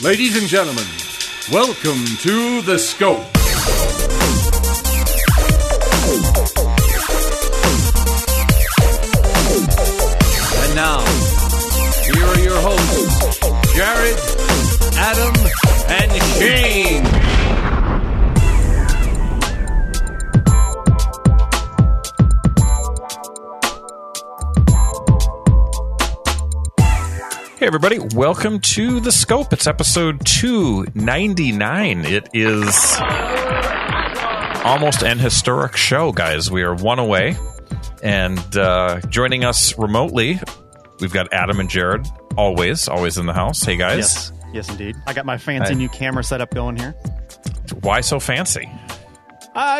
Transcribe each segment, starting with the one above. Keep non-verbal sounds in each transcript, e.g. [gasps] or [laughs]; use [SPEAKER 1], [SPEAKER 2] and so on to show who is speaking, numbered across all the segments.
[SPEAKER 1] Ladies and gentlemen, welcome to The Scope. And now, here are your hosts, Jared, Adam, and Shane.
[SPEAKER 2] Everybody, welcome to The Scope. It's episode 299. It is almost an historic show, guys. We are one away. And uh, joining us remotely, we've got Adam and Jared, always, always in the house. Hey, guys.
[SPEAKER 3] Yes, yes, indeed. I got my fancy
[SPEAKER 2] Hi.
[SPEAKER 3] new camera setup going here.
[SPEAKER 2] Why so fancy?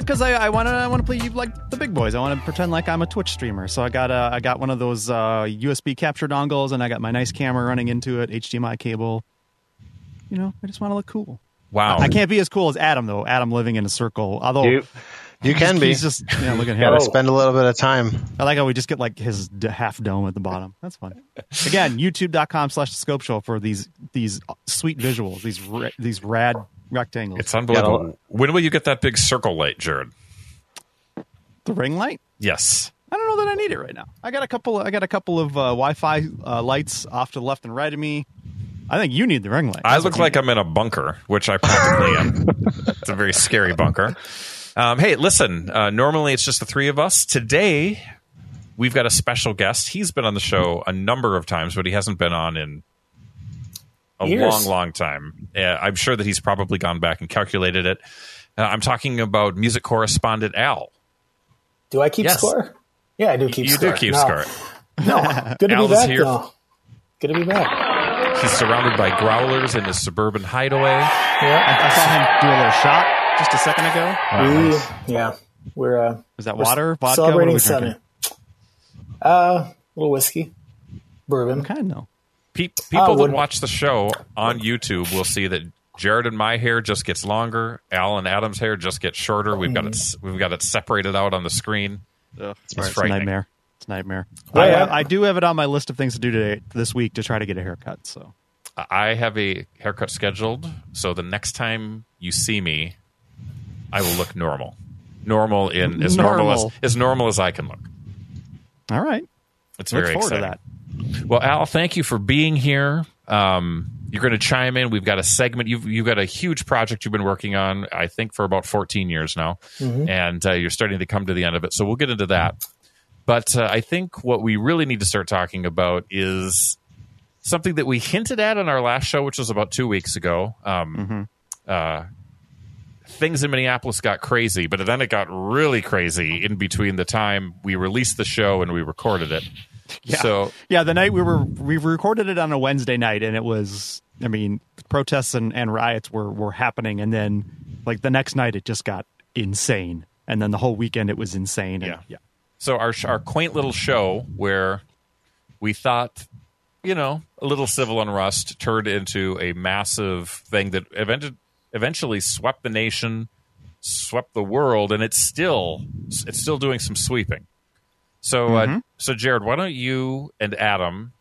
[SPEAKER 3] Because I, I want to, I want to play you like the big boys. I want to pretend like I'm a Twitch streamer. So I got, uh, I got one of those uh, USB capture dongles, and I got my nice camera running into it, HDMI cable. You know, I just want to look cool.
[SPEAKER 2] Wow.
[SPEAKER 3] I can't be as cool as Adam though. Adam living in a circle, although
[SPEAKER 4] You, you can be.
[SPEAKER 3] he's just, you know, look at him.
[SPEAKER 4] Gotta spend a little bit of time.
[SPEAKER 3] I like how we just get like his d- half dome at the bottom. That's fun. Again, youtube.com slash the scope show for these these sweet visuals, these ra- these rad rectangles.
[SPEAKER 2] It's unbelievable.
[SPEAKER 4] Yeah.
[SPEAKER 2] when will you get that big circle light, Jared?
[SPEAKER 3] the ring light.
[SPEAKER 2] Yes.
[SPEAKER 3] I don't know that I need it right now. I got a couple. I got a couple of uh, Wi-Fi uh, lights off to the left and right of me. I think you need the ring light.
[SPEAKER 2] I
[SPEAKER 3] That's
[SPEAKER 2] look like
[SPEAKER 3] need.
[SPEAKER 2] I'm in a bunker, which I practically am. [laughs] It's a very scary bunker. Um, hey, listen. Uh, normally it's just the three of us. Today we've got a special guest. He's been on the show a number of times, but he hasn't been on in a
[SPEAKER 4] Years.
[SPEAKER 2] long, long time. Uh, I'm sure that he's probably gone back and calculated it. Uh, I'm talking about music correspondent Al.
[SPEAKER 5] Do I keep
[SPEAKER 2] Yes.
[SPEAKER 5] score? Yeah, I do keep
[SPEAKER 2] you
[SPEAKER 5] score.
[SPEAKER 2] You do keep
[SPEAKER 5] no.
[SPEAKER 2] score.
[SPEAKER 5] No, [laughs] good to
[SPEAKER 2] Al
[SPEAKER 5] be
[SPEAKER 2] is
[SPEAKER 5] back.
[SPEAKER 2] here.
[SPEAKER 5] though. Good to be back.
[SPEAKER 2] He's surrounded by growlers in his suburban hideaway.
[SPEAKER 5] Yeah,
[SPEAKER 3] I saw him do a little shot just a second ago.
[SPEAKER 5] we, yeah, we're uh,
[SPEAKER 3] Is that water, vodka?
[SPEAKER 5] celebrating
[SPEAKER 3] what
[SPEAKER 5] seven. Uh, a little whiskey, bourbon.
[SPEAKER 3] Kind of no.
[SPEAKER 2] Pe- people that watch the show on YouTube will see that Jared and my hair just gets longer. Al and Adam's hair just gets shorter. We've got it. We've got it separated out on the screen.
[SPEAKER 3] Ugh,
[SPEAKER 2] It's
[SPEAKER 3] it's a nightmare. It's a nightmare.
[SPEAKER 5] Yeah,
[SPEAKER 3] I,
[SPEAKER 5] yeah.
[SPEAKER 3] I do have it on my list of things to do today, this week to try to get a haircut. So
[SPEAKER 2] I have a haircut scheduled, so the next time you see me, I will look normal. Normal in as normal, as
[SPEAKER 3] Normal.
[SPEAKER 2] as normal as I can look.
[SPEAKER 3] all right,
[SPEAKER 2] It's
[SPEAKER 3] look
[SPEAKER 2] very
[SPEAKER 3] forward
[SPEAKER 2] exciting.
[SPEAKER 3] to that.
[SPEAKER 2] Well, Al, thank you for being here. Um, you're going to chime in. We've got a segment. You've you've got a huge project you've been working on. I think for about 14 years now, and uh, you're starting to come to the end of it. So we'll get into that. But uh, I think what we really need to start talking about is something that we hinted at on our last show, which was about two weeks ago. Um, uh, things in Minneapolis got crazy, but then it got really crazy in between the time we released the show and we recorded it.
[SPEAKER 3] Yeah.
[SPEAKER 2] So
[SPEAKER 3] Yeah, the night we were we recorded it on a Wednesday night, and it was I mean protests and, and riots were were happening, and then like the next night it just got insane, and then the whole weekend it was insane. And,
[SPEAKER 2] Yeah.
[SPEAKER 3] yeah.
[SPEAKER 2] So our our quaint little show where we thought, you know, a little civil unrest turned into a massive thing that eventually eventually swept the nation, swept the world, and it's still it's still doing some sweeping. So, uh, so Jared, why don't you and Adam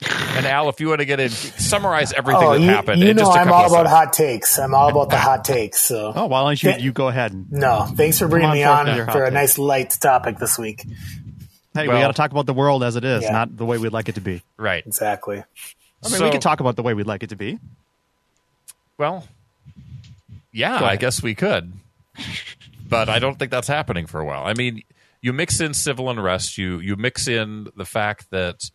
[SPEAKER 2] and Al, if you want to get in, summarize everything
[SPEAKER 5] Oh,
[SPEAKER 2] that
[SPEAKER 5] you,
[SPEAKER 2] happened.
[SPEAKER 5] you
[SPEAKER 2] in
[SPEAKER 5] know
[SPEAKER 2] just a
[SPEAKER 5] I'm all about
[SPEAKER 2] seconds.
[SPEAKER 5] hot takes. I'm all about the hot takes. So [laughs]
[SPEAKER 3] Oh, why don't you
[SPEAKER 5] Yeah.
[SPEAKER 3] you go ahead? And,
[SPEAKER 5] no, thanks for bringing
[SPEAKER 3] on
[SPEAKER 5] me
[SPEAKER 3] forth
[SPEAKER 5] on for a nice light topic this week.
[SPEAKER 3] hey,
[SPEAKER 2] Well-
[SPEAKER 3] we got to talk about the world as it is,
[SPEAKER 5] Yeah.
[SPEAKER 3] not the way we'd like it to be.
[SPEAKER 2] right.
[SPEAKER 5] Exactly.
[SPEAKER 3] I mean,
[SPEAKER 2] So-
[SPEAKER 3] we could talk about the way we'd like it to be.
[SPEAKER 2] Well, yeah, I guess we could. But I don't think that's happening for a while. I mean, you mix in civil unrest, you you mix in the fact that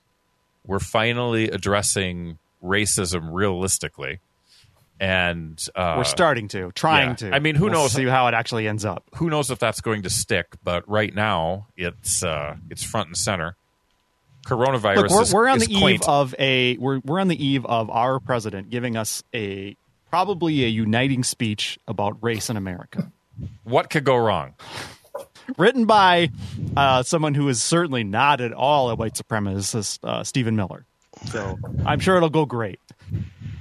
[SPEAKER 2] we're finally addressing racism realistically. And uh,
[SPEAKER 3] we're starting to, trying
[SPEAKER 2] yeah.
[SPEAKER 3] to.
[SPEAKER 2] I mean, who
[SPEAKER 3] We'll
[SPEAKER 2] knows?
[SPEAKER 3] See how it actually ends up.
[SPEAKER 2] who knows if that's going to stick, but right now it's uh, it's front and center. Coronavirus
[SPEAKER 3] Look, we're,
[SPEAKER 2] is,
[SPEAKER 3] we're on the
[SPEAKER 2] quaint.
[SPEAKER 3] eve of a we're we're on the eve of our president giving us a probably a uniting speech about race in America,
[SPEAKER 2] what could go wrong?
[SPEAKER 3] Written by uh, someone who is certainly not at all a white supremacist, uh, Stephen Miller. So I'm sure it'll go great.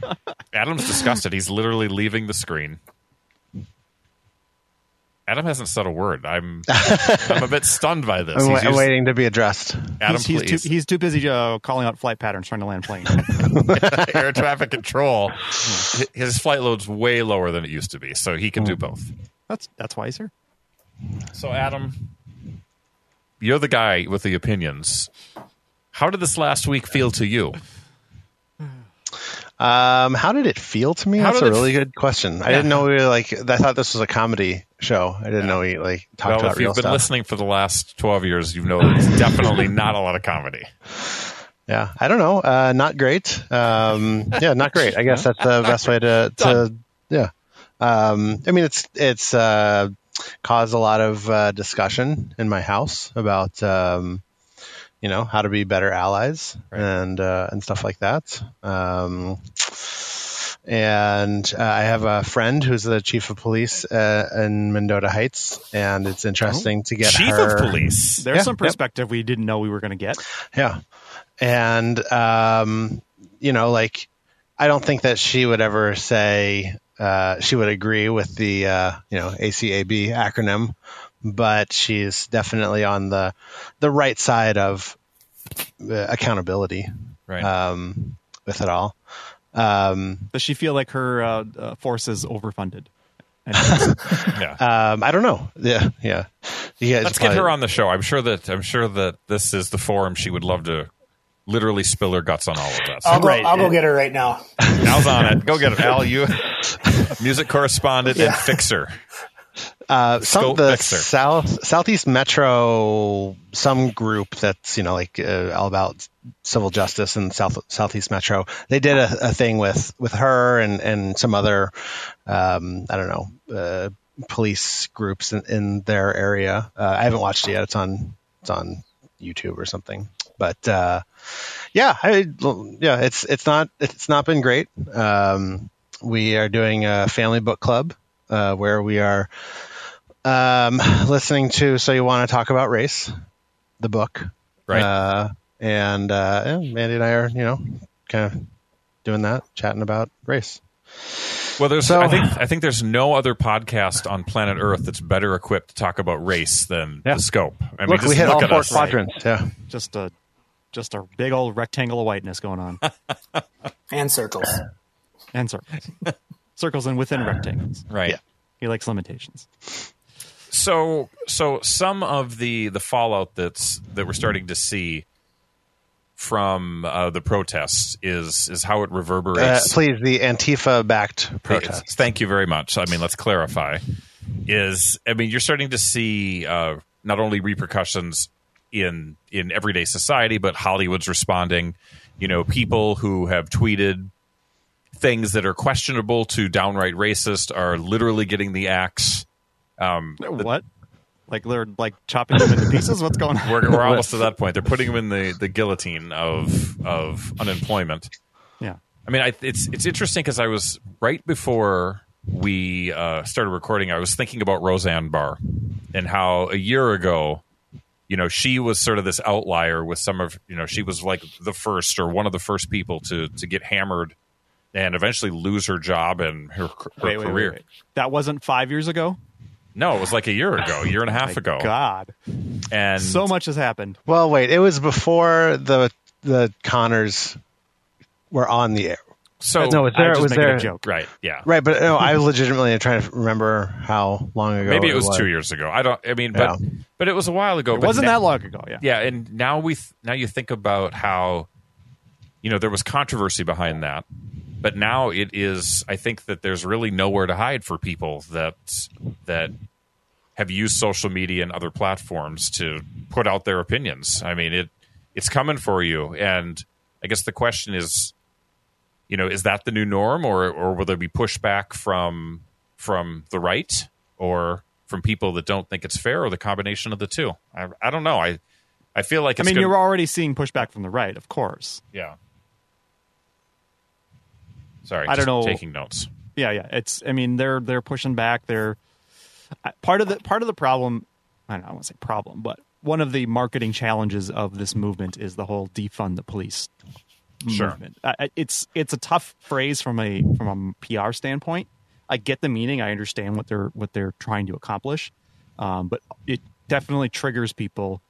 [SPEAKER 3] [laughs]
[SPEAKER 2] Adam's disgusted. He's literally leaving the screen. Adam hasn't said a word. I'm [laughs] I'm a bit stunned by this.
[SPEAKER 4] I'm,
[SPEAKER 2] He's
[SPEAKER 4] wa-
[SPEAKER 2] used-
[SPEAKER 4] waiting to be addressed.
[SPEAKER 2] Adam,
[SPEAKER 3] he's, he's
[SPEAKER 2] please.
[SPEAKER 3] too he's too busy uh, calling out flight patterns trying to land planes. [laughs]
[SPEAKER 2] air traffic control. His flight load's way lower than it used to be, so he can do both.
[SPEAKER 3] That's that's why he's here.
[SPEAKER 2] So, Adam, you're the guy with the opinions. How did this last week feel to you?
[SPEAKER 4] Um, how did it feel to me?
[SPEAKER 2] How
[SPEAKER 4] That's a really
[SPEAKER 2] f-
[SPEAKER 4] good question. I didn't know we were like. I thought this was a comedy show. I didn't know we like talked
[SPEAKER 2] Well,
[SPEAKER 4] about
[SPEAKER 2] if
[SPEAKER 4] real
[SPEAKER 2] you've been
[SPEAKER 4] stuff.
[SPEAKER 2] listening for the last 12 years, you know there's [laughs] definitely not a lot of comedy.
[SPEAKER 4] Yeah, I don't know. Uh, not great. Um, yeah, not great. I guess [laughs] that's the best way to to yeah. Um, I mean, it's it's uh, caused a lot of uh, discussion in my house about um, you know how to be better allies and uh, and stuff like that. Um, and uh, I have a friend who's the chief of police uh, in Mendota Heights, and it's interesting to get
[SPEAKER 2] Chief
[SPEAKER 4] her.
[SPEAKER 2] of police.
[SPEAKER 3] There's
[SPEAKER 4] Yeah,
[SPEAKER 3] some
[SPEAKER 4] yep.
[SPEAKER 3] perspective we didn't know we were going to get.
[SPEAKER 4] Yeah. And, um, you know, like, I don't think that she would ever say uh, she would agree with the, uh, you know, ACAB acronym, but she's definitely on the the right side of uh, accountability
[SPEAKER 2] Right.
[SPEAKER 4] um, with it all. Um,
[SPEAKER 3] Does she feel like her uh, uh, force is overfunded? [laughs]
[SPEAKER 2] Yeah.
[SPEAKER 4] um, I don't know. Yeah, yeah. You guys
[SPEAKER 2] Let's get her on the show. I'm sure that I'm sure that this is the forum she would love to literally spill her guts on all of us.
[SPEAKER 5] I'll go.
[SPEAKER 3] Right.
[SPEAKER 5] I'll go get her right now.
[SPEAKER 2] Al's on it. Go get it, Al. You [laughs] [laughs] music correspondent and fixer.
[SPEAKER 4] Uh, some the
[SPEAKER 2] Mixer.
[SPEAKER 4] South Southeast Metro, some group that's you know like uh, all about civil justice in South Southeast Metro. They did a, a thing with with her and and some other um, I don't know uh, police groups in, in their area. Uh, I haven't watched it yet. It's on it's on YouTube or something. But uh, yeah, I, yeah, it's it's not it's not been great. Um, we are doing a family book club uh, where we are um, listening to So You Want to Talk About Race, the book.
[SPEAKER 2] Right.
[SPEAKER 4] Uh, and uh, yeah, Mandy and I are, you know, kind of doing that, chatting about race.
[SPEAKER 2] Well, there's
[SPEAKER 4] So-
[SPEAKER 2] I think I think there's no other podcast on planet Earth that's better equipped to talk about race than
[SPEAKER 4] Yeah.
[SPEAKER 2] the Scope. I mean,
[SPEAKER 4] Look,
[SPEAKER 2] just
[SPEAKER 4] we hit
[SPEAKER 2] look
[SPEAKER 4] all four
[SPEAKER 2] us.
[SPEAKER 4] quadrants. Yeah.
[SPEAKER 3] just a just a big old rectangle of whiteness going on, [laughs]
[SPEAKER 5] And circles.
[SPEAKER 3] And circles, circles, and within rectangles.
[SPEAKER 2] Right.
[SPEAKER 4] Yeah.
[SPEAKER 3] He likes limitations.
[SPEAKER 2] So so some of the the fallout that's that we're starting to see from uh, the protests is is how it
[SPEAKER 4] Uh,
[SPEAKER 2] reverberates.
[SPEAKER 4] please, the Antifa backed protests.
[SPEAKER 2] It's- Thank you very much. I mean, let's clarify. Is I mean, you're starting to see uh, not only repercussions in in everyday society, but Hollywood's responding. You know, people who have tweeted things that are questionable to downright racist are literally getting the axe. Um,
[SPEAKER 3] what? Like they're like chopping them into pieces? What's going on?
[SPEAKER 2] we're, we're almost [laughs] to that point. They're putting them in the, the guillotine of of unemployment.
[SPEAKER 3] Yeah.
[SPEAKER 2] I mean, I, it's it's interesting because I was right before we uh, started recording. I was thinking about Roseanne Barr and how a year ago, you know, she was sort of this outlier with some of you know she was like the first or one of the first people to to get hammered and eventually lose her job and her, her
[SPEAKER 3] Wait, wait,
[SPEAKER 2] career.
[SPEAKER 3] wait, wait. That wasn't five years ago.
[SPEAKER 2] No, it was like a year ago, a year and a half
[SPEAKER 3] My
[SPEAKER 2] ago,
[SPEAKER 3] God,
[SPEAKER 2] and
[SPEAKER 3] so much has happened.
[SPEAKER 4] Well, wait, it was before the the Connors were on the air.
[SPEAKER 2] so
[SPEAKER 4] no, it's
[SPEAKER 3] I
[SPEAKER 4] there.
[SPEAKER 3] was
[SPEAKER 4] It was there.
[SPEAKER 3] a joke.
[SPEAKER 2] right, yeah,
[SPEAKER 4] Right, but no, I legitimately am trying to remember how long ago.
[SPEAKER 2] Maybe it was two years ago. I don't. I mean, but
[SPEAKER 4] Yeah.
[SPEAKER 2] but it was a while ago.
[SPEAKER 3] It wasn't
[SPEAKER 2] na-
[SPEAKER 3] that long ago. Yeah.
[SPEAKER 2] Yeah, and now we th- now you think about how you know there was controversy behind that, but now it is. I think that there's really nowhere to hide for people that that have used social media and other platforms to put out their opinions. I mean, it it's coming for you, and I guess the question is, you know, is that the new norm, or or will there be pushback from from the right or from people that don't think it's fair, or the combination of the two? I, I don't know. I I feel like
[SPEAKER 3] I mean,
[SPEAKER 2] gonna-
[SPEAKER 3] you're already seeing pushback from the right, of course.
[SPEAKER 2] yeah. Sorry,
[SPEAKER 3] I don't know.
[SPEAKER 2] Taking notes.
[SPEAKER 3] Yeah, yeah. It's. I mean, they're they're pushing back. They're part of the part of the problem. I don't, want to say problem, but one of the marketing challenges of this movement is the whole defund the police
[SPEAKER 2] Sure.
[SPEAKER 3] movement. I- it's it's a tough phrase from a from a PR standpoint. I get the meaning. I understand what they're what they're trying to accomplish, um, but it definitely triggers people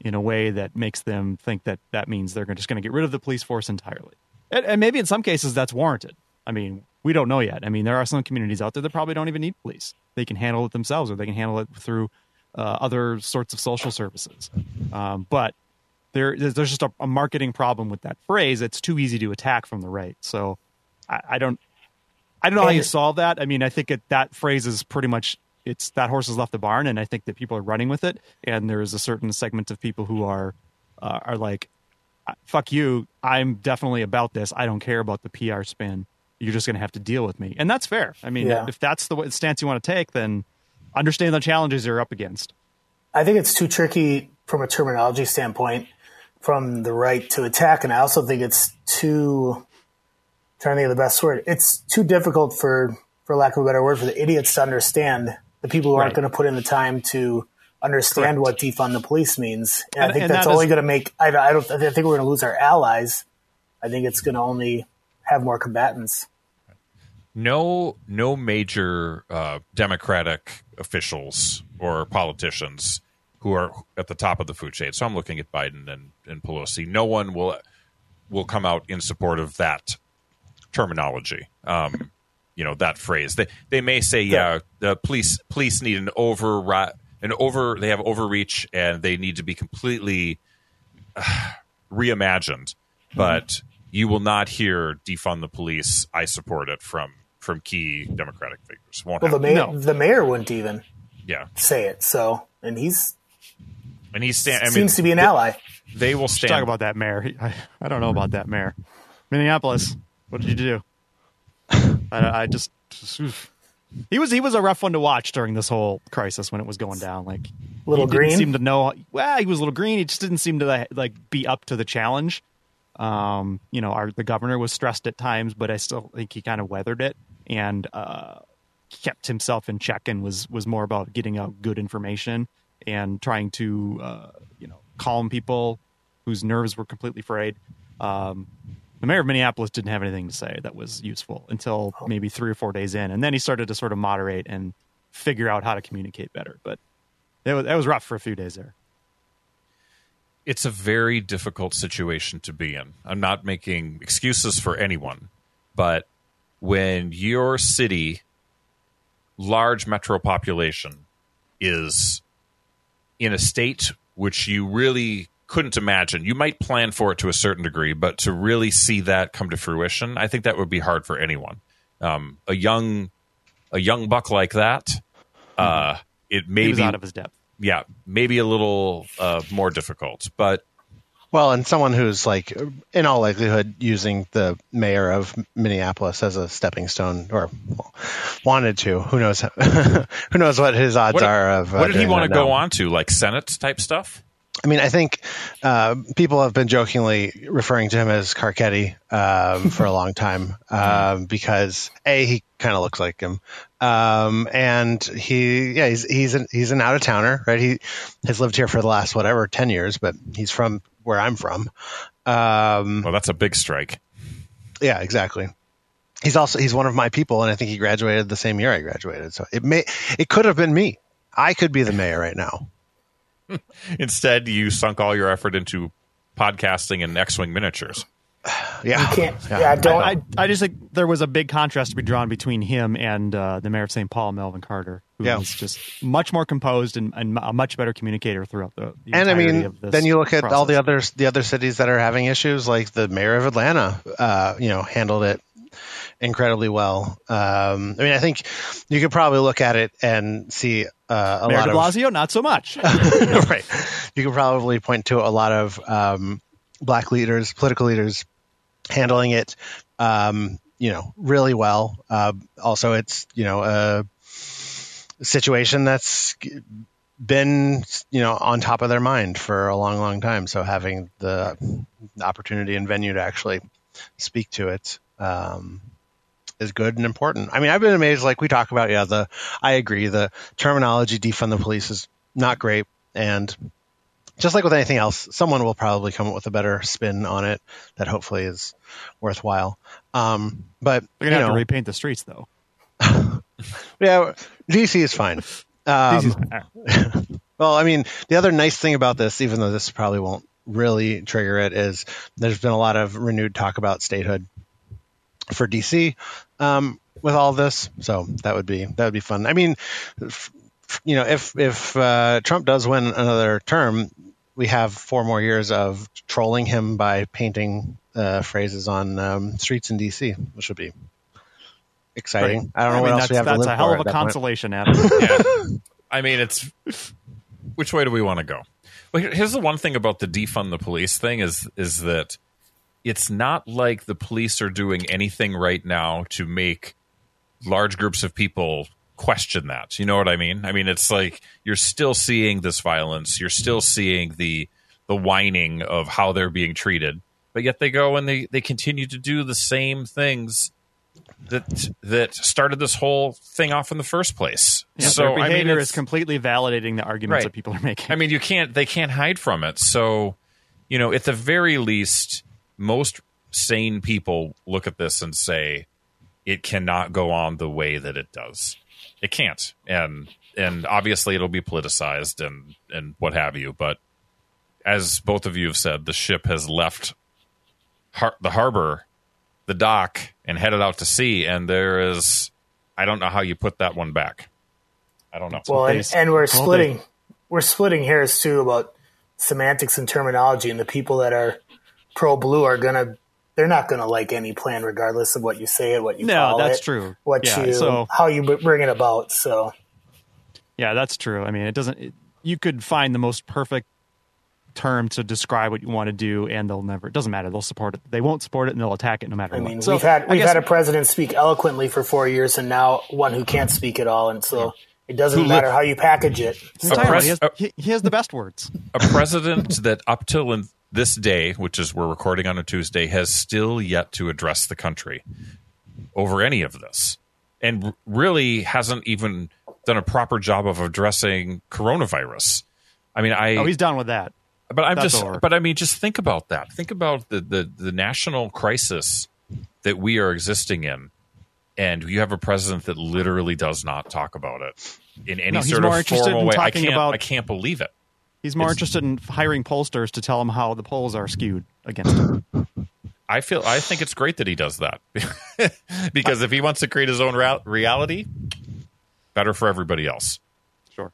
[SPEAKER 3] in a way that makes them think that that means they're just going to get rid of the police force entirely. and, and maybe in some cases that's warranted. I mean, we don't know yet. I mean, there are some communities out there that probably don't even need police. They can handle it themselves, or they can handle it through uh, other sorts of social services. Um, but there, there's just a, a, marketing problem with that phrase. It's too easy to attack from the right. So I, I don't, I don't know how you solve that. I mean, I think it, that phrase is pretty much it's that horse has left the barn, and I think that people are running with it. And there is a certain segment of people who are uh, are like, "Fuck you! I'm definitely about this. I don't care about the PR spin. You're just going to have to deal with me." And that's fair. I mean, yeah. if that's the stance you want to take, then understand the challenges you're up against.
[SPEAKER 5] I think it's too tricky from a terminology standpoint from the right to attack, and I also think it's too trying to think of the best word. It's too difficult for, for lack of a better word, for the idiots to understand. The people who aren't going to put in the time to understand Correct. what defund the police means. And, and I think and that's that only going to make. I, I, don't. I think we're going to lose our allies. I think it's going to only have more combatants.
[SPEAKER 2] No, no major uh, Democratic officials or politicians who are at the top of the food chain. So I'm looking at Biden and, and Pelosi. No one will will come out in support of that terminology. Um, you know that phrase. They they may say, yeah, the police police need an over an over. They have overreach and they need to be completely uh, reimagined. Mm-hmm. But you will not hear defund the police. I support it from from key Democratic figures.
[SPEAKER 5] Won't well, the mayor no. the mayor wouldn't even
[SPEAKER 2] yeah
[SPEAKER 5] say it. So and he's
[SPEAKER 2] and he's stand, I
[SPEAKER 5] mean, seems to be an ally.
[SPEAKER 2] They will stand.
[SPEAKER 3] talk about that mayor. I, I don't know about that mayor. Minneapolis. What did you do? I, I just, he was he was a rough one to watch during this whole crisis when it was going down. Like
[SPEAKER 5] little
[SPEAKER 3] he
[SPEAKER 5] green
[SPEAKER 3] seemed to know. Well, he was a little green. He just didn't seem to like be up to the challenge. Um, you know, our the governor was stressed at times, but I still think he kind of weathered it and uh, kept himself in check and was was more about getting out good information and trying to uh, you know calm people whose nerves were completely frayed. Um, the mayor of Minneapolis didn't have anything to say that was useful until oh. maybe three or four days in, and then he started to sort of moderate and figure out how to communicate better. But it was, it was rough for a few days there.
[SPEAKER 2] It's a very difficult situation to be in. I'm not making excuses for anyone, but when your city, large metro population, is in a state which you really couldn't imagine. You might plan for it to a certain degree, but to really see that come to fruition, I think that would be hard for anyone. Um, a young, a young buck like that, uh, it may be
[SPEAKER 3] out of his depth.
[SPEAKER 2] Yeah, maybe a little uh, more difficult, but
[SPEAKER 4] well, and someone who's like, in all likelihood, using the mayor of Minneapolis as a stepping stone, or wanted to. Who knows? [laughs] who knows what his odds
[SPEAKER 2] what,
[SPEAKER 4] are of?
[SPEAKER 2] Uh, what did he want to go on to? Like Senate type stuff?
[SPEAKER 4] I mean, I think uh, people have been jokingly referring to him as Carcetti um, for a long time [laughs] um, because a he kind of looks like him, um, and he yeah he's he's an, he's an out of towner, right? He has lived here for the last whatever ten years, but he's from where I'm from. Um,
[SPEAKER 2] well, that's a big strike.
[SPEAKER 4] Yeah, exactly. He's also he's one of my people, and I think he graduated the same year I graduated. So it may it could have been me. I could be the mayor right now. [laughs]
[SPEAKER 2] Instead, you sunk all your effort into podcasting and X-wing miniatures. [sighs]
[SPEAKER 4] Yeah,
[SPEAKER 5] yeah. yeah don't.
[SPEAKER 3] I, I, just think there was a big contrast to be drawn between him and uh, the mayor of St. Paul, Melvin Carter, who yeah. was just much more composed and, and, a much better communicator throughout the. the
[SPEAKER 4] and I mean, then you look at process. all the other the other cities that are having issues, like the mayor of Atlanta. Uh, you know, handled it incredibly well. Um, I mean, I think you could probably look at it and see uh, a
[SPEAKER 3] Mayor
[SPEAKER 4] lot
[SPEAKER 3] de Blasio, of, not so much. [laughs]
[SPEAKER 4] right. You could probably point to a lot of um, black leaders, political leaders, handling it, um, you know, really well. Uh, also, it's you know a situation that's been you know on top of their mind for a long, long time. So having the opportunity and venue to actually speak to it um, is good and important. I mean, I've been amazed. Like we talk about, yeah, the I agree. The terminology defund the police is not great, and just like with anything else, someone will probably come up with a better spin on it that hopefully is worthwhile. Um, but
[SPEAKER 3] they're gonna
[SPEAKER 4] have
[SPEAKER 3] know, to repaint the streets, though. [laughs]
[SPEAKER 4] yeah, DC is fine. Um, [laughs] well, I mean, the other nice thing about this, even though this probably won't really trigger it is there's been a lot of renewed talk about statehood for DC um, with all this. So that would be that would be fun. I mean, f- you know, if if uh, Trump does win another term, we have four more years of trolling him by painting uh, phrases on um, streets in DC, which would be exciting.
[SPEAKER 3] Right.
[SPEAKER 4] I don't know what
[SPEAKER 3] mean,
[SPEAKER 4] else we
[SPEAKER 3] that's,
[SPEAKER 4] have to
[SPEAKER 3] that's
[SPEAKER 4] live
[SPEAKER 3] a hell
[SPEAKER 4] for
[SPEAKER 3] of a consolation, Adam. [laughs]
[SPEAKER 2] yeah. [laughs] I mean, it's which way do we want to go? Well, here's the one thing about the defund the police thing is is that it's not like the police are doing anything right now to make large groups of people question that. You know what I mean? I mean, it's like you're still seeing this violence. You're still seeing the the whining of how they're being treated, but yet they go and they they continue to do the same things that that started this whole thing off in the first place.
[SPEAKER 3] Yeah,
[SPEAKER 2] so
[SPEAKER 3] their
[SPEAKER 2] I mean,
[SPEAKER 3] behavior is completely validating the arguments
[SPEAKER 2] Right.
[SPEAKER 3] that people are making.
[SPEAKER 2] I mean, you can't. They can't hide from it. So, you know, at the very least, most sane people look at this and say, it cannot go on the way that it does. It can't, and and obviously it'll be politicized and and what have you. But as both of you have said, the ship has left har- the harbor, the dock, and headed out to sea. And there is, I don't know how you put that one back. I don't know.
[SPEAKER 5] Well, and, and we're splitting we're splitting hairs too about semantics and terminology, and the people that are pro blue are gonna they're not gonna like any plan regardless of what you say it, what you
[SPEAKER 3] no,
[SPEAKER 5] call
[SPEAKER 3] that's
[SPEAKER 5] it,
[SPEAKER 3] true.
[SPEAKER 5] what
[SPEAKER 3] yeah,
[SPEAKER 5] you
[SPEAKER 3] so
[SPEAKER 5] how you bring it about. So
[SPEAKER 3] yeah, that's true. I mean, it doesn't. It, you could find the most perfect term to describe what you want to do, and they'll never. It doesn't matter. They'll support it. They won't support it, and they'll attack it no matter
[SPEAKER 5] I
[SPEAKER 3] what.
[SPEAKER 5] mean,
[SPEAKER 3] So,
[SPEAKER 5] we've had we've
[SPEAKER 3] guess-
[SPEAKER 5] had a president speak eloquently for four years, and now one who can't speak at all, and so it doesn't matter how you package it.
[SPEAKER 3] He's
[SPEAKER 2] a pres-
[SPEAKER 3] he, has, he, he has the best words.
[SPEAKER 2] a president that up till in this day, which is we're recording on a Tuesday, has still yet to address the country over any of this, and really hasn't even done a proper job of addressing coronavirus. I mean, I
[SPEAKER 3] Oh, he's done with that.
[SPEAKER 2] but I'm
[SPEAKER 3] That's
[SPEAKER 2] just,
[SPEAKER 3] over.
[SPEAKER 2] but I mean, just think about that. Think about the, the the national crisis that we are existing in, and you have a president that literally does not talk about it in any
[SPEAKER 3] No,
[SPEAKER 2] sort of formal way. I
[SPEAKER 3] talking
[SPEAKER 2] can't,
[SPEAKER 3] about-
[SPEAKER 2] I can't believe it.
[SPEAKER 3] He's more
[SPEAKER 2] It's-
[SPEAKER 3] interested in hiring pollsters to tell him how the polls are skewed against him.
[SPEAKER 2] I feel I think it's great that he does that [laughs] because if he wants to create his own rea- reality, better for everybody else.
[SPEAKER 3] Sure.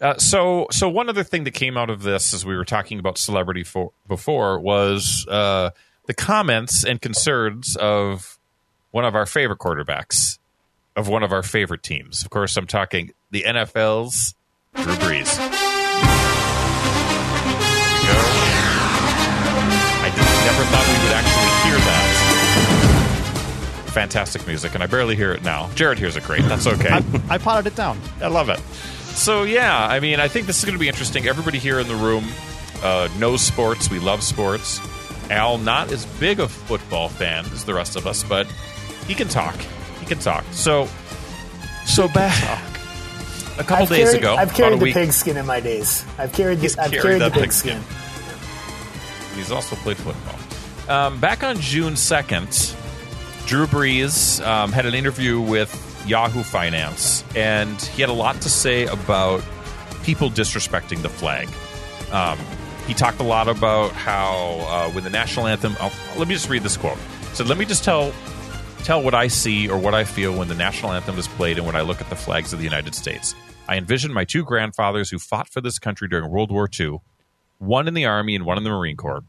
[SPEAKER 2] Uh, so, so one other thing that came out of this, as we were talking about celebrity for, before, was uh, the comments and concerns of one of our favorite quarterbacks of one of our favorite teams. Of course, I'm talking the NFL's Drew Brees. Never thought we would actually hear that. Fantastic music, and I barely hear it now. Jared hears it great. That's okay.
[SPEAKER 3] I, I potted it down.
[SPEAKER 2] I love it. So yeah, I mean, I think this is going to be interesting. Everybody here in the room uh, knows sports. We love sports. Al, not as big a football fan as the rest of us, but he can talk. He can talk. So, so back a couple
[SPEAKER 5] I've
[SPEAKER 2] days
[SPEAKER 5] carried,
[SPEAKER 2] ago,
[SPEAKER 5] I've carried the pigskin in my days. I've carried
[SPEAKER 2] He's
[SPEAKER 5] the, I've
[SPEAKER 2] carried
[SPEAKER 5] carried the
[SPEAKER 2] that
[SPEAKER 5] pigskin.
[SPEAKER 2] pigskin. he's also played football. Um, back on June second, Drew Brees um, had an interview with Yahoo Finance, and he had a lot to say about people disrespecting the flag. Um, he talked a lot about how uh, when the national anthem. Oh, let me just read this quote. So "Let me just tell tell what I see or what I feel when the national anthem is played and when I look at the flags of the United States. I envision my two grandfathers who fought for this country during World War II, one in the Army and one in the Marine Corps,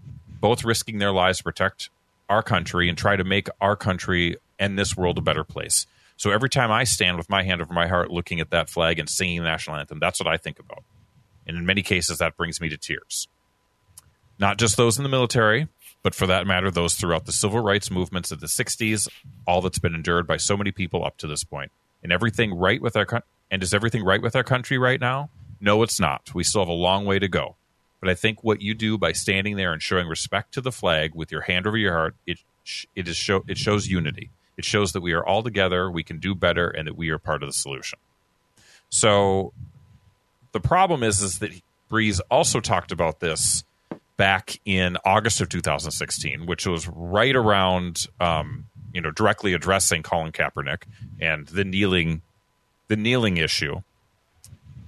[SPEAKER 2] both risking their lives to protect our country and try to make our country and this world a better place. So every time I stand with my hand over my heart looking at that flag and singing the national anthem, that's what I think about. And in many cases, that brings me to tears. Not just those in the military, but for that matter, those throughout the civil rights movements of the 60s, all that's been endured by so many people up to this point. And everything right with our. And is everything right with our country right now? No, it's not. We still have a long way to go. But I think what you do by standing there and showing respect to the flag with your hand over your heart, it it is show it shows unity. It shows that we are all together, we can do better, and that we are part of the solution. So the problem is is that Brees also talked about this back in August of 2016, which was right around um, you know directly addressing Colin Kaepernick and the kneeling the kneeling issue.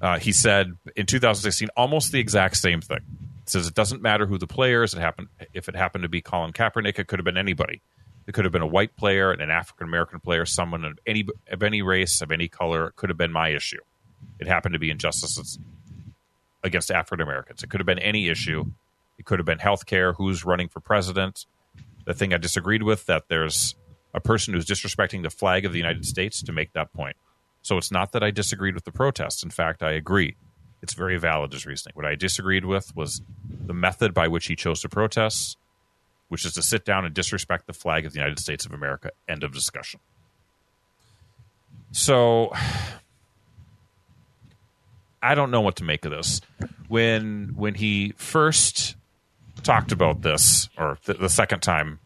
[SPEAKER 2] Uh, he said in 2016 almost the exact same thing. says it doesn't matter who the player is. It happened if it happened to be Colin Kaepernick, it could have been anybody. It could have been a white player, an African American player, someone of any of any race, of any color. It could have been my issue. It happened to be injustices against African Americans. It could have been any issue. It could have been health care, who's running for president. The thing I disagreed with that there's a person who's disrespecting the flag of the United States to make that point. So it's not that I disagreed with the protests. In fact, I agree. It's very valid as reasoning. What I disagreed with was the method by which he chose to protest, which is to sit down and disrespect the flag of the United States of America. End of discussion. So [sighs] I don't know what to make of this. When when he first talked about this, or the, the second time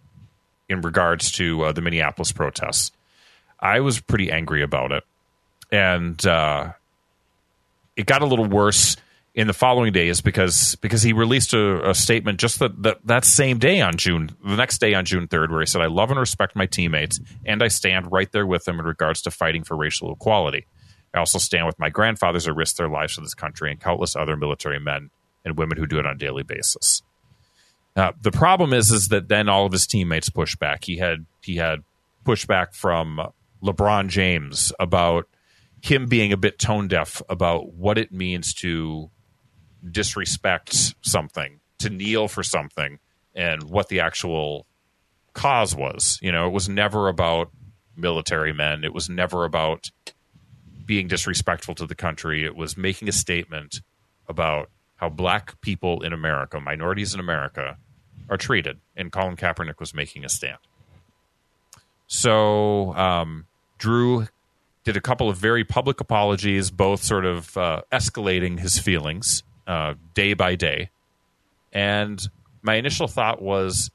[SPEAKER 2] in regards to uh, the Minneapolis protests, I was pretty angry about it, and uh, it got a little worse in the following days because because he released a, a statement just that, that that same day on June the next day on June third where he said I love and respect my teammates and I stand right there with them in regards to fighting for racial equality. I also stand with my grandfathers who risked their lives for this country and countless other military men and women who do it on a daily basis. Uh, the problem is, is that then all of his teammates pushed back. He had he had pushback from LeBron James about him being a bit tone deaf about what it means to disrespect something, to kneel for something, and what the actual cause was. You know, it was never about military men. It was never about being disrespectful to the country. It was making a statement about how black people in America, minorities in America, are treated. And Colin Kaepernick was making a stand. So um, Drew did a couple of very public apologies, both sort of uh, escalating his feelings uh, day by day. And my initial thought was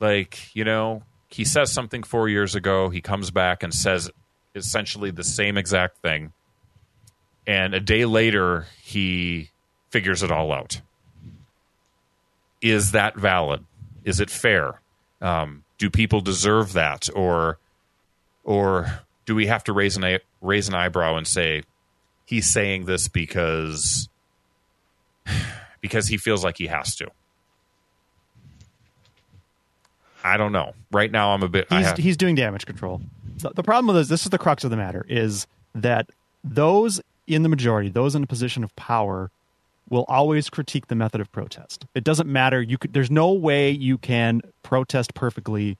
[SPEAKER 2] like, you know, he says something four years ago, he comes back and says essentially the same exact thing. And a day later, he figures it all out. Is that valid? Is it fair? Um, do people deserve that, or or do we have to raise an raise an eyebrow and say he's saying this because [sighs] because he feels like he has to? I don't know. Right now, I'm a bit.
[SPEAKER 3] He's
[SPEAKER 2] have,
[SPEAKER 3] he's doing damage control. The, the problem with this, this is the crux of the matter, is that those in the majority, those in a position of power, will always critique the method of protest. It doesn't matter. You could, there's no way you can protest perfectly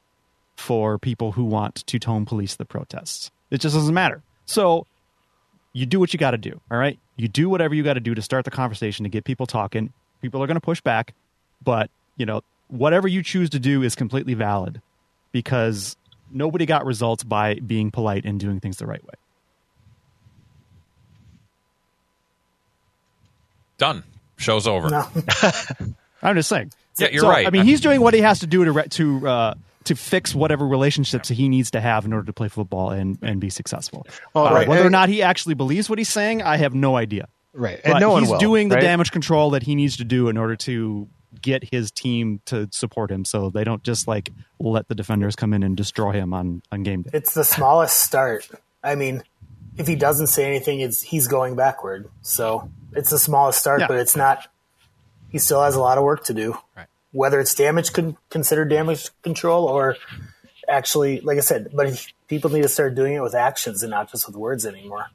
[SPEAKER 3] for people who want to tone police the protests. It just doesn't matter. So you do what you got to do. All right, you do whatever you got to do to start the conversation to get people talking. People are going to push back, but you know whatever you choose to do is completely valid because nobody got results by being polite and doing things the right way.
[SPEAKER 2] Done. Show's over.
[SPEAKER 5] No. [laughs]
[SPEAKER 3] I'm just saying.
[SPEAKER 2] Yeah, you're
[SPEAKER 3] So,
[SPEAKER 2] right.
[SPEAKER 3] I mean, he's doing what he has to do to re- to uh, to fix whatever relationships he needs to have in order to play football and, and be successful.
[SPEAKER 4] Well,
[SPEAKER 3] Uh,
[SPEAKER 4] right.
[SPEAKER 3] Whether or not he actually believes what he's saying, I have no idea.
[SPEAKER 4] Right. And
[SPEAKER 3] But
[SPEAKER 4] no one
[SPEAKER 3] he's
[SPEAKER 4] will,
[SPEAKER 3] doing the
[SPEAKER 4] right?
[SPEAKER 3] damage control that he needs to do in order to get his team to support him, so they don't just like let the defenders come in and destroy him on on game day.
[SPEAKER 5] It's the smallest start. I mean, if he doesn't say anything, it's he's going backward. So it's the smallest start,
[SPEAKER 3] Yeah.
[SPEAKER 5] but it's not. He still has a lot of work to do.
[SPEAKER 2] Right.
[SPEAKER 5] Whether it's damage con- considered damage control or actually, like I said, but people need to start doing it with actions and not just with words anymore.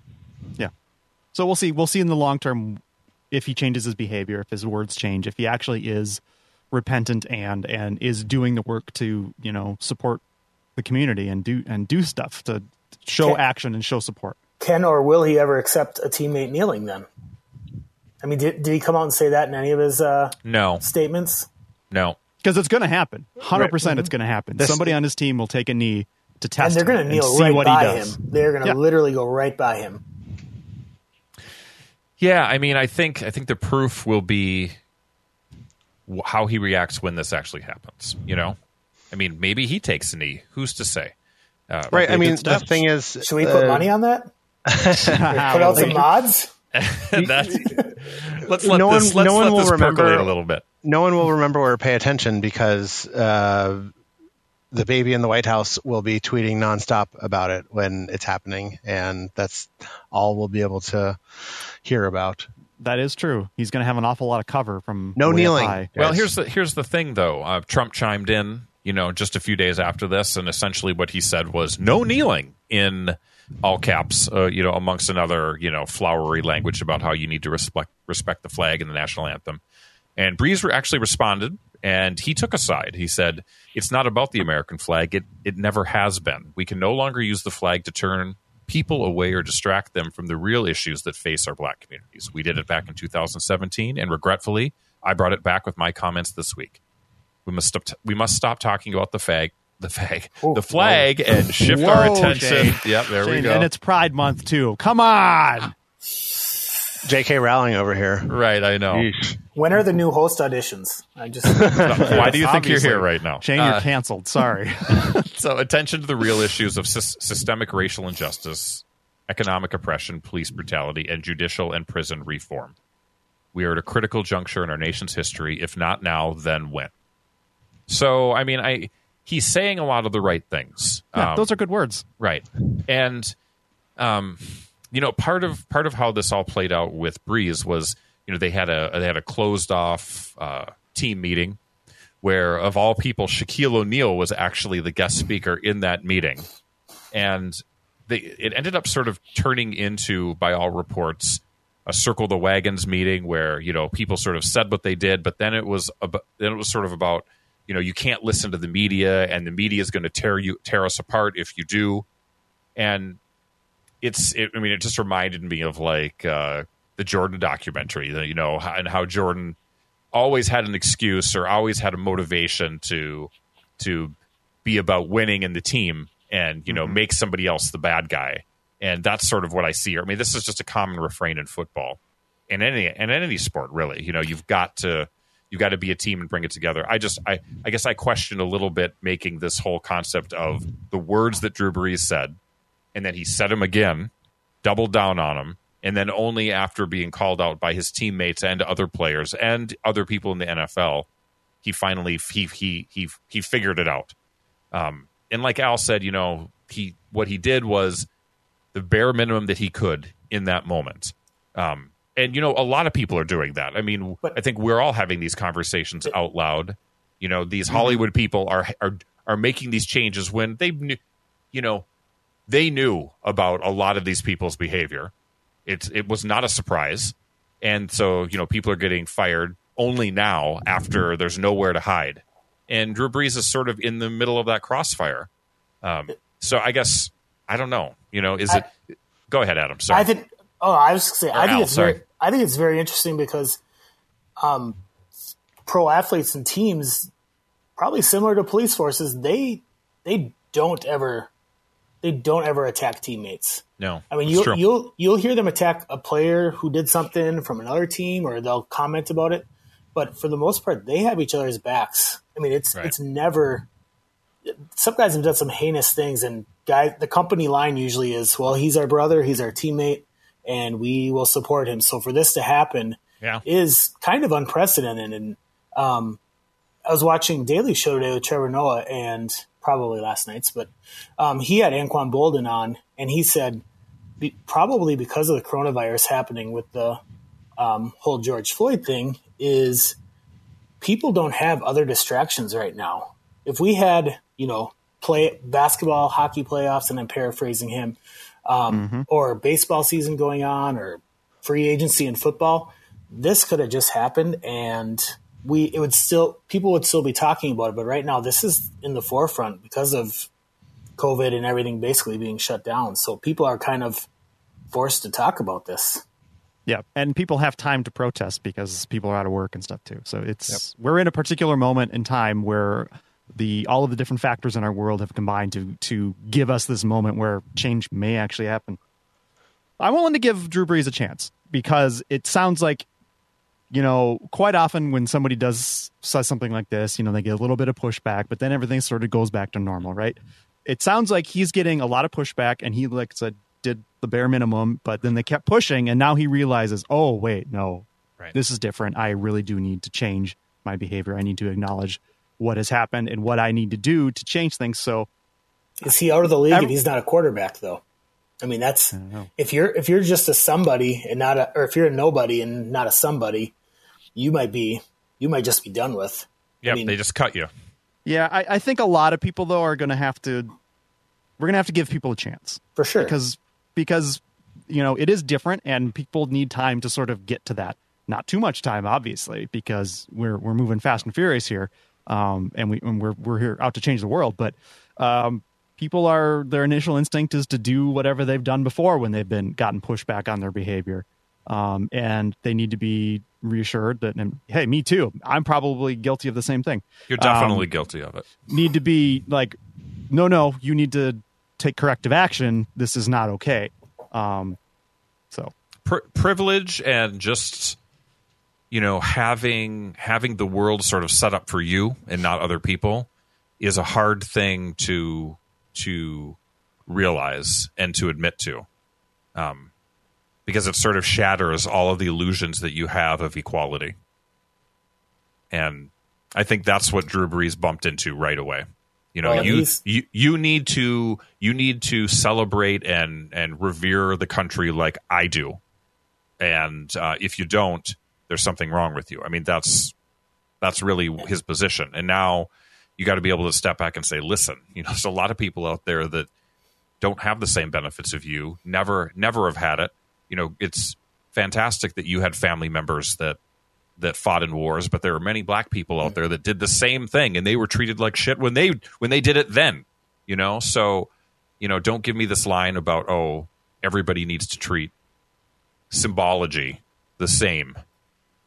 [SPEAKER 3] Yeah. So we'll see. We'll see in the long term if he changes his behavior, if his words change, if he actually is repentant and and is doing the work to you know support the community and do and do stuff to show
[SPEAKER 5] Okay.
[SPEAKER 3] action and show support.
[SPEAKER 5] Can or will he ever accept a teammate kneeling? Then, I mean, did, did he come out and say that in any of his uh,
[SPEAKER 2] no,
[SPEAKER 5] statements?
[SPEAKER 2] No.
[SPEAKER 3] Because it's going to happen. Hundred percent, it's going to happen.
[SPEAKER 4] This-
[SPEAKER 3] Somebody on his team will take a knee to test And
[SPEAKER 5] they're going to kneel
[SPEAKER 3] see
[SPEAKER 5] right
[SPEAKER 3] what
[SPEAKER 5] by
[SPEAKER 3] he does.
[SPEAKER 5] him. They're going to
[SPEAKER 3] Yeah.
[SPEAKER 5] literally go right by him.
[SPEAKER 2] Yeah, I mean, I think I think the proof will be how he reacts when this actually happens. You know, I mean, maybe he takes a knee. Who's to say? Uh,
[SPEAKER 4] Right. I mean, the thing is,
[SPEAKER 5] Should we put
[SPEAKER 4] uh,
[SPEAKER 5] money on that? [laughs] Put out some mods? [laughs]
[SPEAKER 2] that's, let's let
[SPEAKER 4] No
[SPEAKER 2] this,
[SPEAKER 4] one-
[SPEAKER 2] let's
[SPEAKER 4] no one
[SPEAKER 2] let
[SPEAKER 4] will
[SPEAKER 2] this
[SPEAKER 4] remember-
[SPEAKER 2] percolate a little bit.
[SPEAKER 4] no one will remember or pay attention because uh, the baby in the White House will be tweeting nonstop about it when it's happening, and that's all we'll be able to hear about.
[SPEAKER 3] That is true. He's going to have an awful lot of cover from
[SPEAKER 4] No kneeling.
[SPEAKER 3] high.
[SPEAKER 2] Well, here's the here's the thing though. Uh, Trump chimed in, you know, just a few days after this, and essentially what he said was no kneeling in all caps, uh, you know, amongst another, you know, flowery language about how you need to respect respect the flag and the national anthem. And Brees re- actually responded, and he took a side. He said, "It's not about the American flag. It it never has been. We can no longer use the flag to turn." People away or distract them from the real issues that face our black communities. We did it back in 2017, and regretfully, I brought it back with my comments this week. We must stop. we must stop talking about the flag, the flag, the flag, and shift our attention.
[SPEAKER 3] Shane.
[SPEAKER 2] Yep, there we go.
[SPEAKER 3] And it's Pride Month too. Come on.
[SPEAKER 4] J.K. Rowling over here.
[SPEAKER 2] right, I know.
[SPEAKER 4] Yeesh.
[SPEAKER 5] When are the new host auditions? I just [laughs]
[SPEAKER 2] Why do you think you're here right now?
[SPEAKER 3] Shane,
[SPEAKER 2] Uh,
[SPEAKER 3] you're canceled. Sorry. [laughs]
[SPEAKER 2] So, attention to the real issues of sys- systemic racial injustice, economic oppression, police brutality, and judicial and prison reform. We are at a critical juncture in our nation's history. If not now, then when? So, I mean, I he's saying a lot of the right things.
[SPEAKER 3] Yeah,
[SPEAKER 2] Um,
[SPEAKER 3] those are good words.
[SPEAKER 2] Right. And um you know, part of part of how this all played out with Brees was, you know, they had a they had a closed off uh, team meeting where of all people Shaquille O'Neal was actually the guest speaker in that meeting. And they it ended up sort of turning into by all reports a circle the wagons meeting where, you know, people sort of said what they did, but then it was about, then it was sort of about you know you can't listen to the media and the media is going to tear you tear us apart if you do. And it's it, i mean it just reminded me of like uh the jordan documentary the, you know and how jordan always had an excuse or always had a motivation to to be about winning in the team and you know make somebody else the bad guy. And that's sort of what i see here. I mean this is just a common refrain in football in any in any sport really. You know you've got to you've got to be a team and bring it together i just i i guess i question a little bit making this whole concept of the words that drew brees said and then he said them again doubled down on them and then only after being called out by his teammates and other players and other people in the nfl he finally he he he he figured it out um and like al said you know he what he did was the bare minimum that he could in that moment. Um, and you know, a lot of people are doing that. I mean,
[SPEAKER 5] But-
[SPEAKER 2] I think we're all having these conversations out loud. You know, these Hollywood people are are are making these changes when they knew, you know, they knew about a lot of these people's behavior. It it was not a surprise, and so you know, people are getting fired only now after there's nowhere to hide. And Drew Brees is sort of in the middle of that crossfire. Um, so I guess I don't know. You know, is it? Go ahead, Adam. Sorry.
[SPEAKER 5] I think. Oh, I was saying. I think
[SPEAKER 2] Al,
[SPEAKER 5] it's
[SPEAKER 2] sorry.
[SPEAKER 5] very. I think it's very interesting because, um, pro athletes and teams, probably similar to police forces, they they don't ever, they don't ever attack teammates.
[SPEAKER 2] no,
[SPEAKER 5] I mean, you'll
[SPEAKER 2] true.
[SPEAKER 5] you'll you'll hear them attack a player who did something from another team, or they'll comment about it. But for the most part, they have each other's backs. I mean, it's
[SPEAKER 2] Right.
[SPEAKER 5] it's never. Some guys have done some heinous things, and guys, the company line usually is, "Well, he's our brother, he's our teammate, and we will support him." So for this to happen,
[SPEAKER 2] Yeah.
[SPEAKER 5] is kind of unprecedented. And um, I was watching Daily Show today with Trevor Noah, and probably last night's, but um, he had Anquan Boldin on, and he said be, probably because of the coronavirus happening with the um, whole George Floyd thing, is people don't have other distractions right now. If we had, you know, play basketball, hockey playoffs, and I'm paraphrasing him, um, or baseball season going on, or free agency in football, this could have just happened, and we it would still people would still be talking about it. But right now, this is in the forefront because of COVID and everything basically being shut down. So people are kind of forced to talk about this.
[SPEAKER 3] Yeah, and people have time to protest because people are out of work and stuff too. So it's we're in a particular moment in time where the all of the different factors in our world have combined to to give us this moment where change may actually happen. I'm willing to give Drew Brees a chance because it sounds like you know quite often when somebody does says something like this, you know they get a little bit of pushback, but then everything sort of goes back to normal, right? It sounds like he's getting a lot of pushback, and he like said did the bare minimum, but then they kept pushing, and now he realizes, oh wait, no,
[SPEAKER 2] Right.
[SPEAKER 3] this is different. I really do need to change my behavior. I need to acknowledge what has happened and what I need to do to change things. So
[SPEAKER 5] Is he out of the league
[SPEAKER 3] Ev-
[SPEAKER 5] if he's not a quarterback though? I mean, that's if you're if you're just a somebody and not a, or if you're a nobody and not a somebody, you might be you might just be done with.
[SPEAKER 2] Yep,
[SPEAKER 5] I mean,
[SPEAKER 2] they just cut you.
[SPEAKER 3] Yeah, I, I think a lot of people though are going to have to. We're going to have to give people a chance
[SPEAKER 5] for sure.
[SPEAKER 3] because because you know it is different and people need time to sort of get to that. Not too much time, obviously, because we're we're moving fast and furious here, um, and we and we're we're here out to change the world. But um, people are their initial instinct is to do whatever they've done before when they've been gotten pushback on their behavior, um, and they need to be reassured that and, hey, me too. I'm probably guilty of the same thing.
[SPEAKER 2] You're definitely
[SPEAKER 3] Um,
[SPEAKER 2] guilty of it.
[SPEAKER 3] need to be like, no, no, you need to take corrective action. This is not okay. Um, so
[SPEAKER 2] Pri privilege and just you know having having the world sort of set up for you and not other people is a hard thing to to realize and to admit to. Um, because it sort of shatters all of the illusions that you have of equality. And i think that's what drew brees bumped into right away. You know
[SPEAKER 5] Well,
[SPEAKER 2] you, you you need to you need to celebrate and and revere the country like i do. And uh, if you don't, there's something wrong with you. I mean, that's that's really his position. And now you got to be able to step back and say, listen, you know, there's a lot of people out there that don't have the same benefits of you, never never have had it. You know, it's fantastic that you had family members that that fought in wars, but there are many black people out there that did the same thing and they were treated like shit when they when they did it then. You know, so you know, don't give me this line about oh, everybody needs to treat symbology the same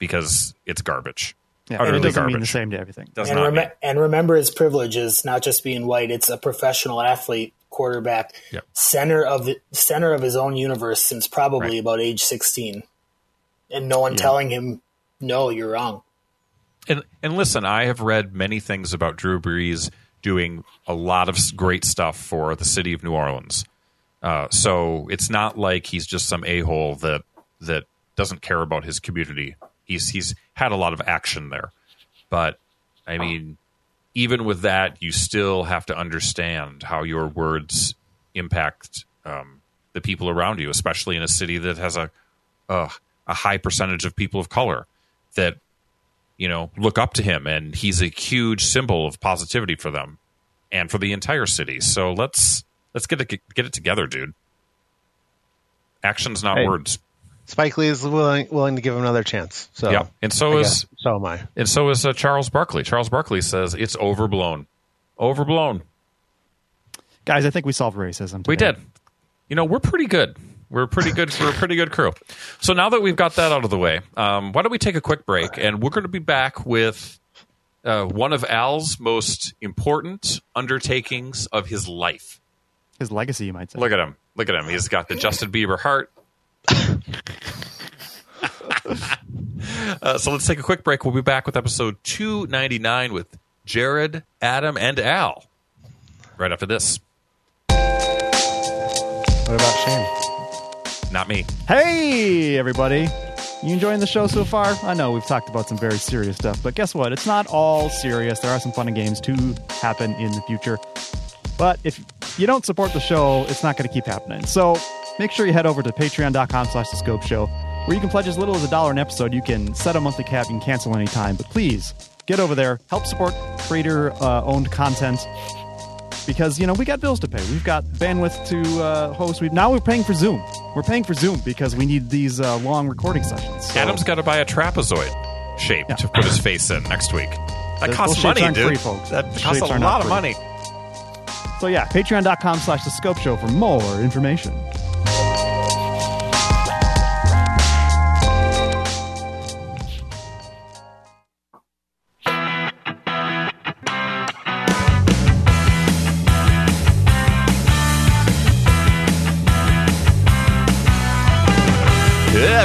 [SPEAKER 2] because it's garbage.
[SPEAKER 3] yeah, and
[SPEAKER 2] Utterly
[SPEAKER 3] it doesn't mean the
[SPEAKER 2] garbage.
[SPEAKER 3] same to everything.
[SPEAKER 2] Does
[SPEAKER 5] and,
[SPEAKER 2] not
[SPEAKER 5] rem-
[SPEAKER 2] mean.
[SPEAKER 5] and remember his privilege is not just being white; it's a professional athlete, quarterback,
[SPEAKER 2] Yep.
[SPEAKER 5] center of the center of his own universe since probably
[SPEAKER 2] Right.
[SPEAKER 5] about age sixteen, and no one telling him, "No, you're wrong."
[SPEAKER 2] And and listen, I have read many things about Drew Brees doing a lot of great stuff for the city of New Orleans. Uh, so it's not like he's just some a hole that that doesn't care about his community. He's he's had a lot of action there, but I mean, even with that, you still have to understand how your words impact um, the people around you, especially in a city that has a a, a high percentage of people of color that you know look up to him, and he's a huge symbol of positivity for them and for the entire city. So let's let's get it get it together, dude. Actions, not
[SPEAKER 4] Hey.
[SPEAKER 2] words.
[SPEAKER 4] Spike Lee is willing willing to give him another chance. So
[SPEAKER 2] Yeah, and so
[SPEAKER 4] I
[SPEAKER 2] is
[SPEAKER 4] guess- so am I.
[SPEAKER 2] and so is uh, Charles Barkley. Charles Barkley says it's overblown, overblown.
[SPEAKER 3] Guys, I think we solved racism.
[SPEAKER 2] We did. You know, we're pretty good. We're pretty good for a pretty good crew. So now that we've got that out of the way, um, why don't we take a quick break? And we're going to be back with uh, one of Al's most important undertakings of his life.
[SPEAKER 3] His legacy, you might say.
[SPEAKER 2] Look at him. Look at him. He's got the Justin Bieber heart. Uh, so let's take a quick break. We'll be back with episode 299 with Jared, Adam, and Al right after this.
[SPEAKER 4] What about Shane?
[SPEAKER 2] Not me.
[SPEAKER 3] Hey, everybody. You enjoying the show so far? I know we've talked about some very serious stuff, but guess what? It's not all serious. There are some fun and games to happen in the future. But if you don't support the show, it's not going to keep happening. So make sure you head over to patreon.com slash the scope show, where you can pledge as little as a dollar an episode. You can set a monthly cap, you can cancel anytime. But please get over there, help support creator uh, owned content because you know we got bills to pay. We've got bandwidth to uh, host. We now we're paying for Zoom. We're paying for Zoom because we need these uh, long recording sessions. So
[SPEAKER 2] Adam's got to buy a trapezoid shape to put his face in next week. That
[SPEAKER 3] Those-
[SPEAKER 2] costs money, dude.
[SPEAKER 3] free, folks.
[SPEAKER 2] That costs a lot of money.
[SPEAKER 3] So yeah, patreon.com slash the scope show for more information.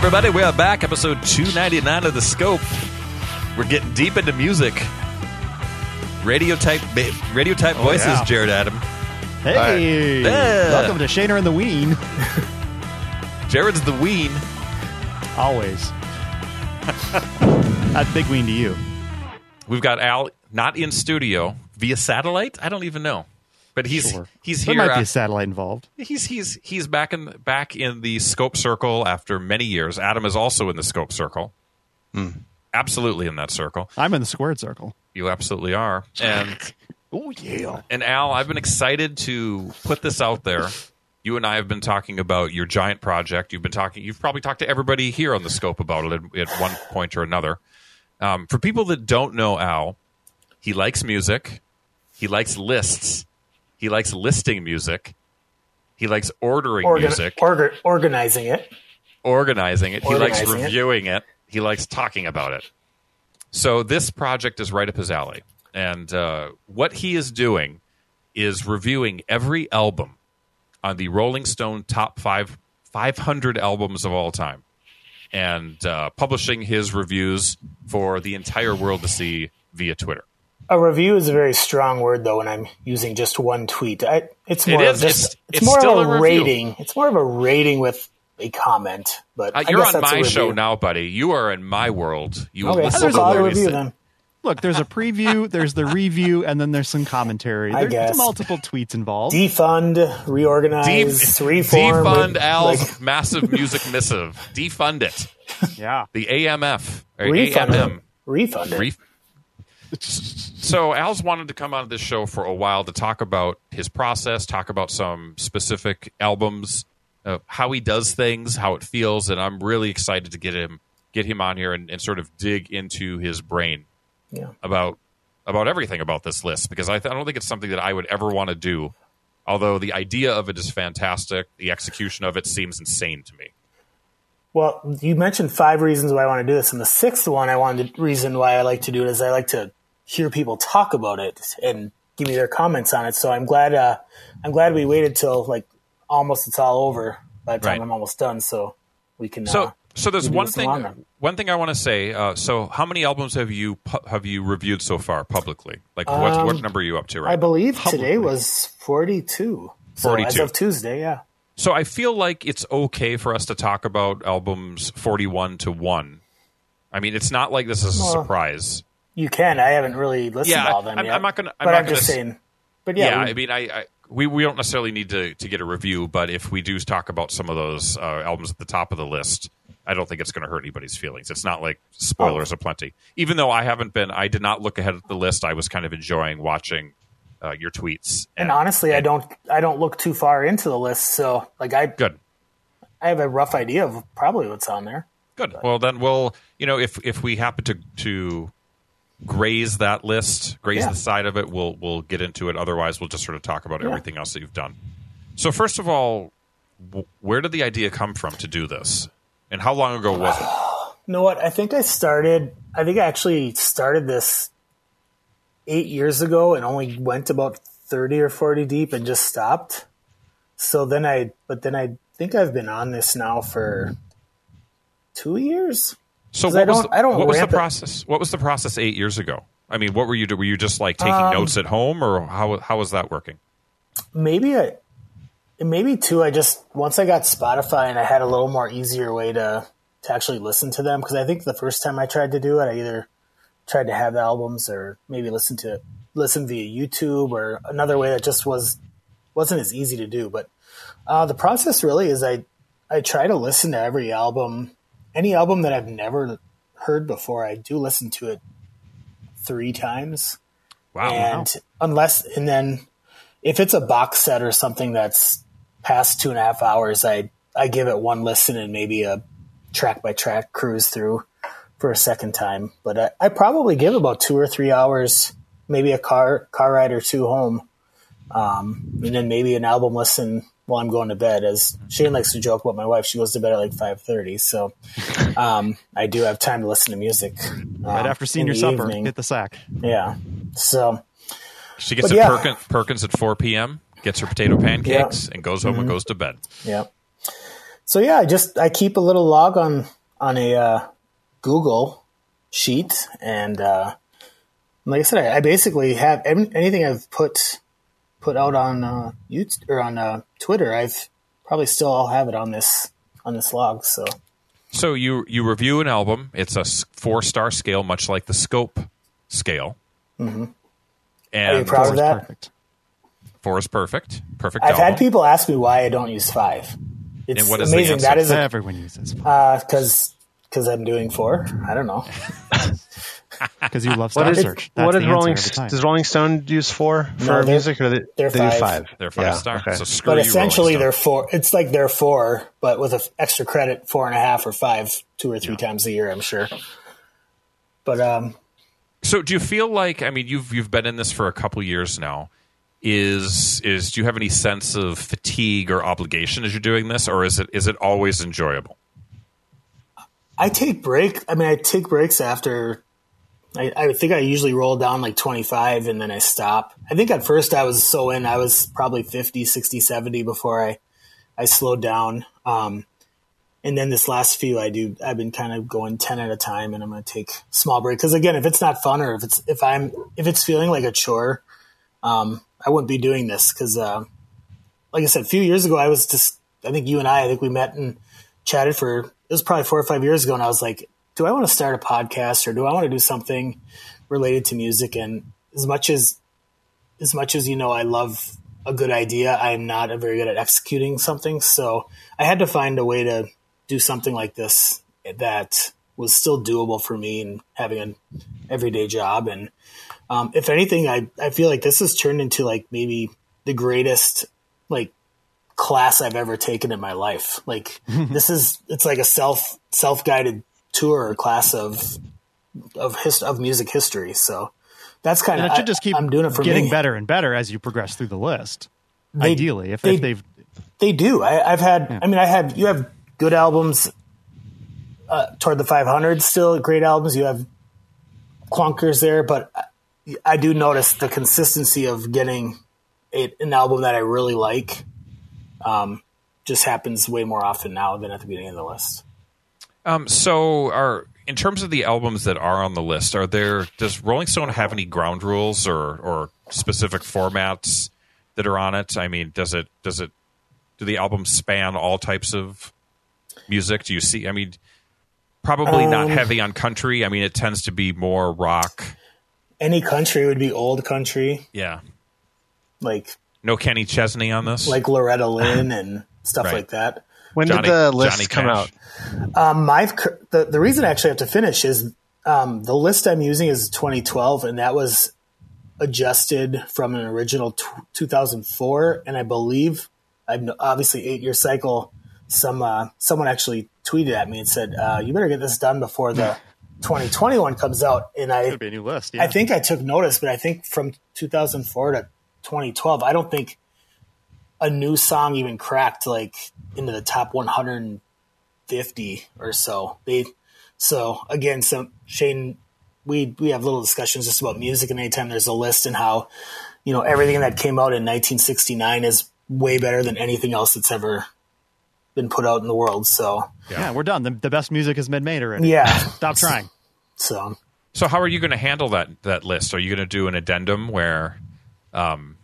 [SPEAKER 2] Everybody, we are back. Episode 299 of The Scope. We're getting deep into music. Radio type, radio type oh, voices,
[SPEAKER 3] yeah.
[SPEAKER 2] Jared Adam.
[SPEAKER 3] Hey,
[SPEAKER 2] Yeah.
[SPEAKER 3] welcome to Shaner and the Ween. [laughs]
[SPEAKER 2] Jared's the ween.
[SPEAKER 3] Always. [laughs] That's big ween to you.
[SPEAKER 2] We've got Al not in studio via satellite. I don't even know. But he's
[SPEAKER 3] Sure.
[SPEAKER 2] he's
[SPEAKER 3] There
[SPEAKER 2] here.
[SPEAKER 3] might be a satellite involved.
[SPEAKER 2] he's he's he's back in back in the scope circle after many years. Adam is also in the scope circle. Mm. Absolutely in that circle.
[SPEAKER 3] I'm in the squared circle.
[SPEAKER 2] You absolutely are. And [laughs]
[SPEAKER 3] Oh yeah.
[SPEAKER 2] and Al, I've been excited to put this out there. You and I have been talking about your giant project. You've been talking. You've probably talked to everybody here on the scope about it at, at one point or another. Um, for people that don't know Al, he likes music. He likes lists. He likes listing music. He likes ordering
[SPEAKER 5] Organ-
[SPEAKER 2] music,
[SPEAKER 5] orga- organizing it.
[SPEAKER 2] organizing it. He likes
[SPEAKER 5] Organizing it.
[SPEAKER 2] reviewing it. He likes talking about it. So this project is right up his alley. And uh, what he is doing is reviewing every album on the Rolling Stone top five 500 albums of all time and uh, publishing his reviews for the entire world to see via Twitter.
[SPEAKER 5] A review is a very strong word, though. When I'm using just one tweet, I, it's more
[SPEAKER 2] is.
[SPEAKER 5] of just
[SPEAKER 2] It's-
[SPEAKER 5] it's,
[SPEAKER 2] it's
[SPEAKER 5] more
[SPEAKER 2] still
[SPEAKER 5] of
[SPEAKER 2] a
[SPEAKER 5] a rating. It's more of a rating with a comment. But
[SPEAKER 2] Uh,
[SPEAKER 5] I
[SPEAKER 2] you're
[SPEAKER 5] guess
[SPEAKER 2] on
[SPEAKER 5] that's
[SPEAKER 2] my show now, buddy. You are in my world. You will
[SPEAKER 5] Okay,
[SPEAKER 2] listen
[SPEAKER 5] there's
[SPEAKER 2] to
[SPEAKER 5] a
[SPEAKER 2] what
[SPEAKER 5] review
[SPEAKER 2] say.
[SPEAKER 5] then.
[SPEAKER 3] Look, there's a preview, [laughs] there's the review, and then there's some commentary.
[SPEAKER 5] I
[SPEAKER 3] There's
[SPEAKER 5] guess.
[SPEAKER 3] multiple tweets involved.
[SPEAKER 5] Defund, reorganize,
[SPEAKER 2] Def-
[SPEAKER 5] reform.
[SPEAKER 2] defund
[SPEAKER 5] but,
[SPEAKER 2] Al's
[SPEAKER 5] like,
[SPEAKER 2] massive [laughs] music missive. Defund it.
[SPEAKER 3] yeah.
[SPEAKER 2] The AMF or
[SPEAKER 5] refund
[SPEAKER 2] AMM.
[SPEAKER 5] it. Refund it.
[SPEAKER 2] Ref- [laughs] so Al's wanted to come on this show for a while to talk about his process, talk about some specific albums, uh, how he does things, how it feels, and I'm really excited to get him get him on here and, and sort of dig into his brain
[SPEAKER 5] yeah.
[SPEAKER 2] about about everything about this list because I, th- I don't think it's something that I would ever want to do. Although the idea of it is fantastic, the execution of it seems insane to me.
[SPEAKER 5] Well, you mentioned five reasons why I want to do this, and the sixth one I wanted to, reason why I like to do it is I like to hear people talk about it and give me their comments on it. So I'm glad uh, I'm glad we waited till like almost it's all over by the time
[SPEAKER 2] Right.
[SPEAKER 5] I'm almost done, so we can.
[SPEAKER 2] So,
[SPEAKER 5] uh,
[SPEAKER 2] so there's one thing. One thing I want to say. Uh, so, how many albums have you pu- have you reviewed so far publicly? Like, what what number are you up to right?
[SPEAKER 5] Um, I believe today was 42. So as
[SPEAKER 2] 42.
[SPEAKER 5] of Tuesday, yeah.
[SPEAKER 2] so, I feel like it's okay for us to talk about albums 41 to one. I mean, it's not like this is a
[SPEAKER 5] Well,
[SPEAKER 2] surprise.
[SPEAKER 5] You can. I haven't really listened
[SPEAKER 2] Yeah,
[SPEAKER 5] to all of them
[SPEAKER 2] I'm-
[SPEAKER 5] yet.
[SPEAKER 2] I'm not gonna- I'm
[SPEAKER 5] but
[SPEAKER 2] not
[SPEAKER 5] I'm just
[SPEAKER 2] s-
[SPEAKER 5] saying. But
[SPEAKER 2] Yeah,
[SPEAKER 5] yeah, we-
[SPEAKER 2] I mean, I, I we we don't necessarily need to to get a review, but if we do talk about some of those uh, albums at the top of the list, I don't think it's going to hurt anybody's feelings. It's not like spoilers
[SPEAKER 5] Oh.
[SPEAKER 2] aplenty. Even though I haven't been, I did not look ahead at the list. I was kind of enjoying watching uh, your tweets.
[SPEAKER 5] and honestly, I don't. I don't look too far into the list, so like I,
[SPEAKER 2] good.
[SPEAKER 5] I have a rough idea of probably what's on there.
[SPEAKER 2] Good. Well, then we'll, you know, if if we happen to to graze that list, graze
[SPEAKER 5] Yeah.
[SPEAKER 2] the side of it, we'll we'll get into it. Otherwise, we'll just sort of talk about
[SPEAKER 5] Yeah.
[SPEAKER 2] everything else that you've done. So, first of all, w- where did the idea come from to do this, and how long ago was it?
[SPEAKER 5] You know what? I think I started. I think I actually started this eight years ago and only went about thirty or forty deep and just stopped. So then I, but then I think I've been on this now for two years.
[SPEAKER 2] So, what
[SPEAKER 5] I
[SPEAKER 2] was the,
[SPEAKER 5] I don't
[SPEAKER 2] what was the process? What was the process eight years ago? I mean, what were you? Were you just like taking
[SPEAKER 5] Um,
[SPEAKER 2] notes at home, or how how was that working?
[SPEAKER 5] maybe I, maybe too. I just once I got Spotify and I had a little more easier way to to actually listen to them because I think the first time I tried to do it, I either tried to have the albums or maybe listen to listen via YouTube or another way that just was wasn't as easy to do. But uh, the process really is I I try to listen to every album, any album that I've never heard before. I do listen to it three times
[SPEAKER 2] Wow.
[SPEAKER 5] and unless and then if it's a box set or something that's past two and a half hours i i give it one listen and maybe a track by track cruise through for a second time but i, I probably give about two or three hours maybe a car car ride or two home um, and then maybe an album listen while i'm going to bed as shane likes to joke about my wife she goes to bed at like 5.30 so um, i do have time to listen to music
[SPEAKER 3] Right
[SPEAKER 5] um,
[SPEAKER 3] after seeing
[SPEAKER 5] in
[SPEAKER 3] supper,
[SPEAKER 5] evening.
[SPEAKER 3] hit the sack.
[SPEAKER 5] yeah so
[SPEAKER 2] She gets
[SPEAKER 5] but
[SPEAKER 2] at
[SPEAKER 5] yeah.
[SPEAKER 2] Perkins, Perkins at 4 p.m., gets her potato pancakes, and goes home
[SPEAKER 5] Mm-hmm.
[SPEAKER 2] and goes to bed.
[SPEAKER 5] Yeah. So yeah, I just I keep a little log on on a uh, Google sheet, and uh, like I said, I, I basically have anything I've put put out on uh, YouTube or on uh, Twitter. I've probably still all have it on this on this log. So
[SPEAKER 2] So you you review an album. It's a four star scale, much like the Scope scale. Mm-hmm.
[SPEAKER 5] are you
[SPEAKER 2] And
[SPEAKER 5] proud of that?
[SPEAKER 3] Perfect.
[SPEAKER 2] Four is perfect. Perfect.
[SPEAKER 5] I've
[SPEAKER 2] album.
[SPEAKER 5] had people ask me why I don't use five. It's
[SPEAKER 2] And what is
[SPEAKER 5] amazing.
[SPEAKER 2] answer?
[SPEAKER 5] That is
[SPEAKER 3] Everyone uses
[SPEAKER 5] because because I'm doing four. I don't know. [laughs] [laughs]
[SPEAKER 3] because you love
[SPEAKER 4] What
[SPEAKER 3] Star
[SPEAKER 4] is,
[SPEAKER 3] Search. That's
[SPEAKER 4] what
[SPEAKER 3] the
[SPEAKER 4] is
[SPEAKER 3] answer
[SPEAKER 4] Rolling does Rolling Stone use four for
[SPEAKER 5] they're-
[SPEAKER 4] music or they,
[SPEAKER 5] they're
[SPEAKER 4] they
[SPEAKER 5] five.
[SPEAKER 4] do five?
[SPEAKER 2] They're five
[SPEAKER 4] yeah,
[SPEAKER 2] star.
[SPEAKER 4] okay.
[SPEAKER 2] So screw
[SPEAKER 5] But essentially,
[SPEAKER 2] Rolling
[SPEAKER 5] they're four. It's like they're four, but with an extra credit, four and a half or five, two or three times a year. I'm sure. But um,
[SPEAKER 2] So do you feel like I mean you've you've been in this for a couple years now? Is is do you have any sense of fatigue or obligation as you're doing this, or is it is it always enjoyable?
[SPEAKER 5] I take break. I mean, I take breaks after. I, I think I usually roll down like 25 and then I stop. I think at first I was so in, I was probably 50, 60, 70 before I, I slowed down. Um, and then this last few, I do, I've been kind of going 10 at a time and I'm going to take small break. Cause again, if it's not fun or if it's, if I'm, if it's feeling like a chore, um, I wouldn't be doing this. Cause, uh, like I said, a few years ago, I was just, I think you and I, I think we met and chatted for, it was probably four or five years ago. And I was like, do I want to start a podcast or do I want to do something related to music? And as much as, as much as, you know, I love a good idea, I'm not a very good at executing something. So I had to find a way to do something like this that was still doable for me and having an everyday job. And um, if anything, I, I feel like this has turned into like maybe the greatest like class I've ever taken in my life. Like [laughs] this is it's like a self self guided tour or class of of his, of music history. So that's kind of
[SPEAKER 3] it should just keep
[SPEAKER 5] I'm doing it for
[SPEAKER 3] getting
[SPEAKER 5] me.
[SPEAKER 3] better and better as you progress through the list.
[SPEAKER 5] They-
[SPEAKER 3] Ideally, if,
[SPEAKER 5] they-
[SPEAKER 3] if they've
[SPEAKER 5] They do. I, I've had. I mean, I have. You have good albums uh, toward the 500. Still great albums. You have clunkers there, but I, I do notice the consistency of getting a, an album that I really like. Um, just happens way more often now than at the beginning of the list.
[SPEAKER 2] Um, so are in terms of the albums that are on the list, are there does Rolling Stone have any ground rules or or specific formats that are on it? I mean, does it does it do the albums span all types of music? Do you see? I mean, probably not
[SPEAKER 5] Um,
[SPEAKER 2] heavy on country. I mean, it tends to be more rock.
[SPEAKER 5] Any country would be old country,
[SPEAKER 2] Yeah,
[SPEAKER 5] like
[SPEAKER 2] no Kenny Chesney on this.
[SPEAKER 5] like Loretta [laughs] Lynn and stuff
[SPEAKER 2] Right.
[SPEAKER 5] like that.
[SPEAKER 4] When
[SPEAKER 2] Johnny,
[SPEAKER 4] did the list come out?
[SPEAKER 5] Um, my the the reason I actually have to finish is um, the list I'm using is 2012, and that was adjusted from an original t- 2004, and I believe I've obviously eight year cycle. Some uh, someone actually tweeted at me and said, uh, "You better get this done before the 2021 comes out." And I
[SPEAKER 3] be a new list. Yeah.
[SPEAKER 5] I think I took notice, but I think from 2004 to 2012, I don't think a new song even cracked like into the top 150 or so. They so again, so Shane, we we have little discussions just about music, and anytime there's a list and how you know everything that came out in 1969 is way better than anything else that's ever been put out in the world. So
[SPEAKER 3] yeah, we're done. The, the best music has been made already.
[SPEAKER 5] yeah,
[SPEAKER 3] Stop trying.
[SPEAKER 5] so
[SPEAKER 2] So how are you going to handle that that list? Are you going to do an addendum where um,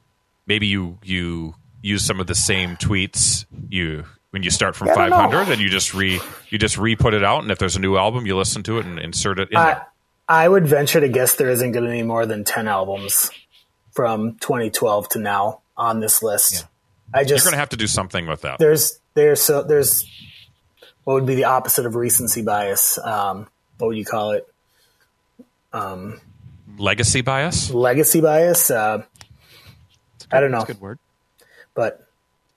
[SPEAKER 2] maybe you you use some of the same tweets you when you start from
[SPEAKER 5] I
[SPEAKER 2] 500
[SPEAKER 5] know.
[SPEAKER 2] and you just re you just re put it out and if there's a new album you listen to it and insert it in
[SPEAKER 5] I,
[SPEAKER 2] there.
[SPEAKER 5] I would venture to guess there isn't going to be more than 10 albums from 2012 to now on this list. I just You're
[SPEAKER 2] going to have to do something with that.
[SPEAKER 5] there's there's so there's what would be the opposite of recency bias? Um, what would you call it?
[SPEAKER 2] Legacy bias?
[SPEAKER 5] Legacy bias? Uh, I don't know,
[SPEAKER 3] That's a good word.
[SPEAKER 5] But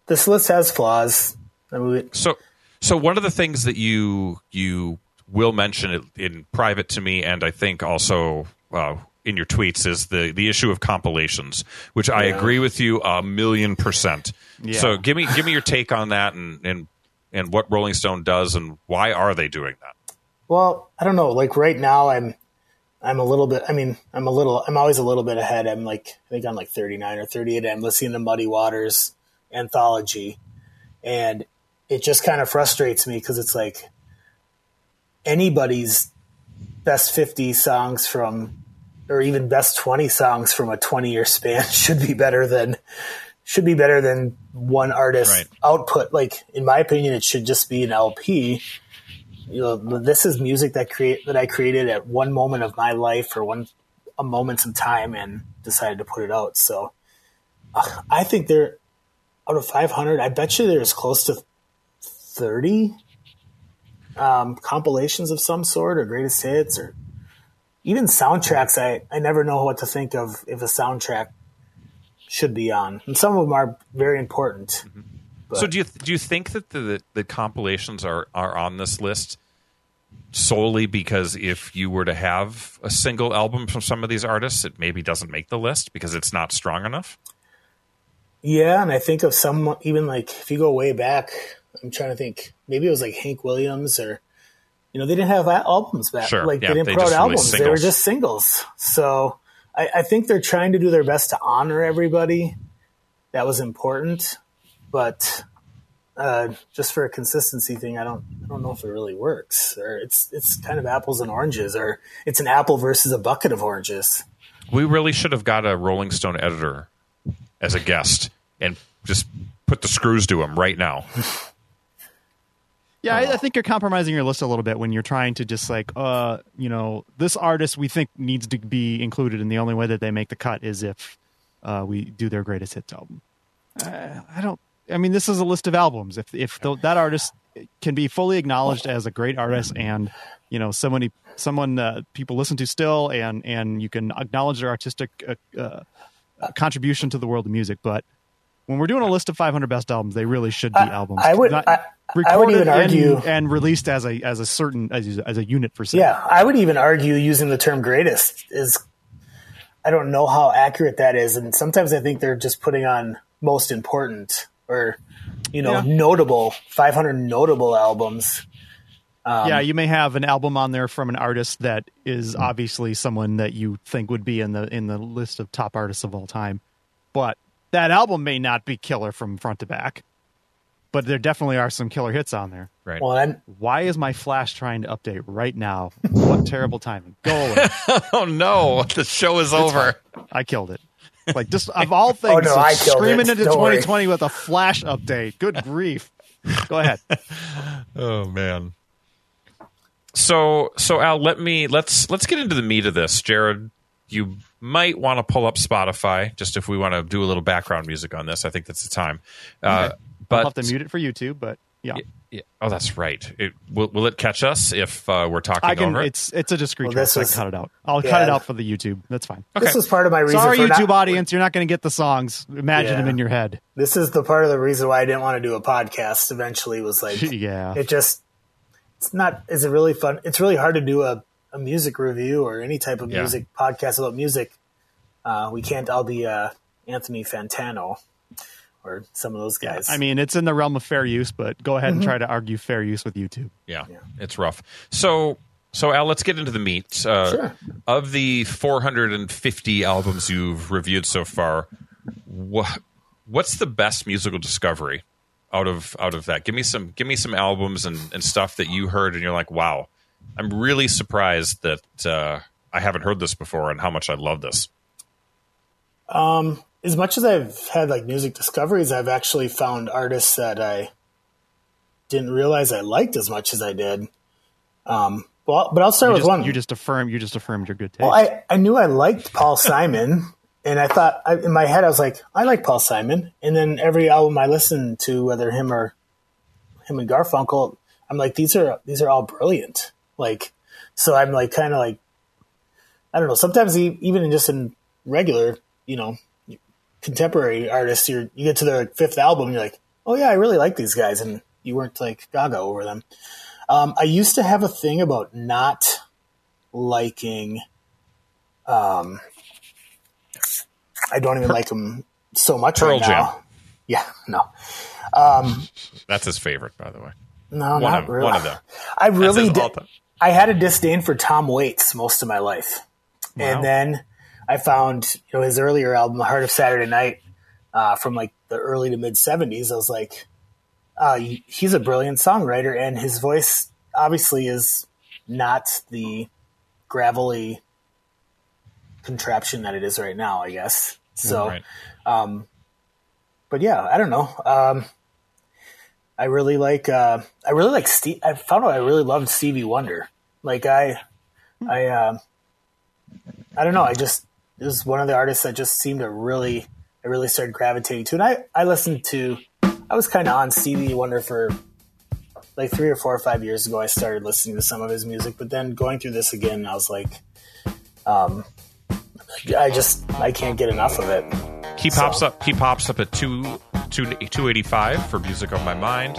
[SPEAKER 5] this list has flaws. I mean,
[SPEAKER 2] So so one of the things that you you will mention in private to me and I think also uh, in your tweets is the the issue of compilations, which I
[SPEAKER 5] Yeah.
[SPEAKER 2] agree with you a million percent.
[SPEAKER 3] Yeah.
[SPEAKER 2] So give me give me your take on that and and and what Rolling Stone does and why are they doing that?
[SPEAKER 5] Well, I don't know. Like right now, I'm I'm a little bit. I mean, I'm a little. I'm always a little bit ahead. I'm like I think I'm like 39 or 38. I'm listening to Muddy Waters anthology, and it just kind of frustrates me because it's like anybody's best 50 songs from, or even best 20 songs from a 20 year span [laughs] should be better than should be better than one artist
[SPEAKER 2] Right.
[SPEAKER 5] output. Like in my opinion, it should just be an LP you know this is music that create that I created at one moment of my life or one a moments in time and decided to put it out. So I think they're out of 500. I bet you there's close to 30 um, compilations of some sort or greatest hits or even soundtracks. I, I never know what to think of if a soundtrack should be on. And some of them are very important. But-
[SPEAKER 2] So do you do you think that the the, compilations are are on this list solely because if you were to have a single album from some of these artists, it maybe doesn't make the list because it's not strong enough?
[SPEAKER 5] Yeah, and I think of some even like if you go way back, I'm trying to think. Maybe it was like Hank Williams or you know they didn't have albums back.
[SPEAKER 2] Sure,
[SPEAKER 5] like
[SPEAKER 2] yeah,
[SPEAKER 5] they didn't
[SPEAKER 2] they
[SPEAKER 5] put out albums; they were just singles. So I, I think they're trying to do their best to honor everybody. That was important, but uh, just for a consistency thing, I don't I don't know if it really works. Or it's it's kind of apples and oranges, or it's an apple versus a bucket of oranges.
[SPEAKER 2] We really should have got a Rolling Stone editor as a guest and just put the screws to him right now.
[SPEAKER 3] Yeah, I, I think you're compromising your list a little bit when you're trying to just like, uh, you know, this artist we think needs to be included, and the only way that they make the cut is if uh, we do their greatest hits album. Uh, I don't. I mean, this is a list of albums. If if th- that artist can be fully acknowledged as a great artist, and you know, somebody, someone uh, people listen to still, and and you can acknowledge their artistic uh, uh, contribution to the world of music, but when we're doing a list of 500 best albums, they really should be albums.
[SPEAKER 5] I would-
[SPEAKER 3] not
[SPEAKER 5] I- I would even argue-
[SPEAKER 3] and, and released as a as a certain as, as a unit for sale.
[SPEAKER 5] Yeah, I would even argue using the term greatest is I don't know how accurate that is and sometimes I think they're just putting on most important or you know,
[SPEAKER 3] Yeah.
[SPEAKER 5] notable 500 notable albums. Um,
[SPEAKER 3] yeah, you may have an album on there from an artist that is obviously someone that you think would be in the in the list of top artists of all time, but that album may not be killer from front to back. But there definitely are some killer hits on there.
[SPEAKER 2] Right.
[SPEAKER 5] Well, I'm
[SPEAKER 3] Why is my flash trying to update right now? What terrible timing! Go away! [laughs]
[SPEAKER 2] oh no, the show is over.
[SPEAKER 3] I killed it. Like just of all things, [laughs]
[SPEAKER 5] Oh, no, I killed
[SPEAKER 3] screaming
[SPEAKER 5] it.
[SPEAKER 3] into
[SPEAKER 5] Don't worry.
[SPEAKER 3] 2020 with a flash update. Good grief! Go ahead. [laughs]
[SPEAKER 2] Oh man. So so Al, let me let's let's get into the meat of this. Jared, you might want to pull up Spotify just if we want to do a little background music on this. I think that's the time. Uh,
[SPEAKER 3] I'll
[SPEAKER 2] but
[SPEAKER 3] have to mute it for YouTube, but yeah,
[SPEAKER 2] yeah, oh, that's right. It, will, will it catch us if uh, we're talking
[SPEAKER 3] I can.
[SPEAKER 2] over? it?
[SPEAKER 3] It's it's a discreet
[SPEAKER 5] Well,
[SPEAKER 3] track,
[SPEAKER 5] this
[SPEAKER 3] I cut it out. I'll
[SPEAKER 5] yeah.
[SPEAKER 3] cut it out for the YouTube. That's fine.
[SPEAKER 2] Okay.
[SPEAKER 5] this was part of my reason
[SPEAKER 3] Sorry,
[SPEAKER 5] for
[SPEAKER 3] YouTube
[SPEAKER 5] not,
[SPEAKER 3] audience, you're not going to get the songs. Imagine
[SPEAKER 5] Yeah.
[SPEAKER 3] them in your head.
[SPEAKER 5] This is the part of the reason why I didn't want to do a podcast eventually was like [laughs]
[SPEAKER 3] yeah,
[SPEAKER 5] it just it's not is it really fun it's really hard to do a, a music review or any type of
[SPEAKER 2] Yeah.
[SPEAKER 5] music podcast about music uh, we can't all be uh, anthony fantano or some of those guys
[SPEAKER 3] I mean, it's in the realm of fair use, but go ahead and try to argue fair use with YouTube.
[SPEAKER 2] Yeah, it's rough. So, so Al, let's get into the meat. Uh,
[SPEAKER 5] Sure.
[SPEAKER 2] Of the 450 albums you've reviewed so far, what what's the best musical discovery out of out of that? Give me some give me some albums and, and stuff that you heard and you're like, wow, I'm really surprised that uh, I haven't heard this before and how much I love this.
[SPEAKER 5] um, as much as i've had like music discoveries i've actually found artists that i didn't realize i liked as much as i did um, well, but i'll start
[SPEAKER 3] You
[SPEAKER 5] with
[SPEAKER 3] just,
[SPEAKER 5] one
[SPEAKER 3] you just affirm. You just affirmed your good taste.
[SPEAKER 5] Well, I, I knew I liked Paul Simon, and I thought I, in my head I was like, I like Paul Simon. And then every album I listened to, whether him or him and Garfunkel, I'm like, these are these are all brilliant. Like, so I'm like, kind of like, I don't know. Sometimes even in just in regular, you know, contemporary artists, you you get to their fifth album, you're like, oh yeah, I really like these guys, and you weren't like gaga over them. Um, I used to have a thing about not liking. Um, I don't even like them so much
[SPEAKER 2] Pearl
[SPEAKER 5] right now. Yeah, no,
[SPEAKER 2] That's his favorite, by the way.
[SPEAKER 5] no,
[SPEAKER 2] One
[SPEAKER 5] not
[SPEAKER 2] of
[SPEAKER 5] really.
[SPEAKER 2] one of them.
[SPEAKER 5] I really did. I had a disdain for Tom Waits most of my life, and then I found you know his earlier album, "The Heart of Saturday Night," uh, from like the early to mid '70s. I was like, uh, he's a brilliant songwriter, and his voice obviously is not the gravelly contraption that it is right now. I guess so.
[SPEAKER 2] Right.
[SPEAKER 5] But yeah, I don't know. Um, I really like. Uh, I really like Steve. I found out I really loved Stevie Wonder. Like I, I, um I don't know. I just it was one of the artists that just seemed to really. I really started gravitating to. And I I listened to I was kind of on Stevie Wonder for like three or four or five years ago. I started listening to some of his music, but then going through this again, I was like, um, I just I can't get enough of it.
[SPEAKER 2] He pops up. He pops up at two, two, 285 for music on my mind.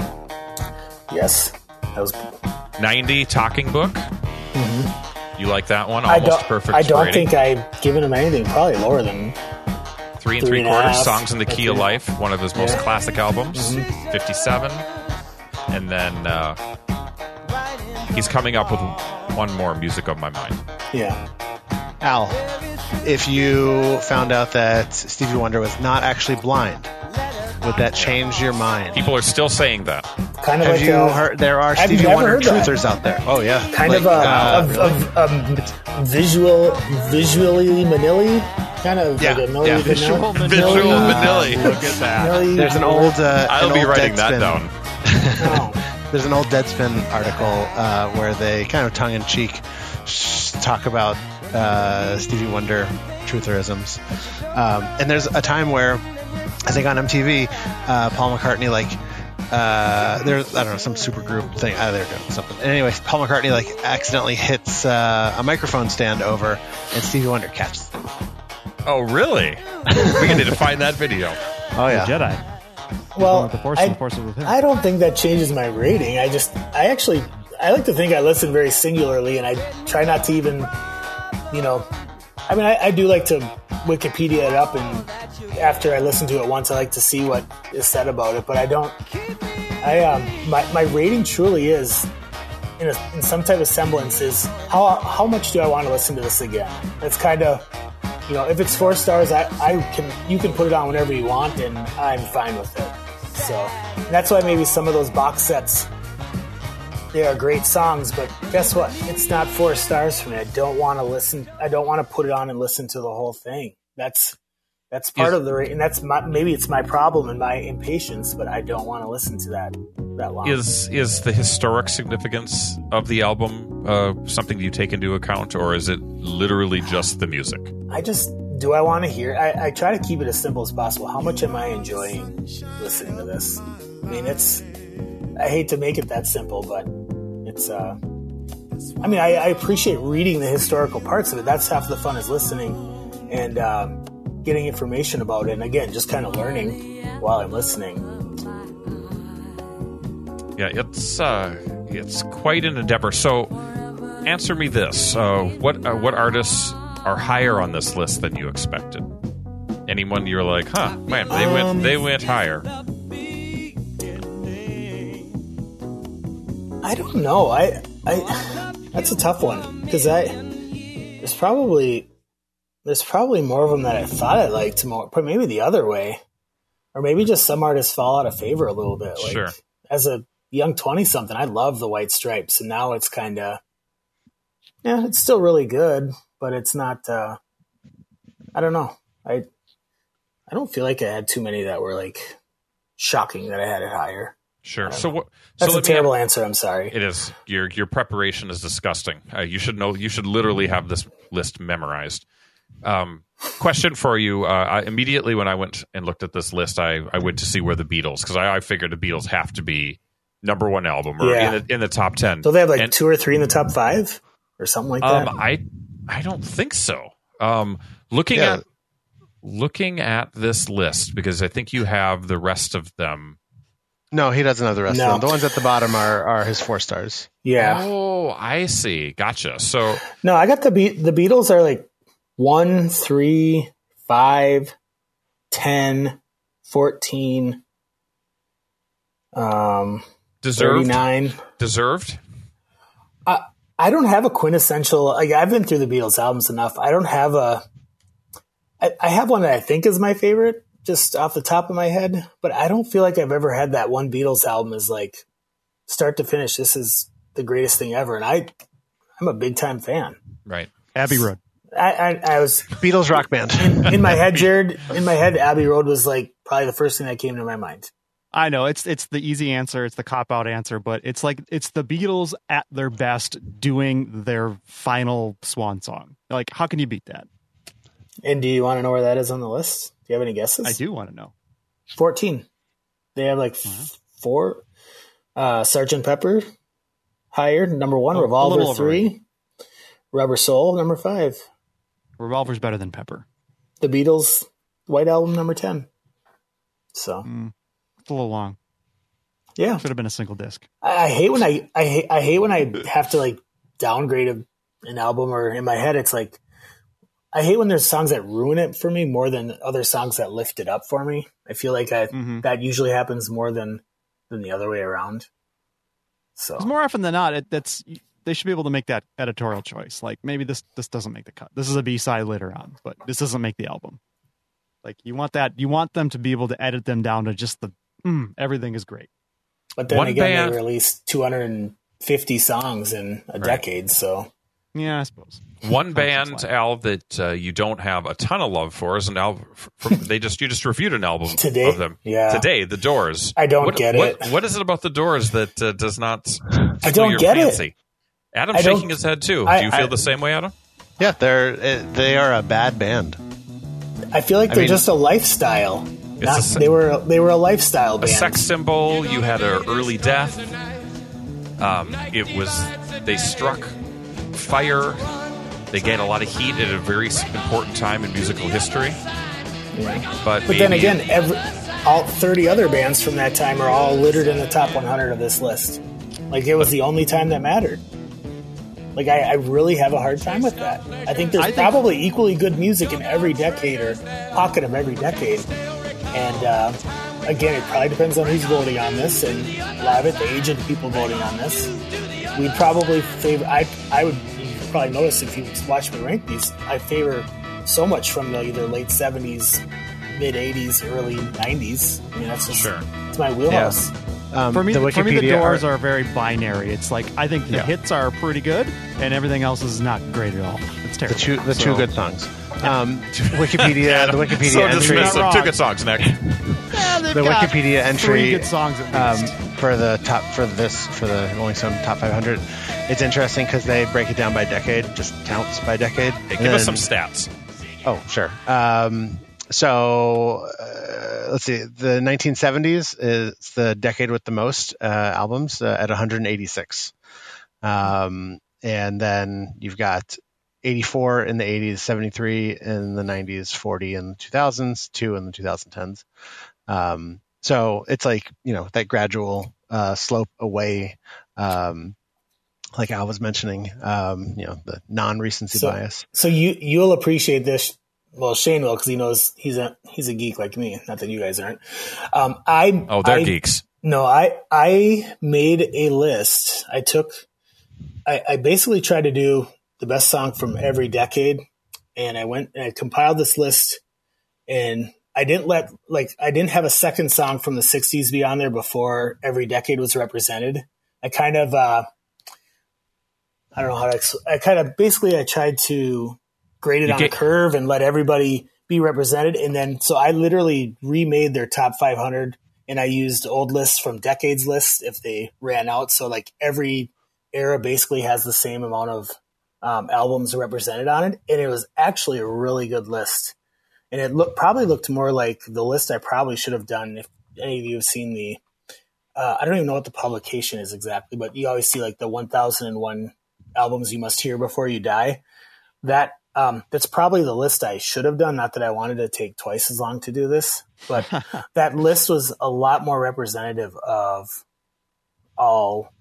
[SPEAKER 5] Yes, that was.
[SPEAKER 2] 90 talking book. You like that one?
[SPEAKER 5] Mm-hmm. I
[SPEAKER 2] Almost
[SPEAKER 5] don't.
[SPEAKER 2] perfect.
[SPEAKER 5] I don't
[SPEAKER 2] rating.
[SPEAKER 5] think I've given him anything. Probably lower than
[SPEAKER 2] three and
[SPEAKER 5] three
[SPEAKER 2] three
[SPEAKER 5] and
[SPEAKER 2] quarters
[SPEAKER 5] half.
[SPEAKER 2] songs in the key of life. One of his most
[SPEAKER 5] Yeah. Mm-hmm.
[SPEAKER 2] classic albums. 57, and then uh, he's coming up with one more music of my mind.
[SPEAKER 5] yeah.
[SPEAKER 4] Al, if you found out that Stevie Wonder was not actually blind, would that change your mind?
[SPEAKER 2] People are still saying that.
[SPEAKER 5] Kind of
[SPEAKER 4] Have
[SPEAKER 5] like
[SPEAKER 4] you
[SPEAKER 5] a,
[SPEAKER 4] heard? There are Stevie Wonder
[SPEAKER 5] heard that.
[SPEAKER 4] truthers out there. Oh yeah,
[SPEAKER 5] kind
[SPEAKER 4] Like,
[SPEAKER 5] of a,
[SPEAKER 4] uh,
[SPEAKER 5] of, of, um, visual, visually manili, kind of
[SPEAKER 4] Yeah,
[SPEAKER 5] like a
[SPEAKER 4] yeah.
[SPEAKER 3] Visual
[SPEAKER 5] vanilli.
[SPEAKER 3] manili.
[SPEAKER 2] Visual
[SPEAKER 5] Milli-
[SPEAKER 2] manili.
[SPEAKER 3] Look at that.
[SPEAKER 5] milli-
[SPEAKER 4] There's an old. Uh,
[SPEAKER 2] I'll
[SPEAKER 4] an
[SPEAKER 2] be
[SPEAKER 4] old
[SPEAKER 2] writing that
[SPEAKER 4] Deadspin-
[SPEAKER 2] down.
[SPEAKER 5] Oh, [laughs]
[SPEAKER 4] There's an old Deadspin article uh, where they kind of tongue in cheek sh- talk about uh, Stevie Wonder trutherisms. Um, and there's a time where I think on MTV, uh, Paul McCartney like. Uh, there's I don't know some super group thing. Uh, they're doing something. And anyway, Paul McCartney like accidentally hits uh, a microphone stand over, and Stevie Wonder catches it.
[SPEAKER 2] Oh, really? we need to find that video.
[SPEAKER 4] Oh yeah,
[SPEAKER 3] Jedi.
[SPEAKER 5] well,
[SPEAKER 3] the force,
[SPEAKER 5] I,
[SPEAKER 3] the force with him.
[SPEAKER 5] I don't think that changes my rating. I just, I actually, I like to think I listen very singularly, and I try not to even, you know, I mean, I, I do like to Wikipedia it up, and after I listen to it once, I like to see what is said about it. But I don't. I um, my my rating truly is. In, a, in some type of semblance is how how much do I want to listen to this again? It's kind of you know if it's four stars, I, I can you can put it on whenever you want, and I'm fine with it. So that's why maybe some of those box sets they are great songs, but guess what? It's not four stars for me. I don't want to listen. I don't want to put it on and listen to the whole thing. That's that's part
[SPEAKER 2] Is-
[SPEAKER 5] of the and that's my, maybe it's my problem and my impatience, but I don't want to listen to that that long.
[SPEAKER 2] Is is the historic significance of the album uh, something you take into account, or is it literally just the music?
[SPEAKER 5] I just do I want to hear? I, I try to keep it as simple as possible. How much am I enjoying listening to this? I mean, it's. I hate to make it that simple, but it's. uh I mean, I, I appreciate reading the historical parts of it. That's half the fun is listening and um, getting information about it. And again, just kind of learning while I'm listening.
[SPEAKER 2] Yeah, it's uh, it's quite an endeavor. So, answer me this: uh, what uh, what artists are higher on this list than you expected? Anyone you're like, huh, man, they
[SPEAKER 5] Um,
[SPEAKER 2] went they went higher.
[SPEAKER 5] I don't know. I I that's a tough one because I there's probably there's probably more of them that I thought I liked more, but maybe the other way, or maybe just some artists fall out of favor a little bit. Like,
[SPEAKER 2] Sure.
[SPEAKER 5] As a young twenty something, I love the White Stripes, and now it's kind of yeah, it's still really good, but it's not. uh I don't know. I I don't feel like I had too many that were like shocking that I had it higher.
[SPEAKER 2] Sure. So what?
[SPEAKER 5] That's
[SPEAKER 2] so
[SPEAKER 5] a terrible answer. I'm sorry.
[SPEAKER 2] It is your your preparation is disgusting. Uh, you should know. You should literally have this list memorized. Um, question for you: uh, I, Immediately when I went and looked at this list, I, I went to see where the Beatles because I, I figured the Beatles have to be number one album or
[SPEAKER 5] Yeah.
[SPEAKER 2] in, the, in the top ten.
[SPEAKER 5] So they have like
[SPEAKER 2] And-
[SPEAKER 5] two or three in the top five or something like that.
[SPEAKER 2] Um, I I don't think so. Um, looking
[SPEAKER 4] Yeah.
[SPEAKER 2] at looking at this list because I think you have the rest of them.
[SPEAKER 4] No, he doesn't have the rest
[SPEAKER 5] No.
[SPEAKER 4] of them. The ones at the bottom are, are his four stars.
[SPEAKER 5] yeah.
[SPEAKER 2] Oh, I see. Gotcha. So
[SPEAKER 5] No, I got the Be- the Beatles are like one, three, five, ten, fourteen, um,
[SPEAKER 2] deserved.
[SPEAKER 5] 39.
[SPEAKER 2] Deserved.
[SPEAKER 5] I don't have a quintessential. Like I've been through the Beatles albums enough. I don't have a. I, I have one that I think is my favorite, just off the top of my head. But I don't feel like I've ever had that one Beatles album is like start to finish. This is the greatest thing ever, and I, I'm a big time fan.
[SPEAKER 2] Right.
[SPEAKER 3] Abbey Road.
[SPEAKER 5] I, I, I was
[SPEAKER 4] Beatles rock band.
[SPEAKER 5] in my head, [laughs] Jared. In my head, Abbey Road was like probably the first thing that came to my mind.
[SPEAKER 3] I know it's it's the easy answer, it's the cop out answer, but it's like it's the Beatles at their best doing their final swan song. Like, how can you beat that?
[SPEAKER 5] And do you want to know where that is on the list? Do you have any guesses?
[SPEAKER 3] I do want to know.
[SPEAKER 5] 14. They have like four. Uh, Sergeant Pepper, higher. Number one.
[SPEAKER 3] Oh,
[SPEAKER 5] Revolver, three. Rubber Soul, number five.
[SPEAKER 3] Revolver's better than Pepper.
[SPEAKER 5] The Beatles, White Album, number 10. So,
[SPEAKER 3] It's a little long.
[SPEAKER 5] yeah.
[SPEAKER 3] Should have been a single disc.
[SPEAKER 5] I, I hate when I, I hate, I hate when I have to like downgrade a, an album or in my head, it's like, I hate when there's songs that ruin it for me more than other songs that lift it up for me. I feel like I,
[SPEAKER 3] Mhm.
[SPEAKER 5] that usually happens more than, than the other way around. So,
[SPEAKER 3] Because more often than not, it, that's they should be able to make that editorial choice. Like maybe this this doesn't make the cut. This is a B side later on, but this doesn't make the album. Like you want that, you want them to be able to edit them down to just the mm, everything is great.
[SPEAKER 5] but then
[SPEAKER 2] One
[SPEAKER 5] again,
[SPEAKER 2] band-
[SPEAKER 5] they released 250 songs in a decade. So,
[SPEAKER 3] Yeah, I suppose. [laughs]
[SPEAKER 2] One band, Al, that uh, you don't have a ton of love for is an album. From, they just you just reviewed an album [laughs]
[SPEAKER 5] Today?
[SPEAKER 2] of them
[SPEAKER 5] Yeah.
[SPEAKER 2] today. The Doors.
[SPEAKER 5] I don't
[SPEAKER 2] what,
[SPEAKER 5] get
[SPEAKER 2] what-
[SPEAKER 5] it.
[SPEAKER 2] What is it about the Doors that uh, does not?
[SPEAKER 5] I don't
[SPEAKER 2] your
[SPEAKER 5] get it.
[SPEAKER 2] fancy? Adam's
[SPEAKER 5] I
[SPEAKER 2] shaking his head too.
[SPEAKER 5] I-
[SPEAKER 2] Do you feel
[SPEAKER 5] I-
[SPEAKER 2] the same way, Adam?
[SPEAKER 4] Yeah, they're they are a bad band.
[SPEAKER 5] I feel like they're
[SPEAKER 4] mean-
[SPEAKER 5] just a lifestyle. Not,
[SPEAKER 2] a
[SPEAKER 5] they were they were a lifestyle band.
[SPEAKER 2] A sex symbol. You had an early death. Um, it was they struck fire. They gained a lot of heat at a very important time in musical history. But,
[SPEAKER 5] But then again, every, all 30 other bands from that time are all littered in the top 100 of this list. Like it was the only time that mattered. Like I, I really have a hard time with that. I think there's
[SPEAKER 3] I think-
[SPEAKER 5] probably equally good music in every decade or pocket of every decade. And uh, again, it probably depends on who's voting on this, and a lot of it, the age of the people voting on this. We probably favor. I I would probably notice if you watch me rank these. I favor so much from the either late '70s, mid '80s, early '90s. I mean, that's just
[SPEAKER 2] Sure.
[SPEAKER 5] it's my wheelhouse.
[SPEAKER 4] Um,
[SPEAKER 3] For me,
[SPEAKER 4] the
[SPEAKER 3] for me, the doors
[SPEAKER 4] art-
[SPEAKER 3] are very binary. It's like I think the
[SPEAKER 4] Yeah.
[SPEAKER 3] hits are pretty good, and everything else is not great at all. It's
[SPEAKER 4] the
[SPEAKER 3] terrible.
[SPEAKER 4] two the
[SPEAKER 3] So-
[SPEAKER 4] two good songs. Um, Wikipedia the [laughs] Wikipedia
[SPEAKER 2] so
[SPEAKER 4] entry
[SPEAKER 2] Two good songs, Nick.
[SPEAKER 3] Yeah,
[SPEAKER 4] the
[SPEAKER 3] got
[SPEAKER 4] Wikipedia entry
[SPEAKER 3] good songs
[SPEAKER 4] um, for the top for this for the Rolling Stone top 500. It's interesting because they break it down by decade, just counts by decade.
[SPEAKER 2] Hey,
[SPEAKER 4] And
[SPEAKER 2] give us some stats.
[SPEAKER 4] Oh, sure. Um, so uh, let's see. The 1970s is the decade with the most uh, albums uh, at 186. Um, and then you've got 84 in the 80s, 73 in the 90s, 40 in the 2000s, two in the 2010s. Um, so it's like you know that gradual uh, slope away. Um, like Al was mentioning, um, you know, the non-recency
[SPEAKER 5] So-
[SPEAKER 4] bias.
[SPEAKER 5] So you you'll appreciate this. Well, Shane will because he knows he's a he's a geek like me. Not that you guys aren't. Um, I
[SPEAKER 2] Oh, they're
[SPEAKER 5] I,
[SPEAKER 2] geeks.
[SPEAKER 5] No, I I made a list. I took I, I basically tried to do the best song from every decade, and I went and I compiled this list, and I didn't let like I didn't have a second song from the '60s be on there before every decade was represented. I kind of uh, I don't know how to. ex- I kind of basically I tried to grade it
[SPEAKER 2] You
[SPEAKER 5] on a curve and let everybody be represented, and then so I literally remade their top 500 and I used old lists from decades lists if they ran out. So like every era basically has the same amount of um, albums represented on it, and it was actually a really good list. And it looked probably looked more like the list I probably should have done if any of you have seen the. Uh, I don't even know what the publication is exactly, but you always see like the 1001 albums you must hear before you die. That um, that's probably the list I should have done. Not that I wanted to take twice as long to do this, but [laughs] that list was a lot more representative of all.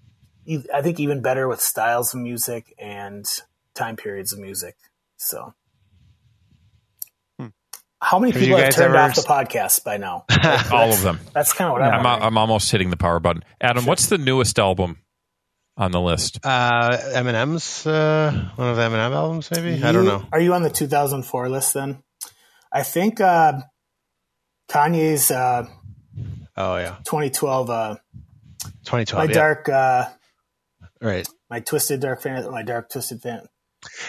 [SPEAKER 5] I think even better with styles of music and time periods of music. So, how many
[SPEAKER 4] Have
[SPEAKER 5] people have turned
[SPEAKER 4] ever
[SPEAKER 5] off the podcast by now? [laughs]
[SPEAKER 2] All of them.
[SPEAKER 5] That's kind of what I'm.
[SPEAKER 2] I'm. I'm almost hitting the power button. Adam, what's the newest album on the list?
[SPEAKER 4] Uh, Eminem's uh, one of the Eminem albums, maybe. I don't know.
[SPEAKER 5] Are you on the 2004 list then? I think uh, Kanye's uh,
[SPEAKER 4] Oh yeah,
[SPEAKER 5] 2012, uh,
[SPEAKER 4] 2012.
[SPEAKER 5] my
[SPEAKER 4] yeah.
[SPEAKER 5] dark, uh,
[SPEAKER 4] right.
[SPEAKER 5] my twisted dark fan, my dark twisted fan.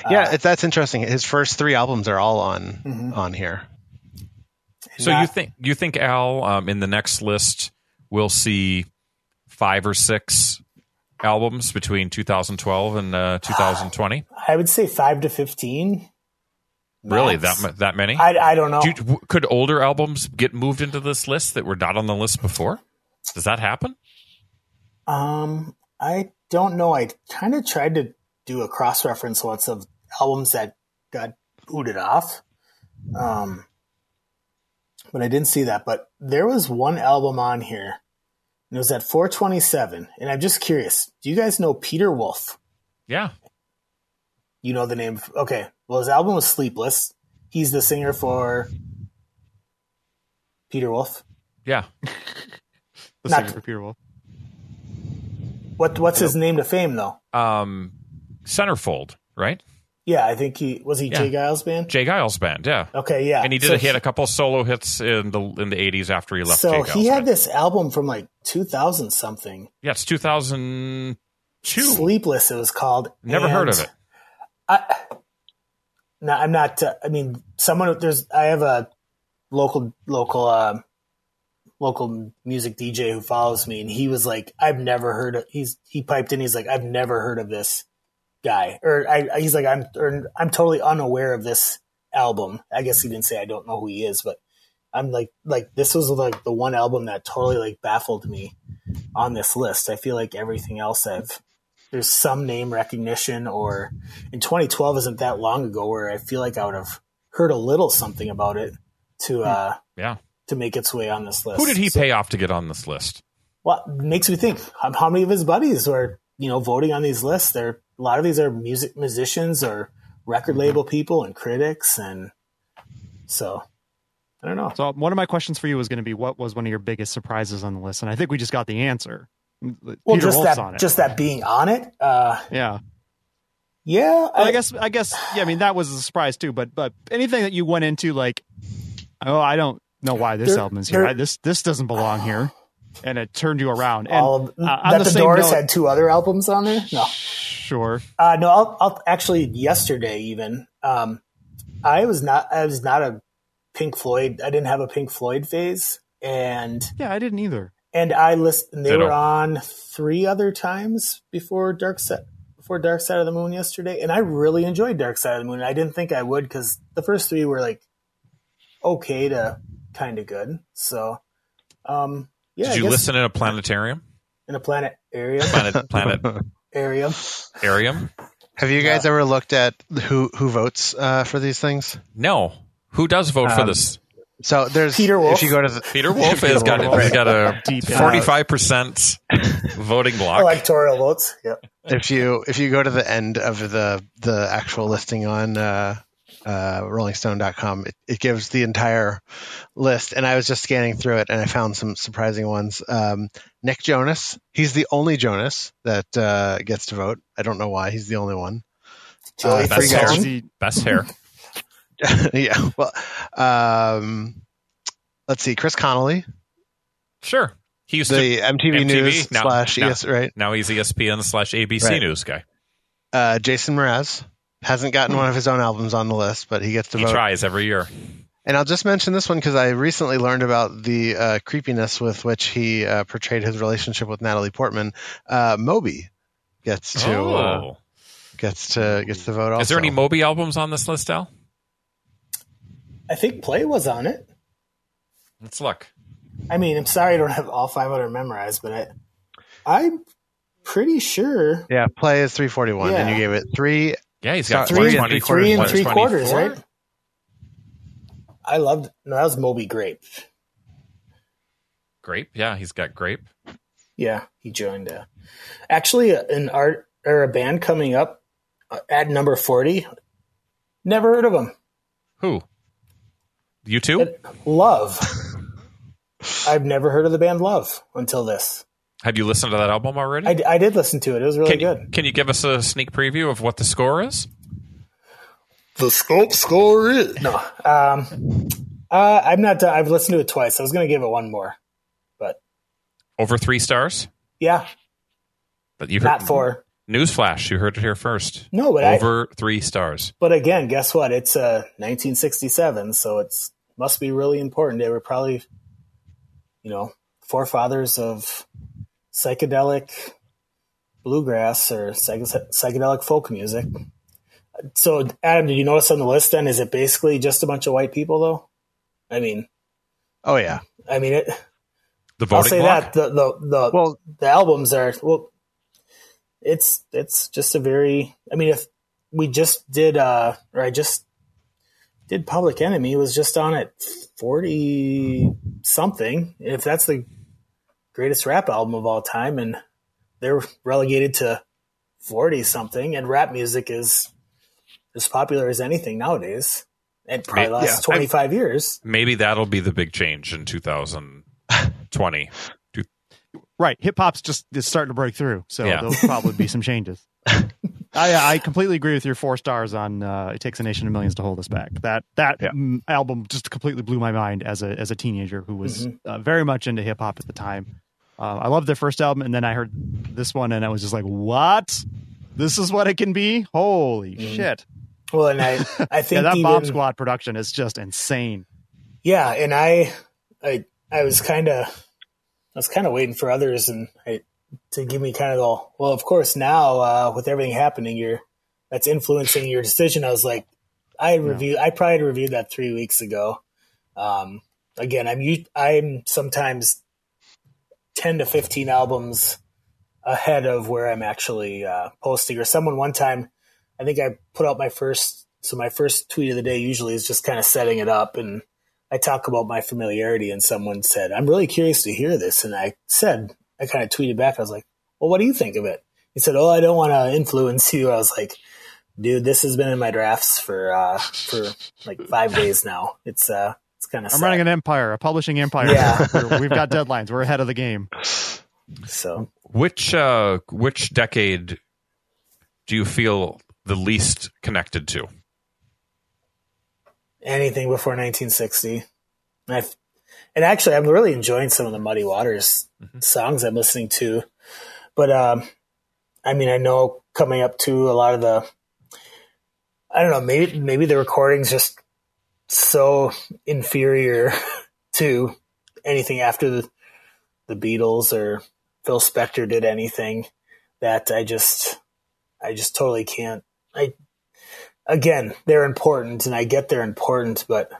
[SPEAKER 4] Yeah, it, that's interesting. His first three albums are all on
[SPEAKER 5] Mm-hmm.
[SPEAKER 4] on here.
[SPEAKER 2] So you think you think Al um, in the next list we'll see five or six albums between 2012 and uh, [sighs] 2020?
[SPEAKER 5] I would say five to 15.
[SPEAKER 2] Really, that that many?
[SPEAKER 5] I, I don't know.
[SPEAKER 2] Do you- could older albums get moved into this list that were not on the list before? Does that happen?
[SPEAKER 5] Um, I don't know. I kind of tried to do a cross reference once of albums that got booted off. Um, but I didn't see that. But there was one album on here, and it was at 427. And I'm just curious. Do you guys know Peter Wolf?
[SPEAKER 2] Yeah.
[SPEAKER 5] You know the name? Okay. Well, his album was Sleepless. He's the singer for Peter Wolf.
[SPEAKER 2] Yeah. [laughs]
[SPEAKER 3] The
[SPEAKER 5] Not-
[SPEAKER 3] singer for Peter Wolf.
[SPEAKER 5] What What's his name to fame though?
[SPEAKER 2] Um, Centerfold, right?
[SPEAKER 5] Yeah, I think he was he
[SPEAKER 2] Yeah.
[SPEAKER 5] J. Geils band.
[SPEAKER 2] J. Geils band, yeah.
[SPEAKER 5] Okay, yeah,
[SPEAKER 2] And he did
[SPEAKER 5] So
[SPEAKER 2] he had a couple solo hits in the in the 80s after he left
[SPEAKER 5] So he had
[SPEAKER 2] band.
[SPEAKER 5] this album from like 2000 something.
[SPEAKER 2] Yeah, it's 2002.
[SPEAKER 5] Sleepless, it was called.
[SPEAKER 2] Never heard of it.
[SPEAKER 5] I, no, I'm not. Uh, I mean, someone. There's. I have a local local uh, local music DJ who follows me, and he was like, "I've never heard of." He's he piped in. He's like, "I've never heard of this guy," or I, he's like, "I'm or, I'm totally unaware of this album." I guess he didn't say I don't know who he is, but I'm like like this was like the one album that totally like baffled me on this list. I feel like everything else I've there's some name recognition or in 2012 isn't that long ago where I feel like I would have heard a little something about it to uh
[SPEAKER 2] Yeah.
[SPEAKER 5] to make its way on this list.
[SPEAKER 2] Who did he
[SPEAKER 5] So-
[SPEAKER 2] pay off to get on this list?
[SPEAKER 5] Well, makes me think how, how many of his buddies were you know voting on these lists. There, a lot of these are music musicians or record
[SPEAKER 2] Mm-hmm.
[SPEAKER 5] label people and critics, and so I don't know.
[SPEAKER 3] So one of my questions for you was going to be, what was one of your biggest surprises on the list? And I think we just got the answer.
[SPEAKER 5] Well,
[SPEAKER 3] Peter
[SPEAKER 5] just
[SPEAKER 3] Wolf's
[SPEAKER 5] that, just that being on it. Uh,
[SPEAKER 3] yeah.
[SPEAKER 5] yeah,
[SPEAKER 3] Well, I guess I guess yeah. I mean that was a surprise too. But but anything that you went into like, oh, I don't know why this
[SPEAKER 5] There-
[SPEAKER 3] album is here.
[SPEAKER 5] there-
[SPEAKER 3] I, this this doesn't belong here, and it turned you around. And
[SPEAKER 5] all of,
[SPEAKER 3] uh, on
[SPEAKER 5] that
[SPEAKER 3] the
[SPEAKER 5] the, Doors
[SPEAKER 3] note-
[SPEAKER 5] had two other albums on there. No,
[SPEAKER 3] sure.
[SPEAKER 5] Uh, no, I'll, I'll actually yesterday even. Um, I was not. I was not a Pink Floyd. I didn't have a Pink Floyd phase, and
[SPEAKER 3] Yeah, I didn't either.
[SPEAKER 5] and I listened. They
[SPEAKER 2] Ditto.
[SPEAKER 5] were on three other times before Dark Side before Dark Side of the Moon yesterday, and I really enjoyed Dark Side of the Moon. I didn't think I would because the first three were like okay to kind of good. So, um, yeah,
[SPEAKER 2] Did
[SPEAKER 5] I
[SPEAKER 2] you
[SPEAKER 5] guess
[SPEAKER 2] listen in a planetarium?
[SPEAKER 5] in a planet area
[SPEAKER 2] Planet planet [laughs]
[SPEAKER 5] area?
[SPEAKER 2] arium?
[SPEAKER 4] Have you guys ever looked at who who votes uh, for these things?
[SPEAKER 2] No. Who does vote for
[SPEAKER 4] Um,
[SPEAKER 2] this?
[SPEAKER 4] So there's
[SPEAKER 5] Peter Wolf?
[SPEAKER 4] If you go to the,
[SPEAKER 2] Peter Wolf has got
[SPEAKER 4] Wolf.
[SPEAKER 2] has got a forty five percent voting block.
[SPEAKER 5] Electoral votes. Yep.
[SPEAKER 4] if you if you go to the end of the the actual listing on uh, uh, RollingStone.com, it, it gives the entire list. And I was just scanning through it, and I found some surprising ones. Um, Nick Jonas, he's the only Jonas that uh, gets to vote. I don't know why he's the only one.
[SPEAKER 5] Joey
[SPEAKER 4] Uh,
[SPEAKER 2] That's
[SPEAKER 4] three guys.
[SPEAKER 2] awesome. Best hair. [laughs]
[SPEAKER 4] yeah. Well, um, let's see. Chris Connelly,
[SPEAKER 2] Sure. He used to
[SPEAKER 4] the MTV,
[SPEAKER 2] MTV,
[SPEAKER 4] News
[SPEAKER 2] now-
[SPEAKER 4] slash
[SPEAKER 2] now-
[SPEAKER 4] ES, right?
[SPEAKER 2] now he's E ESPN slash ABC
[SPEAKER 4] Right.
[SPEAKER 2] news guy.
[SPEAKER 4] Uh, Jason Mraz hasn't gotten one of his own albums on the list, but he gets to
[SPEAKER 2] He
[SPEAKER 4] vote.
[SPEAKER 2] tries every year.
[SPEAKER 4] And I'll just mention this one because I recently learned about the uh, creepiness with which he uh, portrayed his relationship with Natalie Portman. Uh, Moby gets to uh,
[SPEAKER 2] Oh.
[SPEAKER 4] gets to gets to vote. Also.
[SPEAKER 2] Is there any Moby albums on this list, Al?
[SPEAKER 5] I think Play was on it.
[SPEAKER 2] Let's look.
[SPEAKER 5] I mean, I'm sorry I don't have all 500 memorized, but I, I'm pretty sure
[SPEAKER 4] yeah, play is three forty one, and you gave it three.
[SPEAKER 2] Yeah, he's got
[SPEAKER 4] Three-
[SPEAKER 2] 120,
[SPEAKER 5] three and three quarters, right? I loved. No, that was Moby Grape.
[SPEAKER 2] Grape. Yeah, he's got grape.
[SPEAKER 5] Yeah, he joined. Uh, actually, an art or a band coming up uh, at number 40. Never heard of them.
[SPEAKER 2] Who? You too?
[SPEAKER 5] Love. [laughs] I've never heard of the band Love until this.
[SPEAKER 2] Have you listened to that album already?
[SPEAKER 5] I, I did listen to it. It was really
[SPEAKER 2] can,
[SPEAKER 5] good.
[SPEAKER 2] You, can you give us a sneak preview of what the score is?
[SPEAKER 5] The scope score is no. Um, uh, I'm not. done. I've listened to it twice. I was going to give it one more, but
[SPEAKER 2] Over three stars?
[SPEAKER 5] yeah,
[SPEAKER 2] But you
[SPEAKER 5] not four.
[SPEAKER 2] Newsflash, you heard it here first.
[SPEAKER 5] No, but I.
[SPEAKER 2] Over three stars.
[SPEAKER 5] But again, guess what? It's uh, 1967, so it's must be really important. They were probably, you know, forefathers of psychedelic bluegrass or psych- psychedelic folk music. So, Adam, did you notice on the list? Then is it basically just a bunch of white people, though? I mean,
[SPEAKER 4] Oh yeah.
[SPEAKER 5] I mean, it,
[SPEAKER 2] The
[SPEAKER 5] I'll say
[SPEAKER 2] block?
[SPEAKER 5] that the the the,
[SPEAKER 4] Well-
[SPEAKER 5] the albums are well. It's it's just a very. I mean, if we just did, uh or I just did Public Enemy was just on at forty something. If that's the greatest rap album of all time, and they're relegated to forty something, and rap music is as popular as anything nowadays. It probably
[SPEAKER 2] Yeah.
[SPEAKER 5] lasts
[SPEAKER 2] I-
[SPEAKER 5] twenty five years.
[SPEAKER 2] Maybe that'll be the big change in 2020. [laughs]
[SPEAKER 3] Right, hip hop's just is starting to break through, so
[SPEAKER 2] Yeah.
[SPEAKER 3] there'll probably be some changes. [laughs] I I completely agree with your four stars on uh, "It Takes a Nation of Millions to Hold Us Back." That that
[SPEAKER 4] Yeah.
[SPEAKER 3] mm, album just completely blew my mind as a as a teenager who was uh, very much into hip hop at the time. Uh, I loved their first album, and then I heard this one, and I was just like, "What? This is what it can be? Holy shit!"
[SPEAKER 5] Well, and I [laughs] I think
[SPEAKER 3] Yeah, that
[SPEAKER 5] even,
[SPEAKER 3] Bomb Squad production is just insane.
[SPEAKER 5] Yeah, and I, I, I was kind of, I was kind of waiting for others and I, to give me kind of the well. Of course, now uh, with everything happening, you're that's influencing your decision. I was like, I had reviewed, I probably reviewed that three weeks ago. Um, again, I'm I'm sometimes ten to fifteen albums ahead of where I'm actually uh, posting. Or someone one time, I think I put out my first. So my first tweet of the day usually is just kind of setting it up and I talk about my familiarity and someone said, I'm really curious to hear this. And I said, I kind of tweeted back. I was like, well, what do you think of it? He said, oh, I don't want to influence you. I was like, dude, this has been in my drafts for, uh, for like five days now. It's, uh, it's kind of,
[SPEAKER 3] I'm running an empire, a publishing empire.
[SPEAKER 5] Yeah. [laughs]
[SPEAKER 3] We're- We've got deadlines. We're ahead of the game.
[SPEAKER 5] so
[SPEAKER 2] Which uh, which decade do you feel the least connected to?
[SPEAKER 5] anything before 1960. And, I've, and actually, I'm really enjoying some of the Muddy Waters songs I'm listening to. But um, I mean, I know coming up to a lot of the, I don't know, maybe maybe the recording's just so inferior [laughs] to anything after the, the Beatles or Phil Spector did anything that I just, I just totally can't. I again, they're important, and I get they're important, but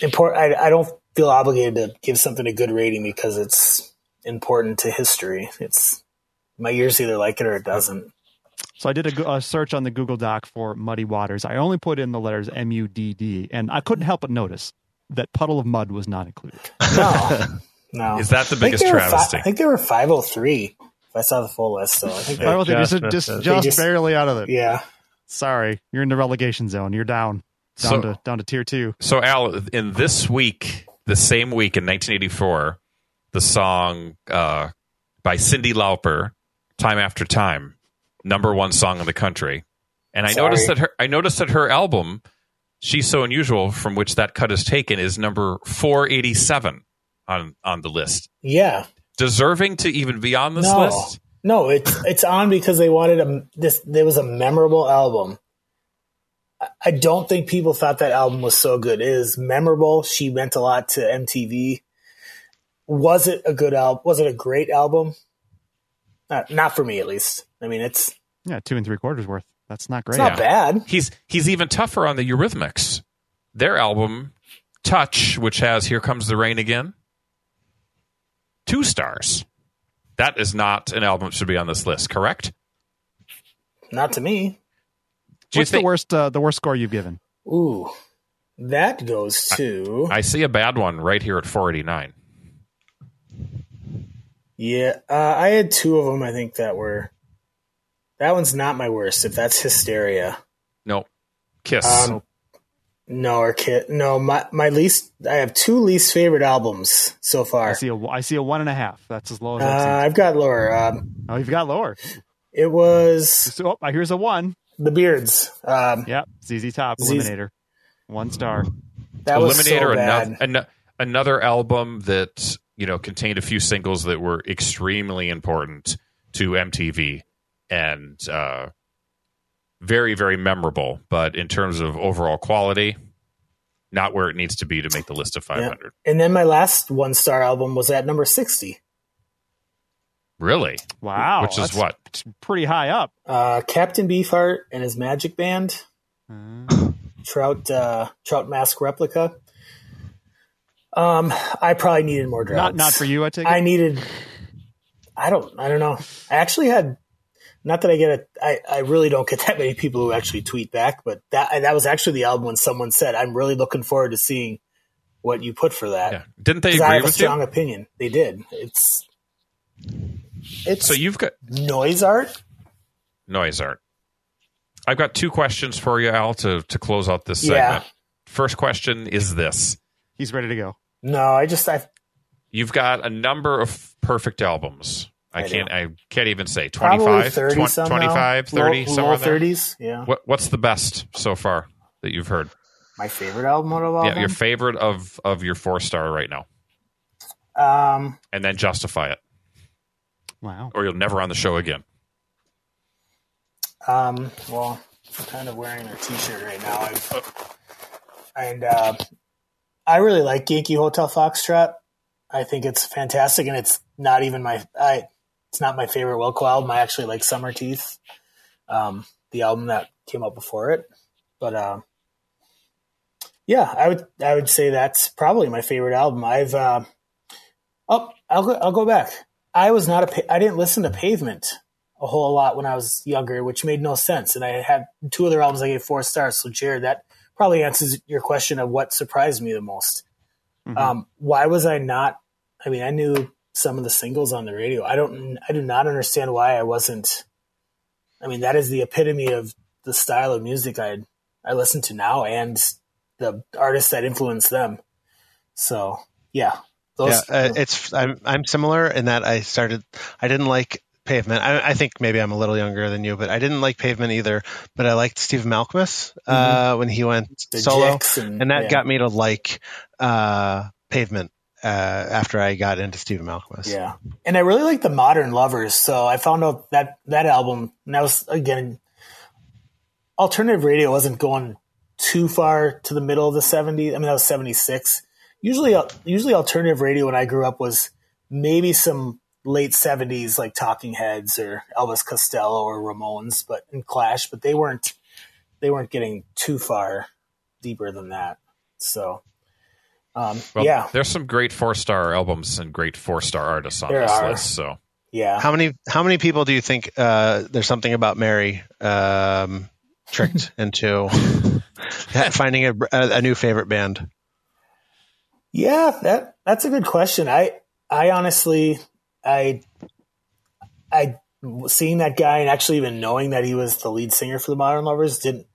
[SPEAKER 5] important. I, I don't feel obligated to give something a good rating because it's important to history. It's my ears either like it or it doesn't.
[SPEAKER 3] So I did a, a search on the Google Doc for Muddy Waters. I only put in the letters M U D D, and I couldn't help but notice that Puddle of Mudd was not included. [laughs]
[SPEAKER 5] No, no.
[SPEAKER 2] Is that the biggest
[SPEAKER 5] they were fi-
[SPEAKER 2] travesty?
[SPEAKER 5] I think there were 503. If I saw the full list, so I think
[SPEAKER 3] I
[SPEAKER 5] they,
[SPEAKER 3] don't think
[SPEAKER 4] just
[SPEAKER 3] just, just, just,
[SPEAKER 5] just-
[SPEAKER 3] barely out of it.
[SPEAKER 5] yeah.
[SPEAKER 3] Sorry, you're in the relegation zone. You're down, down
[SPEAKER 2] So-
[SPEAKER 3] to down to tier two.
[SPEAKER 2] So, Al, in this week, the same week in 1984, the song uh, by Cyndi Lauper, "Time After Time," number one song in the country. And I
[SPEAKER 5] Sorry.
[SPEAKER 2] noticed that her, I noticed that her album, "She's So Unusual," from which that cut is taken, is number 487 on on the list,
[SPEAKER 5] Yeah.
[SPEAKER 2] deserving to even be on this
[SPEAKER 5] No.
[SPEAKER 2] list.
[SPEAKER 5] No, it's it's on because they wanted a this. There was a memorable album. I- I don't think people thought that album was so good. It is memorable. She meant a lot to MTV. Was it a good album? Was it a great album? Not, not for me, at least. I mean, it's
[SPEAKER 3] Yeah, two and three quarters worth. That's not great.
[SPEAKER 5] it's not bad.
[SPEAKER 2] He's he's even tougher on the Eurythmics. Their album, Touch, which has "Here Comes the Rain Again," two stars. That is not an album that should be on this list, correct?
[SPEAKER 5] Not to me.
[SPEAKER 2] Do you
[SPEAKER 3] What's the worst? Uh, the worst score you've given?
[SPEAKER 5] Ooh, that goes to
[SPEAKER 2] I see a bad one right here at 489?
[SPEAKER 5] yeah. Uh, I had two of them. I think that were. That one's not my worst. If that's Hysteria.
[SPEAKER 2] No, Kiss.
[SPEAKER 5] Um, no, or kit. No, my my least. I have two least favorite albums so far.
[SPEAKER 3] I see a I see a one and a half. That's as low as
[SPEAKER 5] Uh,
[SPEAKER 3] I've seen.
[SPEAKER 5] I've got lower. Um,
[SPEAKER 3] Oh, you've got lower.
[SPEAKER 5] it was
[SPEAKER 3] So oh, here's a one.
[SPEAKER 5] the Beards. Um,
[SPEAKER 3] Yep, ZZ Top
[SPEAKER 5] ZZ
[SPEAKER 3] Eliminator, one star.
[SPEAKER 5] that was so bad.
[SPEAKER 2] another, an- another album that you know contained a few singles that were extremely important to MTV and uh, very very memorable. But in terms of overall quality, not where it needs to be to make the list of 500.
[SPEAKER 5] And then my last one star album was at number sixty.
[SPEAKER 2] Really?
[SPEAKER 3] Wow,
[SPEAKER 2] Which is what?
[SPEAKER 3] Pretty high up.
[SPEAKER 5] Uh, Captain Beefheart and his Magic Band, Trout uh, Trout Mask Replica. Um, I probably needed more drugs.
[SPEAKER 3] Not not for you, I take it.
[SPEAKER 5] I needed. I don't. I don't know. I actually had. Not that I get it. I, I really don't get that many people who actually tweet back, but that that was actually the album when someone said, "I'm really looking forward to seeing what you put for that."
[SPEAKER 2] Yeah. Didn't they
[SPEAKER 5] 'Cause I
[SPEAKER 2] agree
[SPEAKER 5] have a
[SPEAKER 2] with you?
[SPEAKER 5] strong opinion. They did. It's it's
[SPEAKER 2] So you've got
[SPEAKER 5] noise art.
[SPEAKER 2] noise art. I've got two questions for you, Al, to to close out this
[SPEAKER 5] Yeah.
[SPEAKER 2] segment. First question is this:
[SPEAKER 3] He's ready to go.
[SPEAKER 5] No, I just I
[SPEAKER 2] You've got a number of perfect albums. I,
[SPEAKER 5] I
[SPEAKER 2] can't. I can't even say
[SPEAKER 5] probably
[SPEAKER 2] 25,
[SPEAKER 5] thirty
[SPEAKER 2] 20 25, 30,
[SPEAKER 5] low,
[SPEAKER 2] somewhere
[SPEAKER 5] low
[SPEAKER 2] there.
[SPEAKER 5] thirties. Yeah,
[SPEAKER 2] What, what's the best so far that you've heard?
[SPEAKER 5] my favorite album of all.
[SPEAKER 2] Yeah, your favorite of of your four star right now,
[SPEAKER 5] um,
[SPEAKER 2] and then justify it,
[SPEAKER 3] Wow.
[SPEAKER 2] or you'll never on the show again.
[SPEAKER 5] Um, well, I'm kind of wearing their T-shirt right now, I've, and uh, I really like Yankee Hotel Foxtrot. I think it's fantastic, and it's not even my I. It's not my favorite Wilco album. I actually like Summer Teeth, um, the album that came out before it. But uh, yeah, I would I would say that's probably my favorite album. I've uh, oh I'll go, I'll go back. I was not a I didn't listen to Pavement a whole lot when I was younger, which made no sense. And I had two other albums I gave four stars. So Jared, that probably answers your question of what surprised me the most. Um, why was I not? I mean, I knew some of the singles on the radio. I don't. I do not understand why I wasn't. I mean, that is the epitome of the style of music I I listen to now, and the artists that influenced them. So yeah, those,
[SPEAKER 4] yeah, uh, it's I'm I'm similar in that I started I didn't like Pavement. I, I think maybe I'm a little younger than you, but I didn't like Pavement either. But I liked Steve Malkmus uh, when he went
[SPEAKER 5] Mm-hmm. the
[SPEAKER 4] solo,
[SPEAKER 5] and,
[SPEAKER 4] and that
[SPEAKER 5] yeah.
[SPEAKER 4] got me to like uh, Pavement uh, after I got into Steve Malkmus.
[SPEAKER 5] Yeah, and I really like the Modern Lovers. So I found out that that album, and that was again, alternative radio wasn't going too far to the middle of the '70s. I mean, that was '76. Usually, usually alternative radio when I grew up was maybe some late '70s like Talking Heads or Elvis Costello or Ramones, but in Clash. But they weren't they weren't getting too far deeper than that. So. Um,
[SPEAKER 2] Well,
[SPEAKER 5] yeah,
[SPEAKER 2] there's some great four star albums and great four star artists on
[SPEAKER 5] There
[SPEAKER 2] this
[SPEAKER 5] are.
[SPEAKER 2] list. So
[SPEAKER 5] yeah.
[SPEAKER 4] How many how many people do you think uh, there's something about Mary um, tricked [laughs] into finding a, a new favorite band?
[SPEAKER 5] Yeah, that that's a good question. I I honestly I I seeing that guy and actually even knowing that he was the lead singer for the Modern Lovers didn't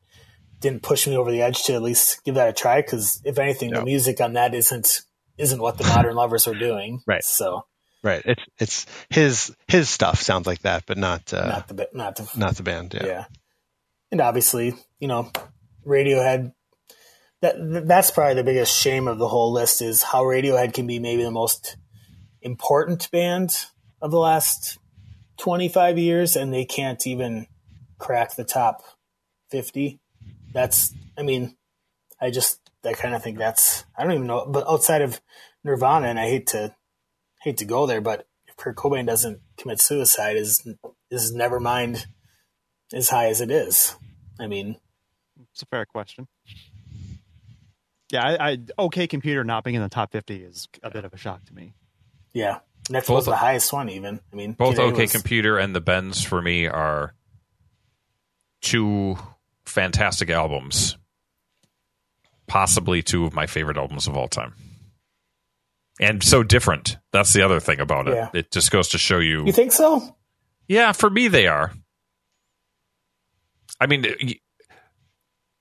[SPEAKER 5] didn't push me over the edge to at least give that a try because if anything,
[SPEAKER 4] No.
[SPEAKER 5] the music on that isn't isn't what the Modern Lovers were doing. [laughs]
[SPEAKER 4] Right.
[SPEAKER 5] So
[SPEAKER 4] Right. It's it's his his stuff sounds like that, but not uh,
[SPEAKER 5] not the not the
[SPEAKER 4] not the band. Yeah.
[SPEAKER 5] yeah. And obviously, you know, Radiohead. That that's probably the biggest shame of the whole list is how Radiohead can be maybe the most important band of the last twenty five years, and they can't even crack the top fifty. That's, I mean, I just I kind of think that's I don't even know, but outside of Nirvana, and I hate to hate to go there, but if Kurt Cobain doesn't commit suicide, is is Nevermind as high as it is. I mean,
[SPEAKER 3] It's a fair question. Yeah, I, I OK Computer not being in the top fifty is a bit of a shock to me.
[SPEAKER 5] yeah, next
[SPEAKER 2] Both-
[SPEAKER 5] was the highest one. Even I mean,
[SPEAKER 2] both
[SPEAKER 5] today
[SPEAKER 2] OK
[SPEAKER 5] was-
[SPEAKER 2] Computer and the Bends for me are two fantastic albums. Possibly two of my favorite albums of all time. And so different. That's the other thing about it.
[SPEAKER 5] Yeah.
[SPEAKER 2] It just goes to show you.
[SPEAKER 5] You think so?
[SPEAKER 2] Yeah, for me they are. I mean,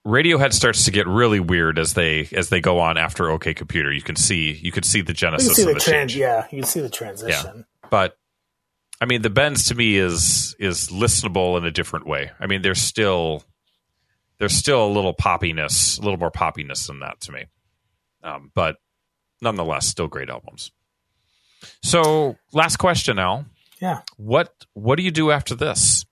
[SPEAKER 2] Radiohead starts to get really weird as they as they go on after OK Computer. You can see you can see the
[SPEAKER 5] You
[SPEAKER 2] genesis
[SPEAKER 5] can see
[SPEAKER 2] of
[SPEAKER 5] the
[SPEAKER 2] the
[SPEAKER 5] trend.
[SPEAKER 2] change.
[SPEAKER 5] Yeah, you can see the transition.
[SPEAKER 2] But I mean, the Bends to me is is listenable in a different way. I mean, there's still there's still a little poppiness, a little more poppiness than that to me. Um, but nonetheless, still great albums. So, last question, Al.
[SPEAKER 5] Yeah.
[SPEAKER 2] What what do you do after this?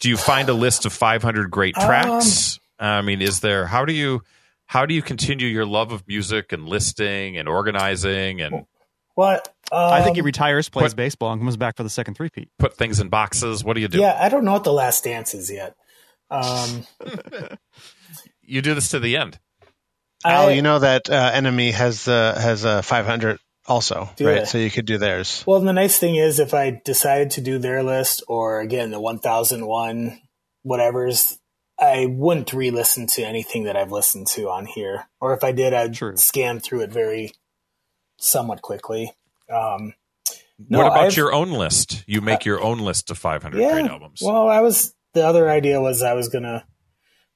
[SPEAKER 2] Do you find a list of 500 great tracks? I mean, is there how do you how do you continue your love of music and listing and organizing and
[SPEAKER 5] What? Um,
[SPEAKER 3] I think he retires, plays
[SPEAKER 2] What-
[SPEAKER 3] baseball, and comes back for the second three-peat.
[SPEAKER 2] Put things in boxes. What do you do?
[SPEAKER 5] Yeah, I don't know what the last dance is yet. Um, [laughs]
[SPEAKER 2] You do this to the end.
[SPEAKER 4] Al, you know that uh, NME has uh, has a 500 also, right?
[SPEAKER 5] they?
[SPEAKER 4] So you could do theirs.
[SPEAKER 5] Well, the nice thing is, if I decided to do their list, or again the 1001 whatever's, I wouldn't re-listen to anything that I've listened to on here. Or if I did, I'd
[SPEAKER 3] True.
[SPEAKER 5] scan through it very somewhat quickly. Um, no,
[SPEAKER 2] what about
[SPEAKER 5] I've-
[SPEAKER 2] your own list? You make your own list of 500
[SPEAKER 5] yeah,
[SPEAKER 2] great albums.
[SPEAKER 5] Well, I was the other idea was I was gonna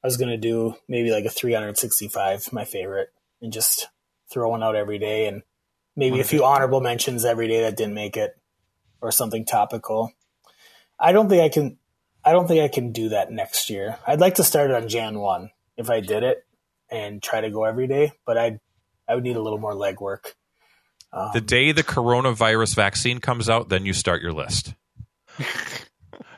[SPEAKER 5] I was gonna do maybe like a 365, my favorite, and just throw one out every day, and maybe a few honorable mentions every day that didn't make it, or something topical. I don't think I can. I don't think I can do that next year. I'd like to start it on Jan one if I did it and try to go every day, but I I would need a little more legwork. Um,
[SPEAKER 2] the day the coronavirus vaccine comes out, then you start your list. [laughs]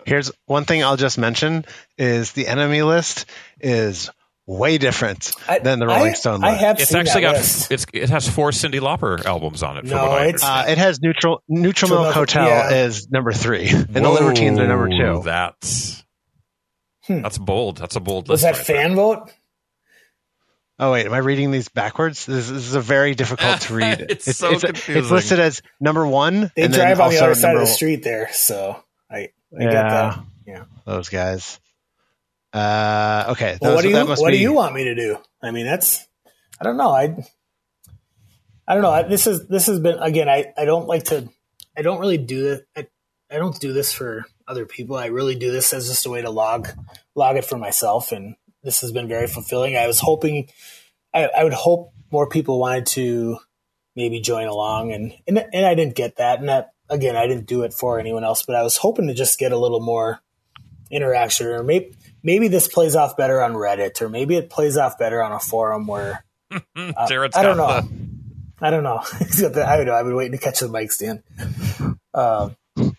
[SPEAKER 4] Here's one thing I'll just mention: is the NME list is way different
[SPEAKER 5] I-
[SPEAKER 4] than the Rolling
[SPEAKER 5] I-
[SPEAKER 4] Stone
[SPEAKER 5] I
[SPEAKER 4] list.
[SPEAKER 5] have
[SPEAKER 2] It's
[SPEAKER 5] seen
[SPEAKER 2] actually
[SPEAKER 5] that
[SPEAKER 2] got
[SPEAKER 5] list.
[SPEAKER 2] it's it has four Cyndi Lauper albums on it. From
[SPEAKER 5] No,
[SPEAKER 2] what
[SPEAKER 5] it's-
[SPEAKER 4] Uh, it has neutral neutral
[SPEAKER 5] Neutral
[SPEAKER 4] milk
[SPEAKER 5] Milk,
[SPEAKER 4] hotel
[SPEAKER 5] yeah.
[SPEAKER 4] is number three, and the Libertines are number two.
[SPEAKER 2] That's
[SPEAKER 5] Hmm.
[SPEAKER 2] that's bold. That's a bold
[SPEAKER 5] was that
[SPEAKER 2] right there.
[SPEAKER 5] fan vote?
[SPEAKER 4] Oh wait, am I reading these backwards? This, this is a very difficult to read. [laughs]
[SPEAKER 2] It's so
[SPEAKER 4] it's,
[SPEAKER 2] confusing.
[SPEAKER 4] it's listed as number one.
[SPEAKER 5] They
[SPEAKER 4] and then
[SPEAKER 5] drive on the other side of the street there, so I, I
[SPEAKER 4] Yeah.
[SPEAKER 5] get that. Yeah.
[SPEAKER 4] Those guys. Uh, okay.
[SPEAKER 5] Well,
[SPEAKER 4] those-
[SPEAKER 5] what do you what
[SPEAKER 4] be,
[SPEAKER 5] do you want me to do? I mean, that's I don't know. I I don't know. I, this is this has been again. I I don't like to. I don't really do it. I, I don't do this for other people. I really do this as just a way to log log it for myself, and this has been very fulfilling. I was hoping, I, I would hope more people wanted to maybe join along, and and and I didn't get that. And that again, I didn't do it for anyone else, but I was hoping to just get a little more interaction, or maybe maybe this plays off better on Reddit, or maybe it plays off better on a forum where [laughs] uh,
[SPEAKER 2] Jared's
[SPEAKER 5] I don't know.
[SPEAKER 2] got
[SPEAKER 5] I don't know. [laughs] He's got the- I don't know. I've been waiting to catch the mic stand. Um,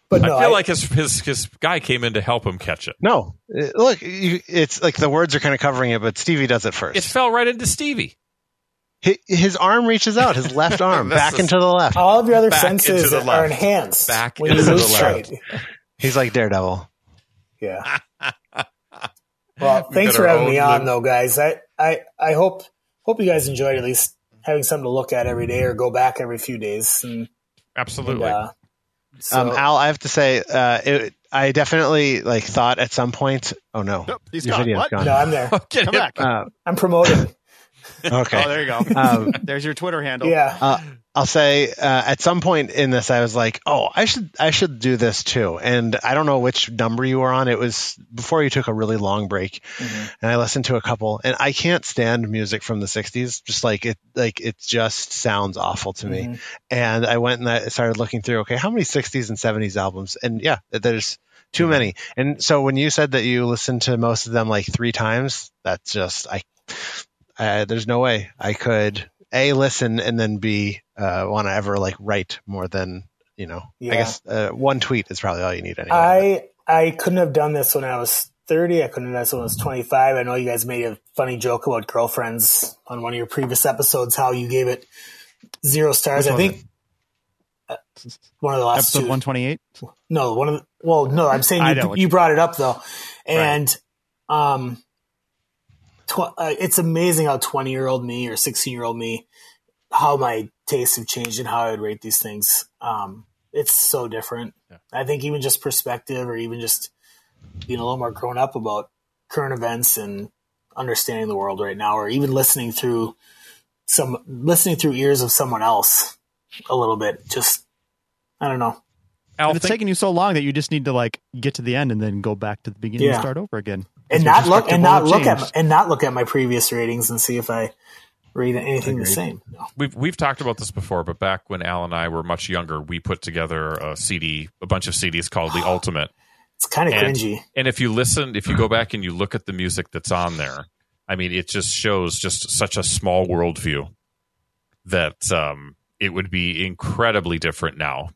[SPEAKER 5] but no,
[SPEAKER 2] I feel
[SPEAKER 5] I-
[SPEAKER 2] like his his his guy came in to help him catch it.
[SPEAKER 4] No, Uh, look, you, it's like the words are kind of covering it, but Stevie does it first.
[SPEAKER 2] It fell right into Stevie.
[SPEAKER 4] Hi- his arm reaches out, his left [laughs] arm back
[SPEAKER 2] is-
[SPEAKER 4] into the left.
[SPEAKER 5] all of your other
[SPEAKER 2] Back
[SPEAKER 5] senses are
[SPEAKER 2] left.
[SPEAKER 5] enhanced
[SPEAKER 2] Back
[SPEAKER 5] when you
[SPEAKER 2] into the left.
[SPEAKER 5] sight. [laughs]
[SPEAKER 4] He's like Daredevil.
[SPEAKER 5] Yeah. [laughs] Well, thanks for having me on,
[SPEAKER 2] lim-
[SPEAKER 5] though, guys. I, I, I hope hope you guys enjoyed at least having something to look at every day or go back every few days. And,
[SPEAKER 2] Absolutely.
[SPEAKER 5] uh, so,
[SPEAKER 4] um, Al, I have to say, uh, it, I definitely like thought at some point. Oh no,
[SPEAKER 3] Nope, he's
[SPEAKER 4] your
[SPEAKER 3] gone.
[SPEAKER 4] video's
[SPEAKER 3] What?
[SPEAKER 4] gone.
[SPEAKER 5] no, I'm there.
[SPEAKER 2] Get
[SPEAKER 3] Come
[SPEAKER 2] him.
[SPEAKER 3] back.
[SPEAKER 4] Uh,
[SPEAKER 5] I'm promoting.
[SPEAKER 4] Okay.
[SPEAKER 3] Oh, there you go. [laughs]
[SPEAKER 4] Um,
[SPEAKER 3] There's your Twitter handle.
[SPEAKER 5] Yeah.
[SPEAKER 4] Uh, I'll say uh, at some point in this, I was like, "Oh, I should, I should do this too." And I don't know which number you were on. It was before you took a really long break,
[SPEAKER 5] Mhm.
[SPEAKER 4] and I listened to a couple. And I can't stand music from the '60s. Just like it, like it just sounds awful to me.
[SPEAKER 5] Mhm.
[SPEAKER 4] And I went and I started looking through. Okay, how many '60s and '70s albums? And yeah, there's too many. And so when you said that you listened to most of them like three times, that's just I. Uh, there's no way I could a listen and then b uh, want to ever like write more than you know.
[SPEAKER 5] Yeah.
[SPEAKER 4] I guess uh, one tweet is probably all you need anyway.
[SPEAKER 5] I I couldn't have done this when I was 30. I couldn't have done this when I was 25. I know you guys made a funny joke about girlfriends on one of your previous episodes, how you gave it zero stars.
[SPEAKER 3] Which
[SPEAKER 5] I think uh, one of the last
[SPEAKER 3] Episode 128.
[SPEAKER 5] No, one of the, well, no, I'm saying you, you
[SPEAKER 3] you-
[SPEAKER 5] brought it up though. And, um, tw- uh, it's amazing how 20 year old me or 16 year old me, how my tastes have changed and how I would rate these things. Um, it's so different.
[SPEAKER 2] Yeah.
[SPEAKER 5] I think even just perspective or even just being a little more grown up about current events and understanding the world right now, or even listening through some, listening through ears of someone else a little bit. Just, I don't know.
[SPEAKER 2] Al,
[SPEAKER 3] And it's
[SPEAKER 2] think-
[SPEAKER 3] taking you so long that you just need to like get to the end and then go back to the beginning
[SPEAKER 5] Yeah.
[SPEAKER 3] and start over again.
[SPEAKER 5] And not look and not
[SPEAKER 3] have
[SPEAKER 5] look at
[SPEAKER 3] changed.
[SPEAKER 5] and not look at my previous ratings and see if I rate anything the same. No.
[SPEAKER 2] we've we've talked about this before, but back when Al and I were much younger, we put together a CD, a bunch of CDs called The [gasps] Ultimate.
[SPEAKER 5] It's kind of
[SPEAKER 2] And-
[SPEAKER 5] cringy.
[SPEAKER 2] And if you listen, if you go back and you look at the music that's on there, I mean, it just shows just such a small worldview that um, it would be incredibly different now.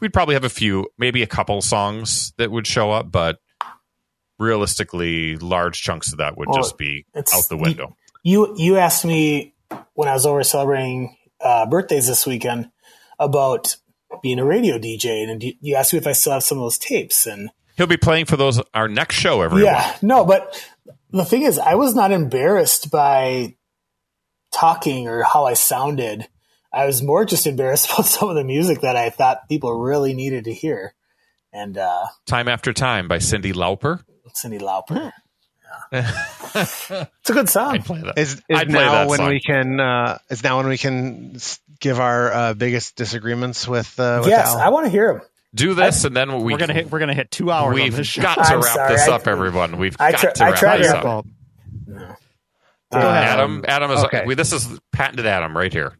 [SPEAKER 2] We'd probably have a few, maybe a couple songs that would show up, but realistically, large chunks of that would
[SPEAKER 5] Well,
[SPEAKER 2] just be out the window.
[SPEAKER 5] You you asked me when I was over celebrating uh, birthdays this weekend about being a radio DJ, and you- you asked me if I still have some of those tapes, and
[SPEAKER 2] He'll be playing for those our next show, everyone.
[SPEAKER 5] yeah, no, but the thing is, I was not embarrassed by talking or how I sounded. I was more just embarrassed [laughs] about some of the music that I thought people really needed to hear. And uh,
[SPEAKER 2] Time After Time by Cyndi Lauper.
[SPEAKER 5] Cyndi Lauper. Yeah. it's a good song.
[SPEAKER 2] I'd play that.
[SPEAKER 4] Is is
[SPEAKER 2] I'd play
[SPEAKER 4] now
[SPEAKER 2] that
[SPEAKER 4] when
[SPEAKER 2] song.
[SPEAKER 4] we can uh, is now when we can give our uh, biggest disagreements with uh, with
[SPEAKER 5] Yes,
[SPEAKER 4] Al?
[SPEAKER 5] I want to hear him.
[SPEAKER 2] Do this, and then we,
[SPEAKER 3] We're gonna hit. We're gonna hit two hours
[SPEAKER 2] We've
[SPEAKER 3] this show.
[SPEAKER 2] got to
[SPEAKER 5] I'm
[SPEAKER 2] wrap
[SPEAKER 5] sorry,
[SPEAKER 2] this
[SPEAKER 5] I-
[SPEAKER 2] up, everyone. We've
[SPEAKER 5] I
[SPEAKER 2] got
[SPEAKER 5] try-
[SPEAKER 2] to
[SPEAKER 5] I
[SPEAKER 2] wrap
[SPEAKER 5] tried
[SPEAKER 2] this
[SPEAKER 5] to-
[SPEAKER 2] up.
[SPEAKER 3] Well,
[SPEAKER 2] Adam, Adam is.
[SPEAKER 4] okay.
[SPEAKER 2] we, this is patented Adam right here.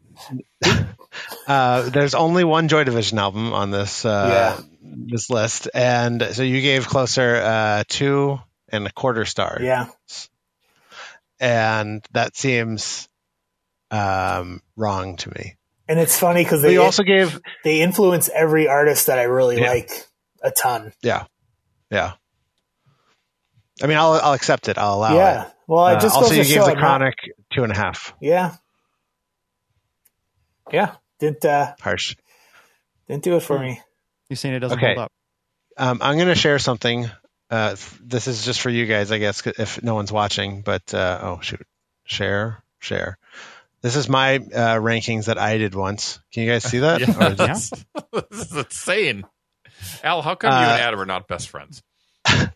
[SPEAKER 4] Uh, there's only one Joy Division album on this uh,
[SPEAKER 5] Yeah.
[SPEAKER 4] this list, and so you gave closer uh, two and a quarter star.
[SPEAKER 5] Yeah.
[SPEAKER 4] and that seems um, wrong to me.
[SPEAKER 5] And it's funny because they
[SPEAKER 4] you also gave
[SPEAKER 5] they influence every artist that I really
[SPEAKER 4] Yeah.
[SPEAKER 5] like a ton.
[SPEAKER 4] yeah, yeah. I mean, I'll I'll accept it. I'll allow it.
[SPEAKER 5] yeah.
[SPEAKER 4] it.
[SPEAKER 5] Well, it
[SPEAKER 4] Uh,
[SPEAKER 5] just
[SPEAKER 4] also,
[SPEAKER 5] goes
[SPEAKER 4] you gave the
[SPEAKER 5] I'm not-
[SPEAKER 4] Chronic two and a half.
[SPEAKER 5] Yeah. Yeah. Didn't uh,
[SPEAKER 4] Harsh.
[SPEAKER 5] didn't do it for me.
[SPEAKER 3] you're saying it doesn't
[SPEAKER 4] Okay.
[SPEAKER 3] hold up.
[SPEAKER 4] Um, I'm going to share something. Uh, this is just for you guys, I guess, if no one's watching. But uh, oh shoot, share, share. This is my uh, rankings that I did once. Can you guys see that? [laughs] Or is it- [laughs]
[SPEAKER 2] this is insane. Al, how come you
[SPEAKER 4] Uh,
[SPEAKER 2] and Adam are not best friends? [laughs]
[SPEAKER 4] um,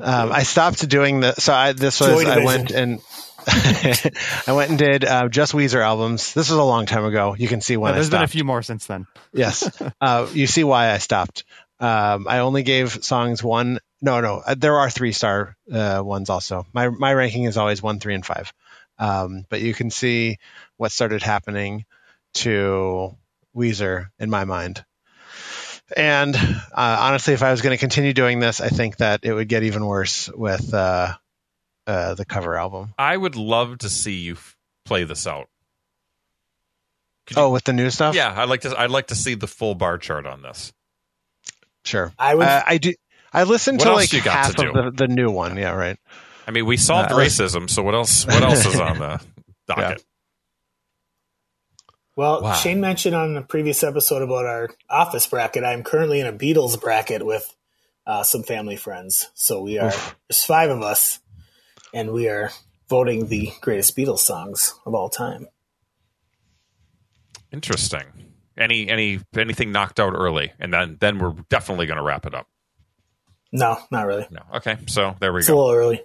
[SPEAKER 4] I stopped doing the. So I, this was
[SPEAKER 5] Joy
[SPEAKER 4] I
[SPEAKER 5] Division.
[SPEAKER 4] went and [laughs] I went and did uh, just Weezer albums. This was a long time ago. You can see when
[SPEAKER 3] Yeah, there's been a few more since then.
[SPEAKER 4] yes, [laughs] uh, you see why I stopped. Um, I only gave songs one. No, no, uh, there are three star uh, ones also. My my ranking is always one, three, and five. Um, but you can see what started happening to Weezer in my mind. And uh, honestly, if I was going to continue doing this, I think that it would get even worse with uh, the cover album.
[SPEAKER 2] I would love to see you f- play this out. Could you-
[SPEAKER 4] Oh, with the new stuff?
[SPEAKER 2] yeah, I'd like to. I'd like to see the full bar chart on this.
[SPEAKER 4] sure.
[SPEAKER 5] I would.
[SPEAKER 4] Uh, I do. I listened to like
[SPEAKER 2] you got
[SPEAKER 4] half
[SPEAKER 2] to
[SPEAKER 4] of the, the new one. Yeah, right.
[SPEAKER 2] I mean, we solved
[SPEAKER 4] Uh,
[SPEAKER 2] racism, so what else? What else is on the [laughs] docket?
[SPEAKER 5] well,
[SPEAKER 2] wow.
[SPEAKER 5] Shane mentioned on the previous episode about our office bracket. I'm currently in a Beatles bracket with uh, some family friends. So we are
[SPEAKER 4] Oof.
[SPEAKER 5] there's five of us, and we are voting the greatest Beatles songs of all time.
[SPEAKER 2] Interesting. Any any anything knocked out early, and then then we're definitely going to wrap it up.
[SPEAKER 5] No, not really.
[SPEAKER 2] No, okay. So there we
[SPEAKER 5] It's a
[SPEAKER 2] go.
[SPEAKER 5] little early.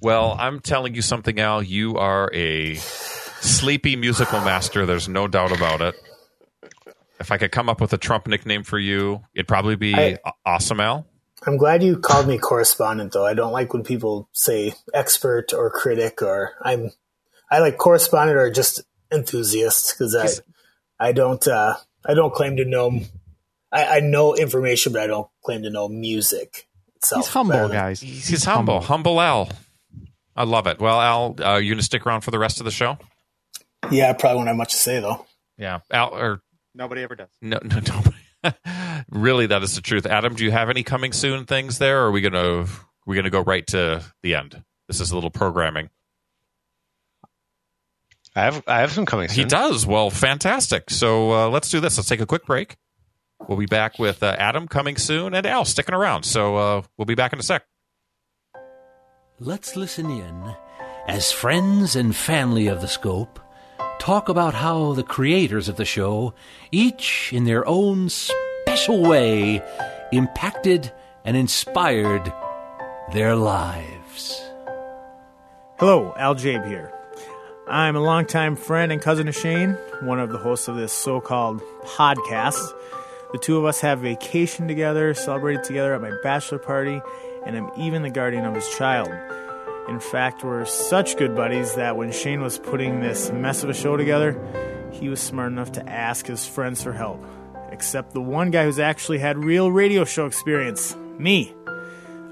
[SPEAKER 2] Well, I'm telling you something, Al. You are a sleepy musical master. There's no doubt about it. If I could come up with a Trump nickname for you, it'd probably be
[SPEAKER 5] I-
[SPEAKER 2] Awesome Al.
[SPEAKER 5] I'm glad you called me correspondent, though. I don't like when people say expert or critic, or I'm. I like correspondent or just enthusiast because I, I don't, uh, I don't claim to know. I, I know information, but I don't claim to know music itself.
[SPEAKER 3] He's humble,
[SPEAKER 5] than-
[SPEAKER 3] guys.
[SPEAKER 2] He's, he's humble, humble Al. I love it. Well, Al, uh, you gonna stick around for the rest of the show?
[SPEAKER 5] Yeah, I probably won't have much to say though.
[SPEAKER 2] Yeah, Al. Or
[SPEAKER 3] Nobody ever does.
[SPEAKER 2] no, [laughs] no, no. Really, that is the truth. Adam, do you have any coming soon things there? Or are we gonna we gonna go right to the end? This is a little programming.
[SPEAKER 4] I have I have some coming soon.
[SPEAKER 2] He does. Well, fantastic. So uh, let's do this. Let's take a quick break. We'll be back with uh, Adam coming soon and Al sticking around. So uh, we'll be back in a sec.
[SPEAKER 6] Let's listen in as friends and family of the scope talk about how the creators of the show, each in their own special way, impacted and inspired their lives.
[SPEAKER 7] Hello, Al Jabe here. I'm a longtime friend and cousin of Shane, one of the hosts of this so called podcast. The two of us have vacationed together, celebrated together at my bachelor party, and I'm even the guardian of his child. In fact, we're such good buddies that when Shane was putting this mess of a show together, he was smart enough to ask his friends for help. Except the one guy who's actually had real radio show experience me.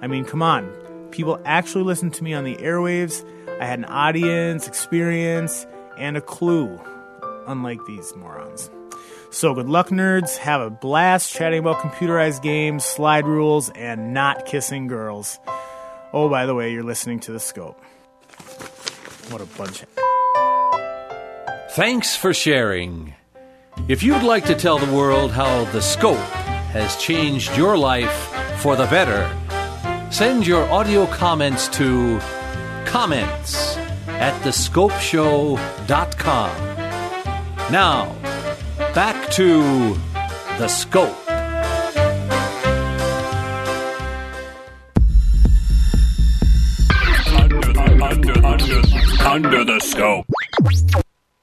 [SPEAKER 7] I mean, come on. People actually listened to me on the airwaves. I had an audience, experience, and a clue, unlike these morons. So, good luck, nerds. Have a blast chatting about computerized games, slide rules, and not kissing girls. Oh, by the way, you're listening to The Scope. What a bunch.
[SPEAKER 6] Thanks for sharing. If you'd like to tell the world how the scope has changed your life for the better, send your audio comments to comments at thescopeshow.com. Now, back to the scope.
[SPEAKER 1] Under the scope.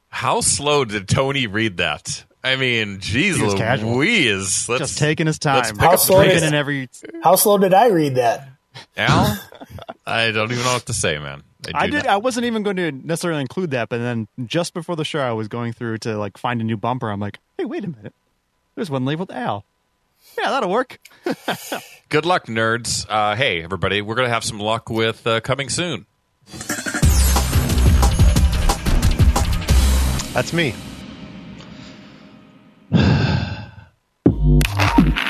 [SPEAKER 2] How slow did Tony read that? I mean, geez,
[SPEAKER 3] was casual.
[SPEAKER 2] Louise. Let's,
[SPEAKER 3] Just taking his time.
[SPEAKER 5] How slow is
[SPEAKER 3] in every.
[SPEAKER 5] How slow did I read that?
[SPEAKER 2] Al, [laughs] I don't even know what to say, man.
[SPEAKER 3] I
[SPEAKER 2] do
[SPEAKER 3] did.
[SPEAKER 2] not-
[SPEAKER 3] I wasn't even going to necessarily include that, but then just before the show, I was going through to like find a new bumper. I'm like, hey, wait a minute. There's one labeled Al. Yeah, that'll work. [laughs]
[SPEAKER 2] Good luck, nerds. Uh, hey, everybody, we're going to have some luck with uh, coming soon.
[SPEAKER 4] That's me. [sighs]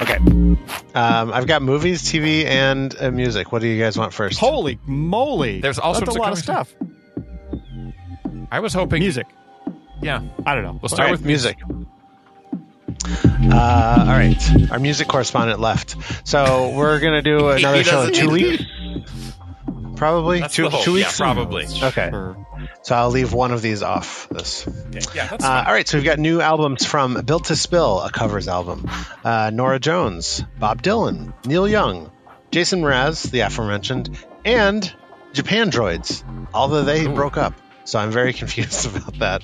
[SPEAKER 4] okay. Um, I've got movies, TV, and uh, music. What do you guys want first?
[SPEAKER 3] Holy moly!
[SPEAKER 2] There's all
[SPEAKER 3] That's
[SPEAKER 2] sorts
[SPEAKER 3] a
[SPEAKER 2] of
[SPEAKER 3] lot of stuff.
[SPEAKER 2] I was hoping
[SPEAKER 3] Music.
[SPEAKER 2] Yeah,
[SPEAKER 3] I don't know.
[SPEAKER 2] we'll start
[SPEAKER 4] right,
[SPEAKER 2] with
[SPEAKER 4] music. Uh, all right. Our music correspondent left. So we're going [laughs] to do another show in two
[SPEAKER 2] need
[SPEAKER 4] weeks. Probably.
[SPEAKER 2] That's
[SPEAKER 4] two,
[SPEAKER 2] the hope.
[SPEAKER 4] two
[SPEAKER 2] Yeah,
[SPEAKER 4] weeks?
[SPEAKER 2] probably.
[SPEAKER 4] Okay. So I'll leave one of these off this.
[SPEAKER 2] Yeah, that's
[SPEAKER 4] Uh, all right, so we've got new albums from Built to Spill, a covers album, uh, Norah Jones, Bob Dylan, Neil Young, Jason Mraz, the aforementioned, and Japandroids, although they broke up. So I'm very [laughs] confused about that.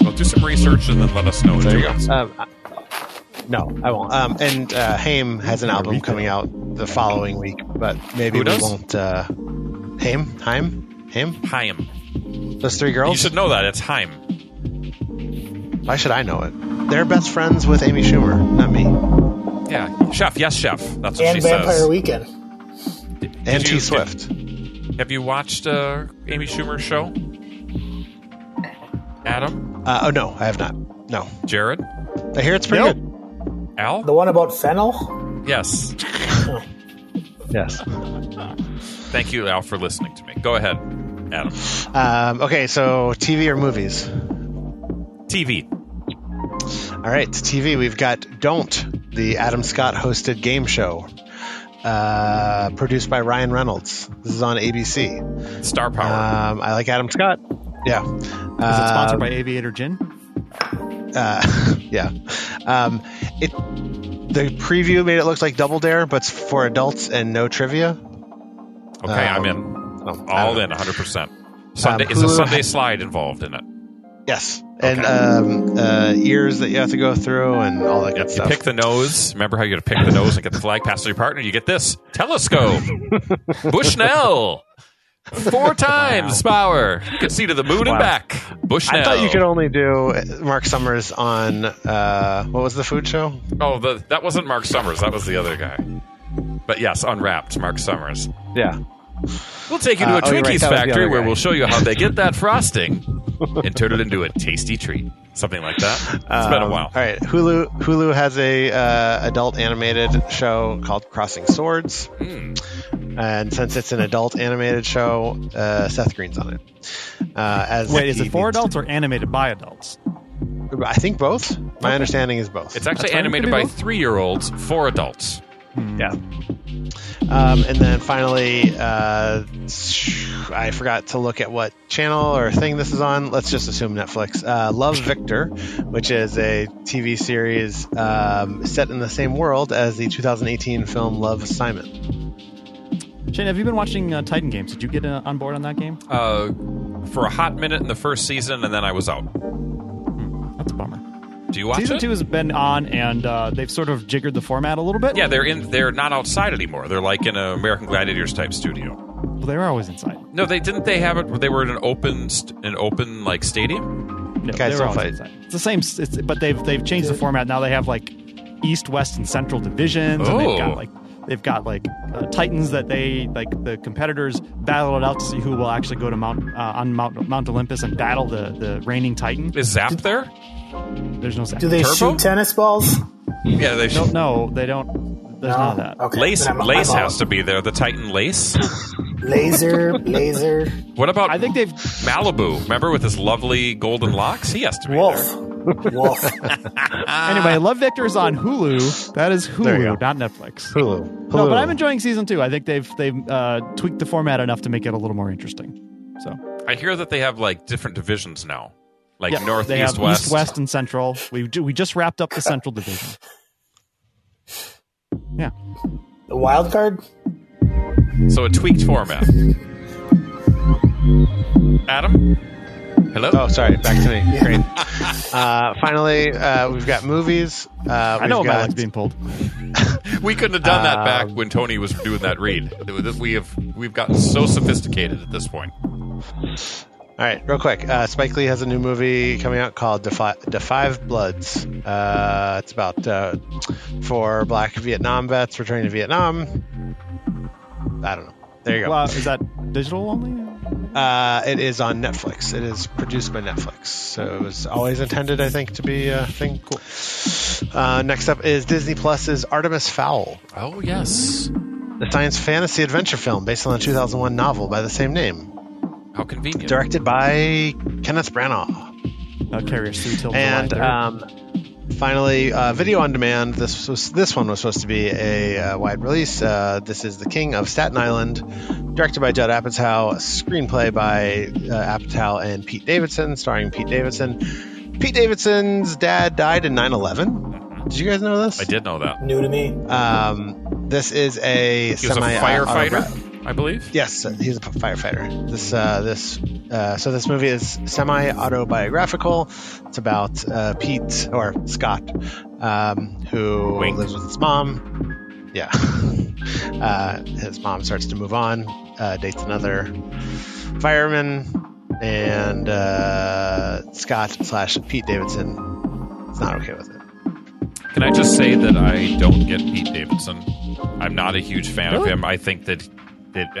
[SPEAKER 2] Well, do some research and then let us know.
[SPEAKER 4] There you go. Um, I- no, I won't. Um, and uh, Haim has an album coming out the following week, but maybe
[SPEAKER 2] Who
[SPEAKER 4] we
[SPEAKER 2] does?
[SPEAKER 4] won't. Uh, Haim? Haim? Haim?
[SPEAKER 2] Haim.
[SPEAKER 4] Those three girls.
[SPEAKER 2] You should know that. It's Haim.
[SPEAKER 4] Why should I know it? They're best friends with Amy Schumer, not me.
[SPEAKER 2] Yeah, chef. Yes, chef. That's what
[SPEAKER 5] And
[SPEAKER 2] she
[SPEAKER 5] Vampire
[SPEAKER 2] says.
[SPEAKER 5] Weekend.
[SPEAKER 4] And T Swift.
[SPEAKER 2] Have you watched uh, Amy Schumer's show? Adam,
[SPEAKER 4] Uh, oh, no, I have not. No.
[SPEAKER 2] Jared,
[SPEAKER 4] I hear it's pretty
[SPEAKER 3] Nope.
[SPEAKER 4] good.
[SPEAKER 2] Al.
[SPEAKER 5] The one about fennel?
[SPEAKER 2] Yes.
[SPEAKER 4] Yes.
[SPEAKER 2] Thank you, Al, for listening to me. Go ahead, Adam.
[SPEAKER 4] Um, okay, so TV or movies?
[SPEAKER 2] TV.
[SPEAKER 4] All right, TV. We've got Don't, the Adam Scott hosted game show, uh, produced by Ryan Reynolds. This is on ABC.
[SPEAKER 2] Star Power.
[SPEAKER 4] Um, I like Adam Scott. Yeah.
[SPEAKER 3] Is it sponsored
[SPEAKER 4] Um,
[SPEAKER 3] by Aviator Gin?
[SPEAKER 4] Uh, [laughs] yeah. Um, it. The preview made it look like Double Dare, but it's for adults and no trivia.
[SPEAKER 2] okay, I'm in.
[SPEAKER 4] I
[SPEAKER 2] All in, 100%. Sunday,
[SPEAKER 4] Um,
[SPEAKER 2] is a
[SPEAKER 4] sundae
[SPEAKER 2] slide involved in it.
[SPEAKER 4] Yes, and um, uh, ears that you have to go through and all that
[SPEAKER 2] Yep,
[SPEAKER 4] good
[SPEAKER 2] you
[SPEAKER 4] stuff.
[SPEAKER 2] pick the nose. Remember how you got to pick the nose and get the flag passed to your partner? You get this telescope. [laughs] Bushnell. Four times power. You can see to the moon and
[SPEAKER 4] Wow.
[SPEAKER 2] back. Bushnell.
[SPEAKER 4] I thought you could only do Mark Summers on uh, what was the food show?
[SPEAKER 2] Oh, the, that wasn't Mark Summers. That was the other guy. But yes, Unwrapped, Mark Summers.
[SPEAKER 4] Yeah,
[SPEAKER 2] We'll take you to
[SPEAKER 4] Uh,
[SPEAKER 2] a
[SPEAKER 4] oh, right,
[SPEAKER 2] Twinkies
[SPEAKER 4] was the
[SPEAKER 2] factory where we'll show you how they get that [laughs] frosting and turn it into a tasty treat. Something like that. It's been a
[SPEAKER 4] Um,
[SPEAKER 2] while.
[SPEAKER 4] All right, Hulu Hulu has a uh, adult animated show called Crossing Swords,
[SPEAKER 2] Hmm.
[SPEAKER 4] And since it's an adult animated show, uh, Seth Green's on it. Uh, as
[SPEAKER 3] Wait, is it for
[SPEAKER 4] needs
[SPEAKER 3] adults or animated by adults?
[SPEAKER 4] I think both. My understanding is both.
[SPEAKER 2] It's actually
[SPEAKER 3] That's
[SPEAKER 2] animated
[SPEAKER 3] Could
[SPEAKER 2] by three year olds for adults.
[SPEAKER 4] Yeah. Um, and then finally, uh, I forgot to look at what channel or thing this is on. Let's just assume Netflix. Uh, Love Victor, which is a TV series um, set in the same world as the 2018 film Love Simon.
[SPEAKER 3] Shane, have you been watching uh, Titan games? Did you get uh, on board on that game?
[SPEAKER 2] Uh, for a hot minute in the first season, and then I was out.
[SPEAKER 3] That's a bummer.
[SPEAKER 2] Do you watch
[SPEAKER 3] Season
[SPEAKER 2] it?
[SPEAKER 3] two has been on, and uh, they've sort of jiggered the format a little bit.
[SPEAKER 2] Yeah, they're in. They're not outside anymore. They're like in an American Gladiators type studio.
[SPEAKER 3] Well, they were always inside.
[SPEAKER 2] No, they didn't. They have it. They were in an open, st- an open like stadium.
[SPEAKER 3] No,
[SPEAKER 4] Guys
[SPEAKER 3] they were always
[SPEAKER 4] fight.
[SPEAKER 3] inside. It's the same, it's, but they've they've changed the format. Now they have like East, West, and Central divisions, and
[SPEAKER 2] Oh.
[SPEAKER 3] they've got like they've got like uh, Titans that they like the competitors battle it out to see who will actually go to Mount uh, on Mount Mount Olympus and battle the the reigning Titan.
[SPEAKER 2] Is Zap there?
[SPEAKER 3] There's no Zap.
[SPEAKER 5] Do they
[SPEAKER 2] Turbo?
[SPEAKER 5] shoot tennis balls?
[SPEAKER 2] Yeah, they.
[SPEAKER 3] No,
[SPEAKER 2] should.
[SPEAKER 3] no, they don't. There's none of that.
[SPEAKER 5] Okay.
[SPEAKER 2] Lace,
[SPEAKER 5] I'm-
[SPEAKER 2] Lace
[SPEAKER 5] I'm
[SPEAKER 2] has
[SPEAKER 5] out.
[SPEAKER 2] to be there. The Titan Lace.
[SPEAKER 5] Laser, laser,
[SPEAKER 2] What about
[SPEAKER 3] I think they've
[SPEAKER 2] Malibu? Remember with his lovely golden locks? He has to be there.
[SPEAKER 5] wolf.
[SPEAKER 2] there.
[SPEAKER 5] Wolf. [laughs]
[SPEAKER 3] anyway, Love Victor is on Hulu. That is Hulu, not Netflix.
[SPEAKER 4] Hulu.
[SPEAKER 3] No, but I'm enjoying season two. I think they've they've uh, tweaked the format enough to make it a little more interesting. So
[SPEAKER 2] I hear that they have like different divisions now, like
[SPEAKER 3] Yeah,
[SPEAKER 2] north,
[SPEAKER 3] they
[SPEAKER 2] east,
[SPEAKER 3] have
[SPEAKER 2] west.
[SPEAKER 3] east, west, and central. We do, we just wrapped up the central division. Yeah,
[SPEAKER 5] The wild card?
[SPEAKER 2] So a tweaked format. Adam, hello.
[SPEAKER 4] Oh, sorry. Back to me. Great. [laughs] Uh, finally, uh, we've got movies. Uh,
[SPEAKER 3] I know
[SPEAKER 4] we've
[SPEAKER 3] my
[SPEAKER 4] got,
[SPEAKER 3] leg's being pulled. [laughs]
[SPEAKER 2] We couldn't have done that back
[SPEAKER 4] Um,
[SPEAKER 2] when Tony was doing that read. We have we've gotten so sophisticated at this point.
[SPEAKER 4] All right, real quick. Uh, Spike Lee has a new movie coming out called Defy, The Five Bloods. Uh, it's about uh, four black Vietnam vets returning to Vietnam. I don't know. There you go.
[SPEAKER 3] Well, is that digital only?
[SPEAKER 4] Uh, it is on Netflix. It is produced by Netflix. So it was always intended, I think, to be a thing. Cool. Uh, next up is Disney Plus's Artemis Fowl,
[SPEAKER 2] Oh yes,
[SPEAKER 4] the science fantasy adventure film based on the 2001 novel by the same name,
[SPEAKER 2] how convenient.
[SPEAKER 4] directed by Kenneth Branagh.
[SPEAKER 3] I'll carry us through till
[SPEAKER 4] and
[SPEAKER 3] July 3rd.
[SPEAKER 4] um, finally, uh, video on demand. This was this one was supposed to be a uh, wide release. Uh, this is The King of Staten Island, directed by Judd Apatow, screenplay by uh, Apatow and Pete Davidson, starring Pete Davidson. Pete Davidson's dad died in 9/11. Did you guys know this?
[SPEAKER 2] I did know that.
[SPEAKER 5] New to me.
[SPEAKER 4] Um, this is a
[SPEAKER 2] He was a
[SPEAKER 4] semi
[SPEAKER 2] firefighter, I believe.
[SPEAKER 4] Yes, he's a firefighter. This uh, this uh, so this movie is semi autobiographical. It's about uh, Pete or Scott, um, who
[SPEAKER 2] Wink.
[SPEAKER 4] lives with his mom. Yeah, [laughs] uh, his mom starts to move on, uh, dates another fireman, and uh, Scott slash Pete Davidson is not okay with it.
[SPEAKER 2] Can I just say that I don't get Pete Davidson? I'm not a huge fan of him. I think that that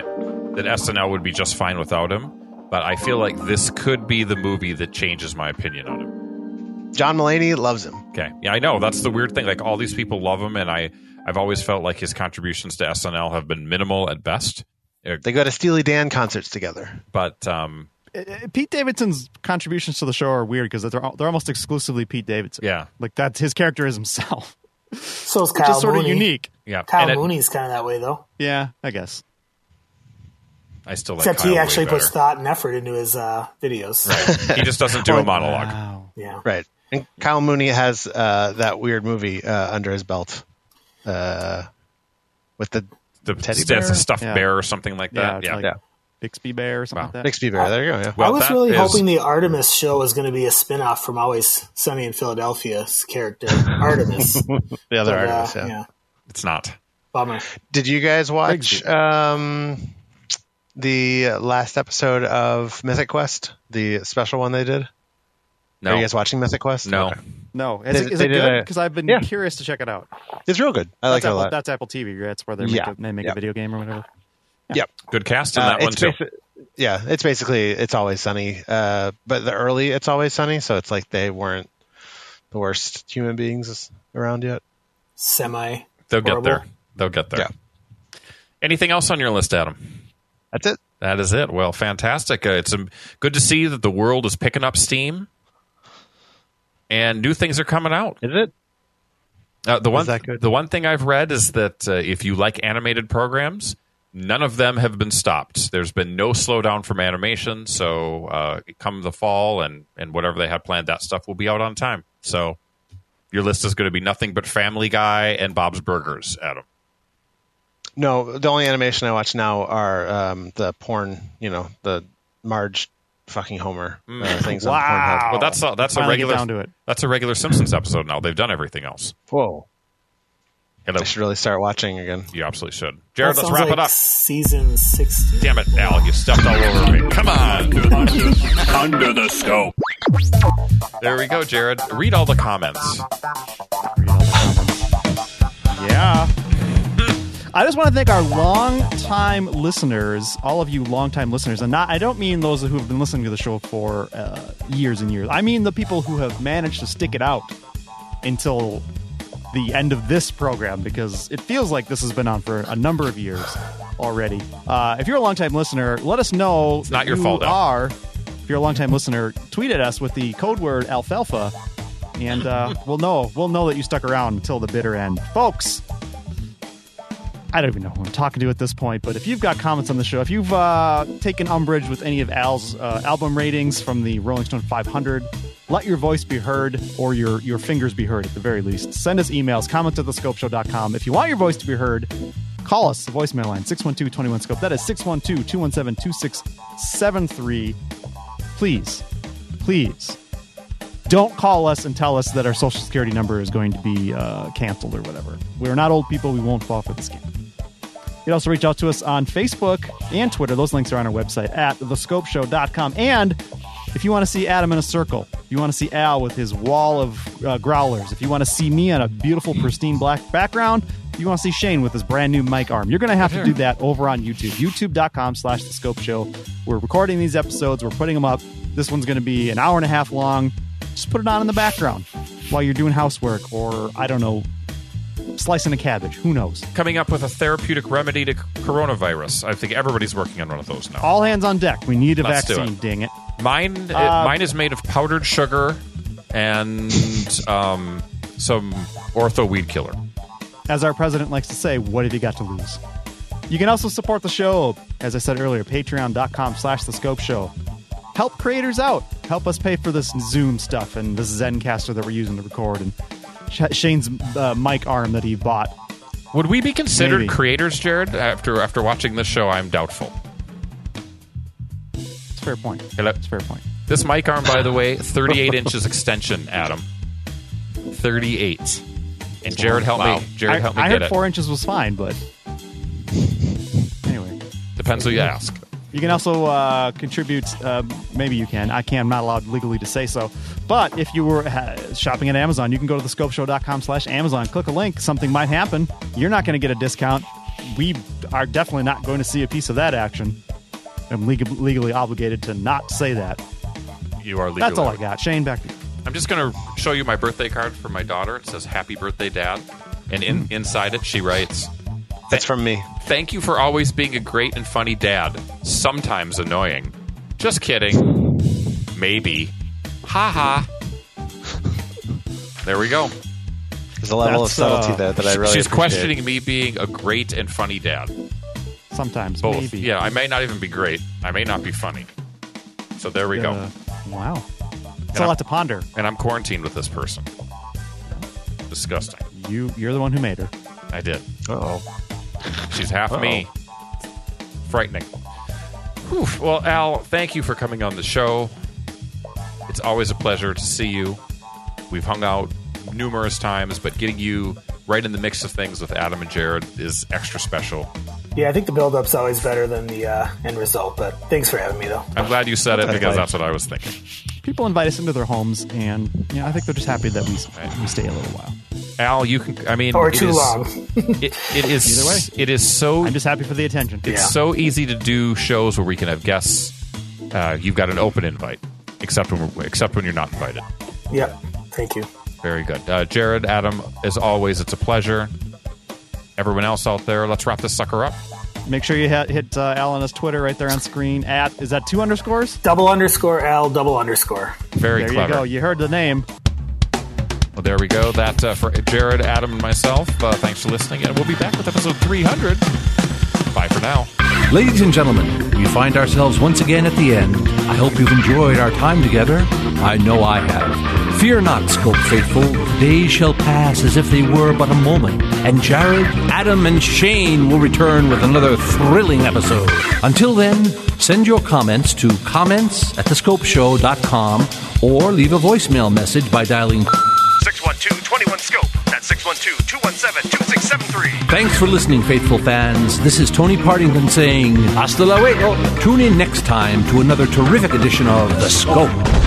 [SPEAKER 2] that SNL would be just fine without him. But I feel like this could be the movie that changes my opinion on him.
[SPEAKER 4] John Mulaney loves him.
[SPEAKER 2] Okay, yeah, I know that's the weird thing. Like all these people love him, and I I've always felt like his contributions to SNL have been minimal at best. Uh,
[SPEAKER 4] They go to Steely Dan concerts together.
[SPEAKER 2] But um,
[SPEAKER 3] Uh, Pete Davidson's contributions to the show are weird because they're they're almost exclusively Pete Davidson.
[SPEAKER 2] yeah,
[SPEAKER 3] like that's his character is himself,
[SPEAKER 5] So it's
[SPEAKER 3] which
[SPEAKER 5] Kyle
[SPEAKER 3] is sort of unique.
[SPEAKER 2] yeah.
[SPEAKER 5] Kyle
[SPEAKER 2] And it-
[SPEAKER 5] Mooney's kind of that way, though.
[SPEAKER 3] Yeah, I guess.
[SPEAKER 2] I still like.
[SPEAKER 5] Except
[SPEAKER 2] Kyle
[SPEAKER 5] he actually puts thought and effort into his uh, videos.
[SPEAKER 2] He just doesn't do a [laughs] monologue.
[SPEAKER 3] Wow.
[SPEAKER 5] Yeah.
[SPEAKER 4] Right. And Kyle Mooney has uh, that weird movie uh, under his belt uh, with the
[SPEAKER 2] The
[SPEAKER 4] Teddy
[SPEAKER 2] it's a
[SPEAKER 4] bear?
[SPEAKER 2] stuffed
[SPEAKER 3] Yeah.
[SPEAKER 2] bear or something like that.
[SPEAKER 3] it's
[SPEAKER 2] Yeah,
[SPEAKER 3] like
[SPEAKER 4] Yeah.
[SPEAKER 3] Bixby Bear or something
[SPEAKER 2] Wow.
[SPEAKER 3] like that.
[SPEAKER 4] Bixby Bear. There you go. Yeah.
[SPEAKER 2] Well,
[SPEAKER 5] I was really
[SPEAKER 2] is-
[SPEAKER 5] hoping the Artemis show was going to be a spin-off from Always Sunny in Philadelphia's character, [laughs] Artemis.
[SPEAKER 4] The other
[SPEAKER 5] But, uh.
[SPEAKER 4] Yeah.
[SPEAKER 5] yeah.
[SPEAKER 2] it's not.
[SPEAKER 5] Bummer.
[SPEAKER 4] Did you guys watch
[SPEAKER 3] Bigsby.
[SPEAKER 4] um, the last episode of Mythic Quest, the special one they did?
[SPEAKER 2] No,
[SPEAKER 4] Are you guys watching Mythic Quest?
[SPEAKER 2] no.
[SPEAKER 4] Okay.
[SPEAKER 3] No, is,
[SPEAKER 4] They-
[SPEAKER 3] it, is it good? Because I've been
[SPEAKER 4] Yeah.
[SPEAKER 3] curious to check it out.
[SPEAKER 4] It's real good. I like
[SPEAKER 3] that's,
[SPEAKER 4] it a
[SPEAKER 3] Apple,
[SPEAKER 4] lot.
[SPEAKER 3] that's Apple TV. That's where they make,
[SPEAKER 4] Yeah.
[SPEAKER 3] a, they make
[SPEAKER 4] Yeah.
[SPEAKER 3] a video game or whatever.
[SPEAKER 4] Yep.
[SPEAKER 2] Good cast in
[SPEAKER 4] Uh,
[SPEAKER 2] that one too.
[SPEAKER 4] basi- yeah, it's basically it's always sunny. Uh, but the early it's always sunny, so it's like they weren't the worst human beings around yet.
[SPEAKER 5] Semi.
[SPEAKER 2] They'll get there. They'll get there.
[SPEAKER 4] Yeah.
[SPEAKER 2] Anything else on your list, Adam?
[SPEAKER 4] That's it.
[SPEAKER 2] That is it. Well, fantastic. Uh, it's um, good to see that the world is picking up steam, and new things are coming out.
[SPEAKER 4] Is it?
[SPEAKER 2] Uh, the one,
[SPEAKER 4] that good?
[SPEAKER 2] the one thing I've read is that uh, if you like animated programs, none of them have been stopped. There's been no slowdown from animation. So, uh, come the fall and and whatever they have planned, that stuff will be out on time. So, your list is going to be nothing but Family Guy and Bob's Burgers, Adam.
[SPEAKER 4] No, the only animation I watch now are um, the porn. You know, the Marge fucking Homer uh, things on
[SPEAKER 3] Wow.
[SPEAKER 4] Pornhub.
[SPEAKER 2] Well, that's a, that's a
[SPEAKER 3] Finally get
[SPEAKER 2] regular
[SPEAKER 3] down to it.
[SPEAKER 2] that's a regular Simpsons episode now. They've done everything else.
[SPEAKER 4] Whoa!
[SPEAKER 2] Hello.
[SPEAKER 4] I should really start watching again.
[SPEAKER 2] You absolutely should. Jared,
[SPEAKER 5] That
[SPEAKER 2] let's wrap
[SPEAKER 5] like
[SPEAKER 2] it up.
[SPEAKER 5] Season 16.
[SPEAKER 2] Damn it, Al, you stepped all over me. Come on.
[SPEAKER 1] Under the scope.
[SPEAKER 2] There we go, Jared. Read all the comments.
[SPEAKER 3] Yeah. I just want to thank our long-time listeners, all of you long-time listeners, and not I don't mean those who have been listening to the show for uh, years and years. I mean the people who have managed to stick it out until the end of this program because it feels like this has been on for a number of years already. Uh, if you're a long-time listener, let us know. It's
[SPEAKER 2] not your fault.
[SPEAKER 3] Are if you're a long-time listener, tweet at us with the code word alfalfa and uh, [laughs] we'll know we'll know that you stuck around until the bitter end, folks. I don't even know who I'm talking to at this point, but if you've got comments on the show, if you've uh, taken umbrage with any of Al's uh, album ratings from the Rolling Stone 500, let your voice be heard or your, your fingers be heard at the very least. Send us emails, comments at thescopeshow.com. If you want your voice to be heard, call us, the voicemail line, 612 21 Scope. That is 612 217 2673. Please, please don't call us and tell us that our social security number is going to be uh, canceled or whatever. We're not old people. We won't fall for the scam. You can also reach out to us on Facebook and Twitter. Those links are on our website at thescopeshow.com. And if you want to see Adam in a circle, if you want to see Al with his wall of uh, growlers, if you want to see me on a beautiful, pristine black background, if you want to see Shane with his brand new mic arm, you're going to have to do that over on YouTube. YouTube.com slash The Scope Show. We're recording these episodes. We're putting them up. This one's going to be an hour and a half long. Just put it on in the background while you're doing housework or, I don't know, slicing a cabbage. Who knows?
[SPEAKER 2] Coming up with a therapeutic remedy to coronavirus. I think everybody's working on one of those now.
[SPEAKER 3] All hands on deck. We need a
[SPEAKER 2] Let's
[SPEAKER 3] vaccine,
[SPEAKER 2] it.
[SPEAKER 3] dang it.
[SPEAKER 2] Mine, uh, mine is made of powdered sugar and um, some ortho weed killer.
[SPEAKER 3] As our president likes to say, what have you got to lose? You can also support the show, as I said earlier, patreon.com slash the scope show. Help creators out. Help us pay for this Zoom stuff and this Zencastr that we're using to record and Shane's uh, mic arm that he bought.
[SPEAKER 2] Would we be considered
[SPEAKER 3] Maybe.
[SPEAKER 2] creators, Jared? After after watching this show, I'm doubtful.
[SPEAKER 3] It's a fair point.
[SPEAKER 2] Hello?
[SPEAKER 3] It's a fair point.
[SPEAKER 2] This mic arm, by the way, [laughs] 38 inches extension, Adam. 38. And Jared helped
[SPEAKER 4] Wow.
[SPEAKER 2] me. Jared
[SPEAKER 3] I,
[SPEAKER 2] helped me
[SPEAKER 3] I
[SPEAKER 2] get
[SPEAKER 3] heard
[SPEAKER 2] it.
[SPEAKER 3] four inches was fine, but anyway.
[SPEAKER 2] Depends who you ask.
[SPEAKER 3] You can also uh, contribute. Uh, maybe you can. I can. I'm not allowed legally to say so. But if you were uh, shopping at Amazon, you can go to thescopeshow.com slash Amazon. Click a link. Something might happen. You're not going to get a discount. We are definitely not going to see a piece of that action. I'm leg- legally obligated to not say that.
[SPEAKER 2] You are legally.
[SPEAKER 3] That's all I got. Shane, back to you.
[SPEAKER 2] I'm just going to show you my birthday card for my daughter. It says "Happy Birthday, Dad," and in, inside it she writes,
[SPEAKER 4] That's from me.
[SPEAKER 2] "Thank you for always being a great and funny dad. Sometimes annoying. Just kidding. Maybe. Ha ha." There we go.
[SPEAKER 4] There's a level
[SPEAKER 3] That's,
[SPEAKER 4] of subtlety
[SPEAKER 3] uh,
[SPEAKER 4] there that I really
[SPEAKER 2] She's
[SPEAKER 4] appreciate.
[SPEAKER 2] questioning me being a great and funny dad.
[SPEAKER 3] Sometimes,
[SPEAKER 2] Both.
[SPEAKER 3] maybe.
[SPEAKER 2] Yeah, I may not even be great. I may not be funny. So there we go.
[SPEAKER 3] Uh, wow. It's
[SPEAKER 2] And
[SPEAKER 3] a
[SPEAKER 2] I'm-
[SPEAKER 3] lot to ponder.
[SPEAKER 2] And I'm quarantined with this person. Disgusting.
[SPEAKER 3] You, you're the one who made her.
[SPEAKER 2] I did.
[SPEAKER 4] Oh,
[SPEAKER 2] She's half me. Frightening. Whew. Well, Al, thank you for coming on the show. It's always a pleasure to see you. We've hung out numerous times, but getting you right in the mix of things with Adam and Jared is extra special.
[SPEAKER 5] Yeah, I think the build-up's always better than the uh, end result. But thanks for having me, though.
[SPEAKER 2] I'm glad you said it because that's what I was thinking.
[SPEAKER 3] People invite us into their homes, and you know, I think they're just happy that we, we stay a little while.
[SPEAKER 2] Al, you can. I mean,
[SPEAKER 5] Or too
[SPEAKER 2] is-
[SPEAKER 5] long. [laughs]
[SPEAKER 2] It, it is.
[SPEAKER 3] Either way.
[SPEAKER 2] It is so
[SPEAKER 3] I'm just happy for the attention.
[SPEAKER 2] It's
[SPEAKER 5] Yeah.
[SPEAKER 2] so easy to do shows where we can have guests. Uh, you've got an open invite, except when we're, except when you're not invited.
[SPEAKER 5] Yep. Thank you.
[SPEAKER 2] Very good, uh, Jared, Adam. As always, it's a pleasure. Everyone else out there, let's wrap this sucker up.
[SPEAKER 3] Make sure you hit, hit uh, Al on his Twitter right there on screen. At is that two underscores?
[SPEAKER 5] Double underscore Al double underscore.
[SPEAKER 2] Very
[SPEAKER 3] There
[SPEAKER 2] clever.
[SPEAKER 3] you go. You heard the name.
[SPEAKER 2] Well, there we go. That uh, for Jared, Adam, and myself. Uh, thanks for listening, and we'll be back with episode 300. Bye for now.
[SPEAKER 6] Ladies and gentlemen, we find ourselves once again at the end. I hope you've enjoyed our time together. I know I have. Fear not, Scope Faithful. Days shall pass as if they were but a moment, and Jared, Adam, and Shane will return with another thrilling episode. Until then, send your comments to comments at thescopeshow.com or leave a voicemail message by dialing
[SPEAKER 8] 612-21-SCOPE. That's 612-217-2673.
[SPEAKER 6] Thanks for listening, faithful fans. This is Tony Partington saying, Hasta luego. Tune in next time to another terrific edition of The Scope.